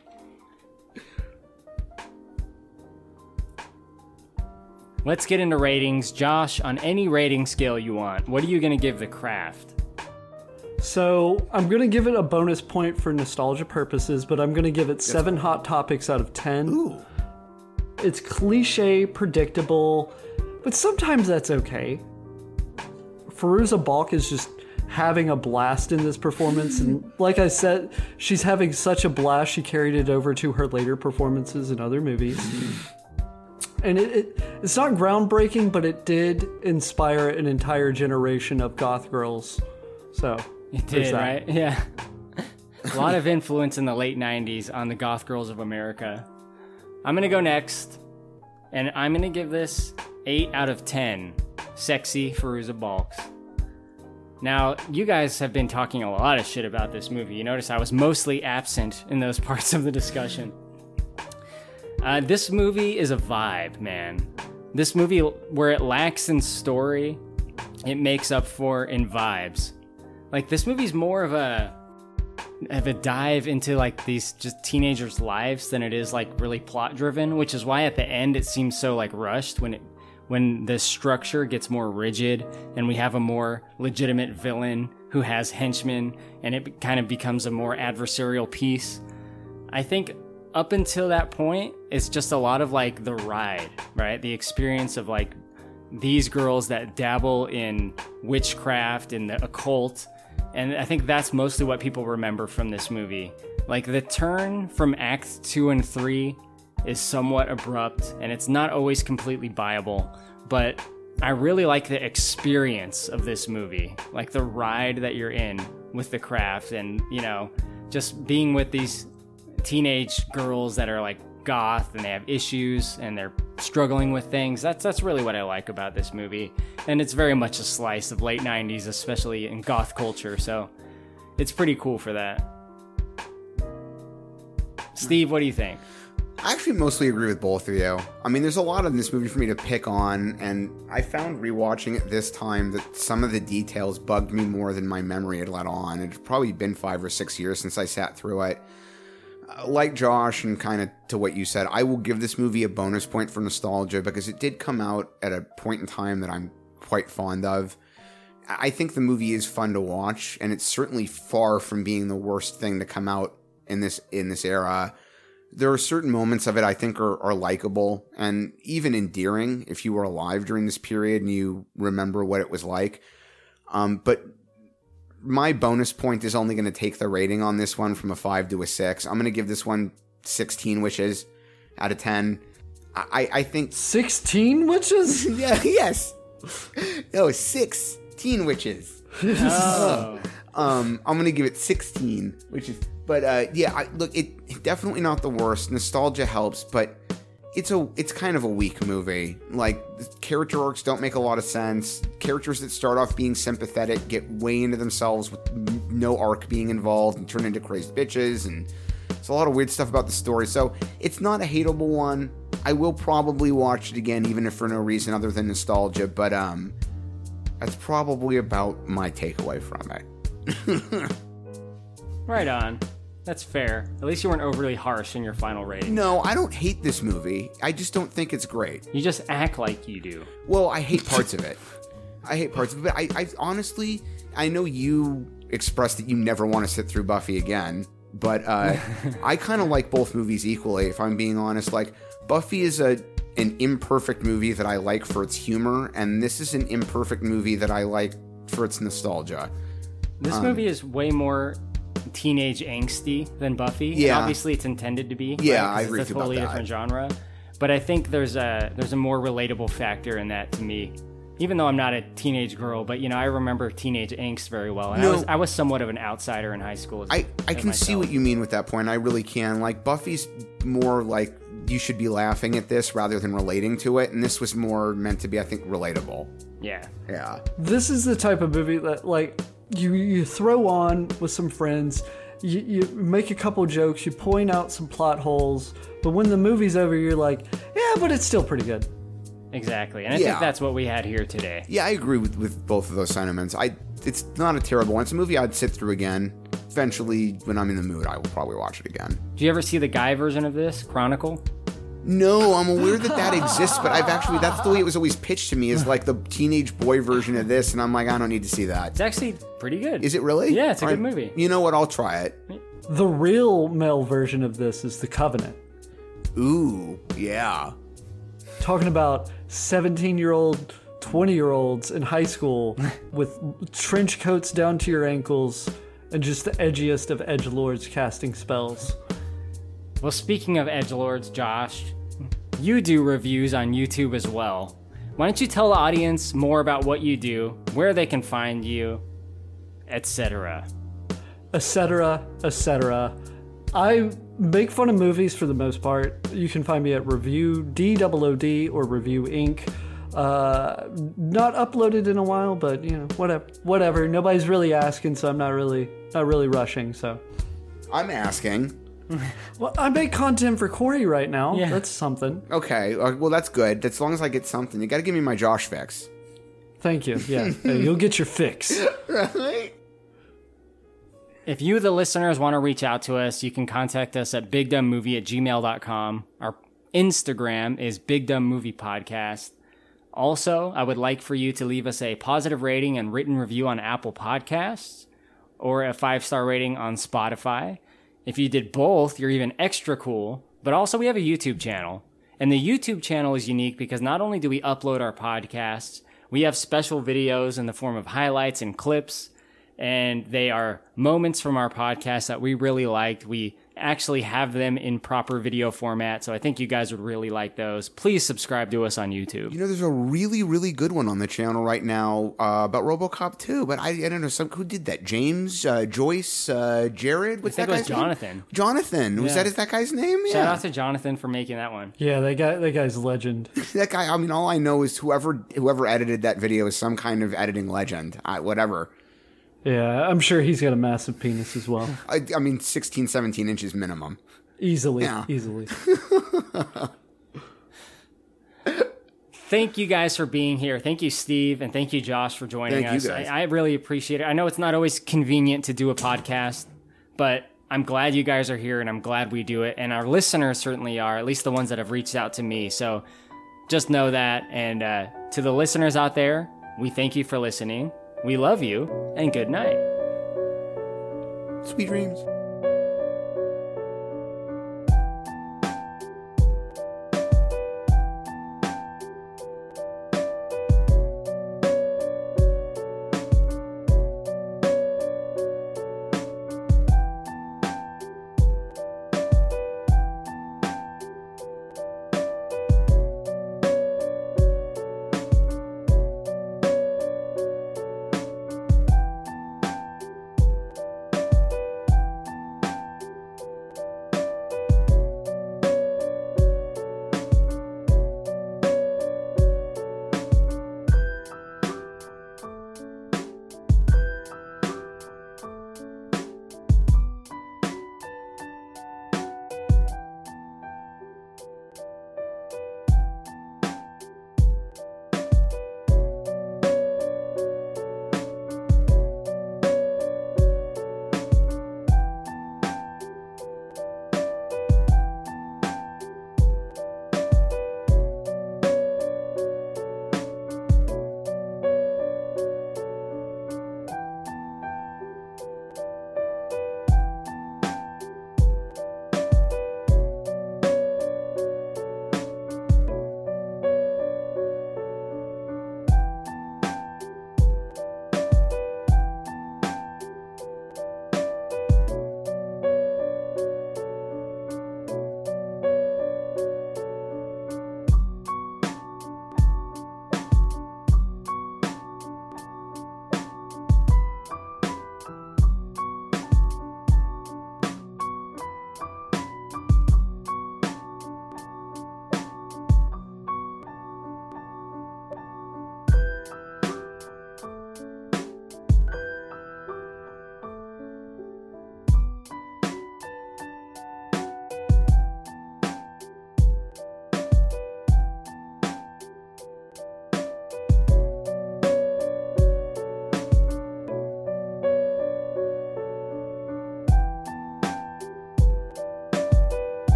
Speaker 2: Let's get into ratings. Josh, on any rating scale you want, what are you gonna give the craft?
Speaker 4: So I'm gonna give it a bonus point for nostalgia purposes, but I'm gonna give it seven hot topics out of ten.
Speaker 3: Ooh.
Speaker 4: It's cliche, predictable, but sometimes that's okay. Fairuza Balk is just having a blast in this performance, and *laughs* like I said, she's having such a blast. She carried it over to her later performances in other movies. Mm-hmm. And it, it it's not groundbreaking, but it did inspire an entire generation of goth girls. So
Speaker 2: It did, right? *laughs* Yeah. a lot of influence in the late 90s on the goth girls of America. I'm going to go next, and I'm going to give this 8 out of 10 sexy Fairuza Balks. Now, you guys have been talking a lot of shit about this movie. You notice I was mostly absent in those *laughs* parts of the discussion. Uh, this movie is a vibe, man. This movie, where it lacks in story, it makes up for in vibes. Like this movie's more of a of a dive into like these just teenagers' lives than it is like really plot driven, which is why at the end it seems so like rushed when it when the structure gets more rigid and we have a more legitimate villain who has henchmen and it kind of becomes a more adversarial piece. I think up until that point, it's just a lot of like the ride, right? The experience of like these girls that dabble in witchcraft and the occult. And I think that's mostly what people remember from this movie. Like the turn from act two and three is somewhat abrupt and it's not always completely viable, but I really like the experience of this movie, like the ride that you're in with the craft and, you know, just being with these teenage girls that are like goth and they have issues and they're struggling with things. That's that's really what I like about this movie. And it's very much a slice of late 90s especially in goth culture. So it's pretty cool for that. Steve, what do you think?
Speaker 3: I actually mostly agree with both of you. I mean, there's a lot in this movie for me to pick on, and I found rewatching it this time that some of the details bugged me more than my memory had let on. It's probably been five or six years since I sat through it. Uh, like Josh, and kind of to what you said, I will give this movie a bonus point for nostalgia because it did come out at a point in time that I'm quite fond of. I think the movie is fun to watch, and it's certainly far from being the worst thing to come out in this in this era there are certain moments of it I think are, are likable and even endearing if you were alive during this period and you remember what it was like. Um, but my bonus point is only going to take the rating on this one from a five to a six. I'm going to give this one 16 wishes out of 10. I, I think
Speaker 4: 16 witches? *laughs*
Speaker 3: yeah, yes. No, 16 witches. *laughs*
Speaker 2: Oh.
Speaker 3: um, I'm gonna give it 16, which is, but uh, yeah, I, look, it definitely not the worst. Nostalgia helps, but it's a, it's kind of a weak movie. Like character arcs don't make a lot of sense. Characters that start off being sympathetic get way into themselves with no arc being involved and turn into crazed bitches, and it's a lot of weird stuff about the story. So it's not a hateable one. I will probably watch it again, even if for no reason other than nostalgia. But um, That's probably about my takeaway from it. *laughs*
Speaker 2: Right on. That's fair. At least you weren't overly harsh in your final rating.
Speaker 3: No, I don't hate this movie. I just don't think it's great.
Speaker 2: You just act like you do.
Speaker 3: Well, I hate parts of it. *laughs* I hate parts of it. But I, I honestly, I know you expressed that you never want to sit through Buffy again, but uh, *laughs* I kind of like both movies equally. If I'm being honest, like Buffy is a an imperfect movie that I like for its humor, and this is an imperfect movie that I like for its nostalgia.
Speaker 2: This
Speaker 3: Um,
Speaker 2: movie is way more teenage angsty than Buffy. And
Speaker 3: Yeah.
Speaker 2: obviously it's intended to be.
Speaker 3: Yeah,
Speaker 2: right? 'Cause
Speaker 3: I agree
Speaker 2: It's a
Speaker 3: with you about
Speaker 2: totally
Speaker 3: that.
Speaker 2: different genre. But I think there's a there's a more relatable factor in that to me. Even though I'm not a teenage girl, but you know I remember teenage angst very well. And I
Speaker 3: No.
Speaker 2: was I was somewhat of an outsider in high school. As,
Speaker 3: I, I
Speaker 2: as
Speaker 3: can see what you mean with that point. I really can. Like Buffy's more like you should be laughing at this rather than relating to it, and this was more meant to be, I think, relatable.
Speaker 2: Yeah.
Speaker 3: Yeah.
Speaker 4: This is the type of movie that like you you throw on with some friends. You, you make a couple jokes, you point out some plot holes, but when the movie's over, you're like, yeah, but it's still pretty good.
Speaker 2: Exactly, and I
Speaker 3: Yeah.
Speaker 2: think that's what we had here today.
Speaker 3: Yeah, I agree with, with both of those sentiments. I it's not a terrible one. It's a movie I'd sit through again. Eventually, when I'm in the mood, I will probably watch it again.
Speaker 2: Do you ever see the guy version of this Chronicle?
Speaker 3: No, I'm aware that that exists, but I've actually that's the way it was always pitched to me is like the teenage boy version of this, and I'm like, I don't need to see that.
Speaker 2: It's actually pretty good.
Speaker 3: Is it really?
Speaker 2: Yeah, it's a good
Speaker 3: All
Speaker 2: movie.
Speaker 3: You know what? I'll try it.
Speaker 4: The real male version of this is The Covenant.
Speaker 3: Ooh, yeah.
Speaker 4: Talking about 17 year old, 20 year olds in high school *laughs* with trench coats down to your ankles and just the edgiest of edge lords casting spells.
Speaker 2: Well, speaking of edge lords, Josh, you do reviews on YouTube as well. Why don't you tell the audience more about what you do, where they can find you, etc.
Speaker 4: etc., etc. I make fun of movies for the most part. You can find me at Review DOOD or Review Inc. Uh, not uploaded in a while, but you know, whatever. Whatever. Nobody's really asking, so I'm not really not really rushing. So
Speaker 3: I'm asking. *laughs*
Speaker 4: well, I make content for Corey right now.
Speaker 3: Yeah.
Speaker 4: That's something.
Speaker 3: Okay, uh, well that's good. As long as I get something, you got to give me my Josh fix.
Speaker 4: Thank you. Yeah, *laughs* Hey, you'll get your fix.
Speaker 3: right.
Speaker 2: If you, the listeners, want to reach out to us, you can contact us at bigdumbmovie at gmail.com. Our Instagram is Big Dumb Movie Podcast. Also, I would like for you to leave us a positive rating and written review on Apple Podcasts or a five star rating on Spotify. If you did both, you're even extra cool. But also, we have a YouTube channel. And the YouTube channel is unique because not only do we upload our podcasts, we have special videos in the form of highlights and clips and they are moments from our podcast that we really liked. We actually have them in proper video format, so I think you guys would really like those. Please subscribe to us on YouTube.
Speaker 3: You know, there's a really, really good one on the channel right now uh, about RoboCop 2, but I, I don't know some who did that. James, uh, Joyce, uh, Jared. What's
Speaker 2: think
Speaker 3: that
Speaker 2: it was
Speaker 3: guy's
Speaker 2: Jonathan.
Speaker 3: Name? Jonathan. Was
Speaker 2: Yeah.
Speaker 3: that is that guy's name?
Speaker 2: Shout out to Jonathan for making that one.
Speaker 4: Yeah, that guy. That guy's legend. *laughs*
Speaker 3: that guy. I mean, all I know is whoever whoever edited that video is some kind of editing legend. I, whatever.
Speaker 4: Yeah, I'm sure he's got a massive penis as well.
Speaker 3: I, I mean, 16, 17 inches minimum.
Speaker 4: Easily,
Speaker 3: Yeah.
Speaker 4: easily. *laughs*
Speaker 2: Thank you guys for being here. Thank you, Steve, and thank you, Josh, for joining
Speaker 3: Thank you,
Speaker 2: us.
Speaker 3: guys.
Speaker 2: I, I really appreciate it. I know it's not always convenient to do a podcast, but I'm glad you guys are here and I'm glad we do it. And our listeners certainly are, at least the ones that have reached out to me. So just know that. And uh, to the listeners out there, we thank you for listening. We love you, and good night.
Speaker 3: Sweet dreams.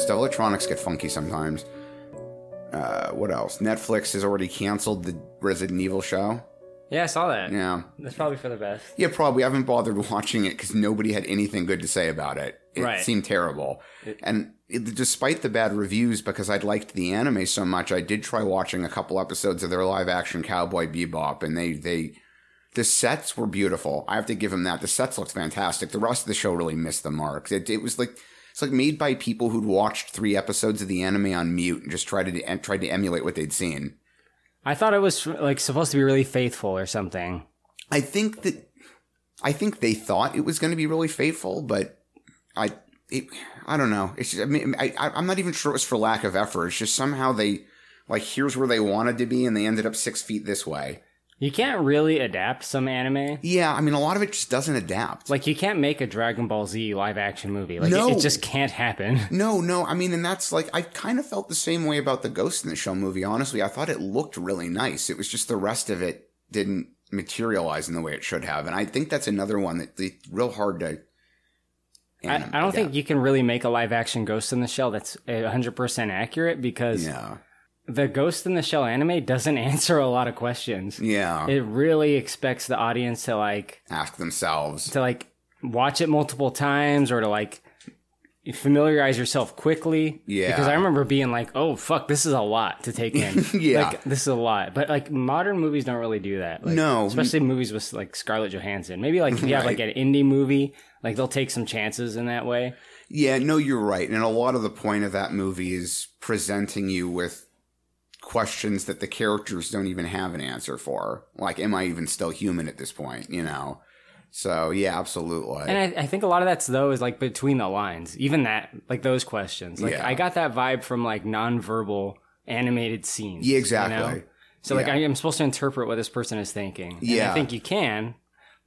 Speaker 3: Stuff. Electronics get funky sometimes. Uh, what else? Netflix has already canceled the Resident Evil show.
Speaker 2: Yeah, I saw that.
Speaker 3: Yeah.
Speaker 2: That's probably for the best.
Speaker 3: Yeah, probably. I haven't bothered *laughs* watching it because nobody had anything good to say about it. It
Speaker 2: Right.
Speaker 3: seemed terrible. and it, despite the bad reviews, because I'd liked the anime so much, I did try watching a couple episodes of their live action Cowboy Bebop, and they they the sets were beautiful. I have to give them that. The sets looked fantastic. The rest of the show really missed the mark. It, it was like it's like made by people who'd watched three episodes of the anime on mute and just tried to and tried to emulate what they'd seen.
Speaker 2: I thought it was like supposed to be really faithful or something.
Speaker 3: I think that I think they thought it was going to be really faithful, but I it, I don't know. It's just, I mean I I- I'm not even sure it was for lack of effort. It's just somehow they like here's where they wanted to be and they ended up six feet this way.
Speaker 2: You can't really adapt some anime.
Speaker 3: Yeah, I mean a lot of it just doesn't adapt.
Speaker 2: Like you can't make a Dragon Ball Z live action movie. Like it-
Speaker 3: No.
Speaker 2: it, just can't happen. *laughs*
Speaker 3: No, no. I mean, and that's like I kind of felt the same way about the Ghost in the Shell movie. Honestly, I thought it looked really nice. It was just the rest of it didn't materialize in the way it should have, and I think that's another one that it's real hard to.
Speaker 2: I, I don't think you can really make a live action Ghost in the Shell that's 100% accurate because
Speaker 3: Yeah.
Speaker 2: The Ghost in the Shell anime doesn't *laughs* answer a lot of questions.
Speaker 3: Yeah.
Speaker 2: It really expects the audience to like
Speaker 3: ask themselves
Speaker 2: to like watch it multiple times or to like familiarize yourself quickly.
Speaker 3: Yeah.
Speaker 2: Because I remember being like, "Oh fuck, this is a lot to take in." *laughs*
Speaker 3: Yeah.
Speaker 2: Like this is a lot. But like modern movies don't really do that. Like,
Speaker 3: No.
Speaker 2: Especially movies with like Scarlett Johansson. Maybe like if you have like an indie movie, like they'll take some chances in that way.
Speaker 3: Yeah, no, you're right. And a lot of the point of that movie is presenting you with questions that the characters don't even have an answer for. Like, am I even still human at this point? You know? So, yeah, absolutely.
Speaker 2: And I, I think a lot of that's though is like between the lines. Even that, like those questions. Like
Speaker 3: Yeah.
Speaker 2: I got that vibe from like nonverbal animated scenes.
Speaker 3: Yeah,
Speaker 2: you
Speaker 3: exactly.
Speaker 2: know? So like
Speaker 3: Yeah.
Speaker 2: I am supposed to interpret what this person is thinking. And
Speaker 3: Yeah.
Speaker 2: I think you can,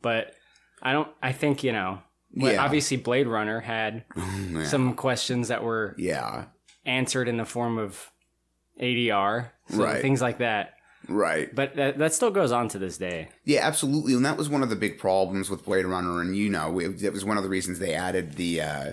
Speaker 2: but I don't. I think you know.
Speaker 3: Yeah.
Speaker 2: Obviously, Blade Runner had *laughs*
Speaker 3: Yeah.
Speaker 2: some questions that were
Speaker 3: yeah
Speaker 2: answered in the form of ADR, so
Speaker 3: Right.
Speaker 2: Things like that.
Speaker 3: Right.
Speaker 2: But that, that still goes on to this day.
Speaker 3: Yeah, absolutely. And that was one of the big problems with Blade Runner. And, you know, it, it was one of the reasons they added the, uh,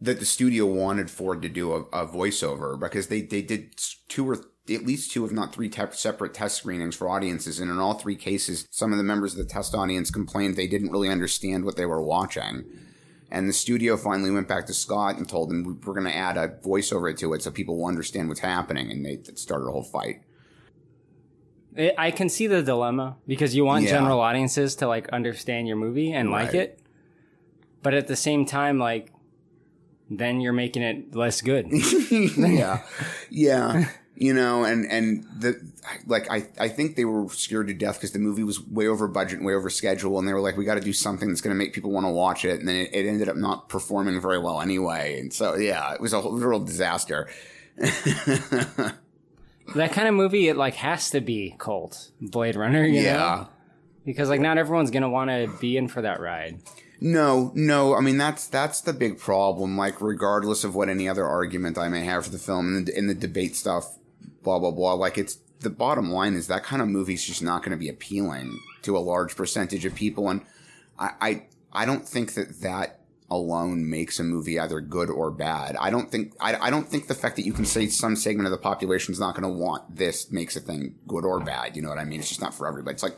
Speaker 3: that the studio wanted Ford to do a, a voiceover because they, they did two or at least two, if not three te- separate test screenings for audiences. And in all three cases, some of the members of the test audience complained they didn't really understand what they were watching. And the studio finally went back to Scott and told him, we're going to add a voiceover to it so people will understand what's happening. And they started a whole fight.
Speaker 2: I I can see the dilemma because you want
Speaker 3: Yeah.
Speaker 2: general audiences to like understand your movie and like it, but at the same time, like then you're making it less good. *laughs*
Speaker 3: yeah, yeah. *laughs* You know, and and the like, I I think they were scared to death because the movie was way over budget, and way over schedule, and they were like, we got to do something that's going to make people want to watch it, and then it, it ended up not performing very well anyway, and so yeah, it was a real disaster. *laughs*
Speaker 2: that kind of movie, it like has to be cult Blade Runner. You
Speaker 3: Yeah.
Speaker 2: know? because like not everyone's gonna want to be in for that ride.
Speaker 3: No, no. I mean, that's that's the big problem. Like, regardless of what any other argument I may have for the film and the, in the debate stuff, blah blah blah. Like, it's the bottom line is that kind of movie's just not going to be appealing to a large percentage of people, and I, I I don't think that that alone makes a movie either good or bad. I don't think I, I don't think the fact that you can say some segment of the population is not going to want this makes a thing good or bad. You know what I mean? It's just not for everybody. It's like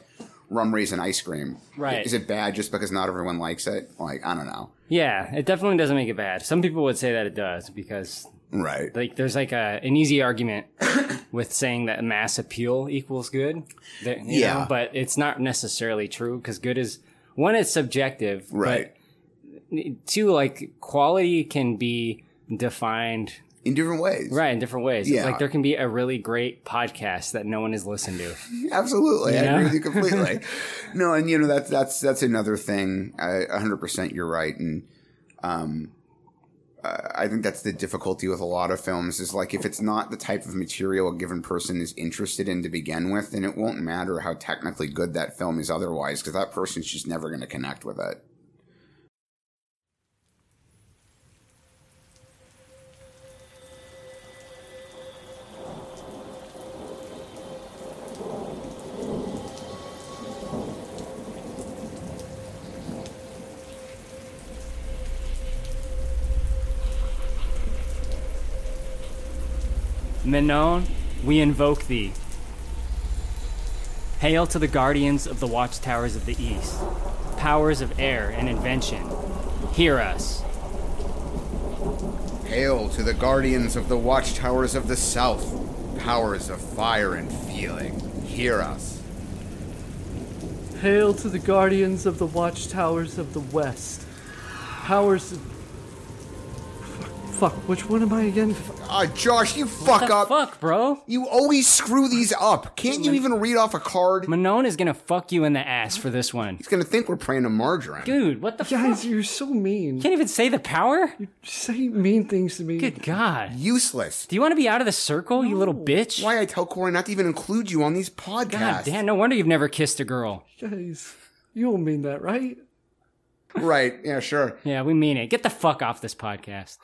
Speaker 3: rum raisin ice cream.
Speaker 2: Right.
Speaker 3: Is it bad just because not everyone likes it? Like I don't know.
Speaker 2: Yeah, it definitely doesn't make it bad. Some people would say that it does because
Speaker 3: right,
Speaker 2: like there's like a an easy argument *coughs* with saying that mass appeal equals good. That- you
Speaker 3: Yeah.
Speaker 2: know, but it's not necessarily true because good is one, it's subjective,
Speaker 3: Right.
Speaker 2: But two, like quality can be defined
Speaker 3: in different ways,
Speaker 2: right? In different ways,
Speaker 3: Yeah.
Speaker 2: Like there can be a really great podcast that no one has listened to. *laughs*
Speaker 3: Absolutely,
Speaker 2: You
Speaker 3: I
Speaker 2: know?
Speaker 3: agree with you completely. *laughs* no, and you know that's that's that's another thing. A hundred percent, you're right, and um, I think that's the difficulty with a lot of films is like if it's not the type of material a given person is interested in to begin with, then it won't matter how technically good that film is otherwise, because that person's just never going to connect with it.
Speaker 2: Manon, we invoke thee. Hail to the guardians of the watchtowers of the east, powers of air and invention. Hear us.
Speaker 3: Hail to the guardians of the watchtowers of the south, powers of fire and feeling. Hear us.
Speaker 4: Hail to the guardians of the watchtowers of the west. Powers of. Fuck, which one am I again?
Speaker 3: Ah, Josh, you fuck
Speaker 2: the
Speaker 3: up.
Speaker 2: fuck, bro?
Speaker 3: You always screw these up. Can't you even read off a card?
Speaker 2: Manon is gonna fuck you in the ass for this one.
Speaker 3: He's gonna think we're praying to margarine.
Speaker 2: Dude, what the fuck?
Speaker 4: Guys,
Speaker 2: fuck?
Speaker 4: you're so mean.
Speaker 2: Can't even say the power?
Speaker 4: You say mean things to me.
Speaker 2: Good God.
Speaker 3: Useless.
Speaker 2: Do you want to be out of the circle, you little bitch?
Speaker 3: Why I tell Corey not to even include you on these podcasts.
Speaker 2: God damn, no wonder you've never kissed a girl.
Speaker 4: Guys, you don't mean that, right?
Speaker 3: Right, yeah, sure.
Speaker 2: Yeah, we mean it. Get the fuck off this podcast.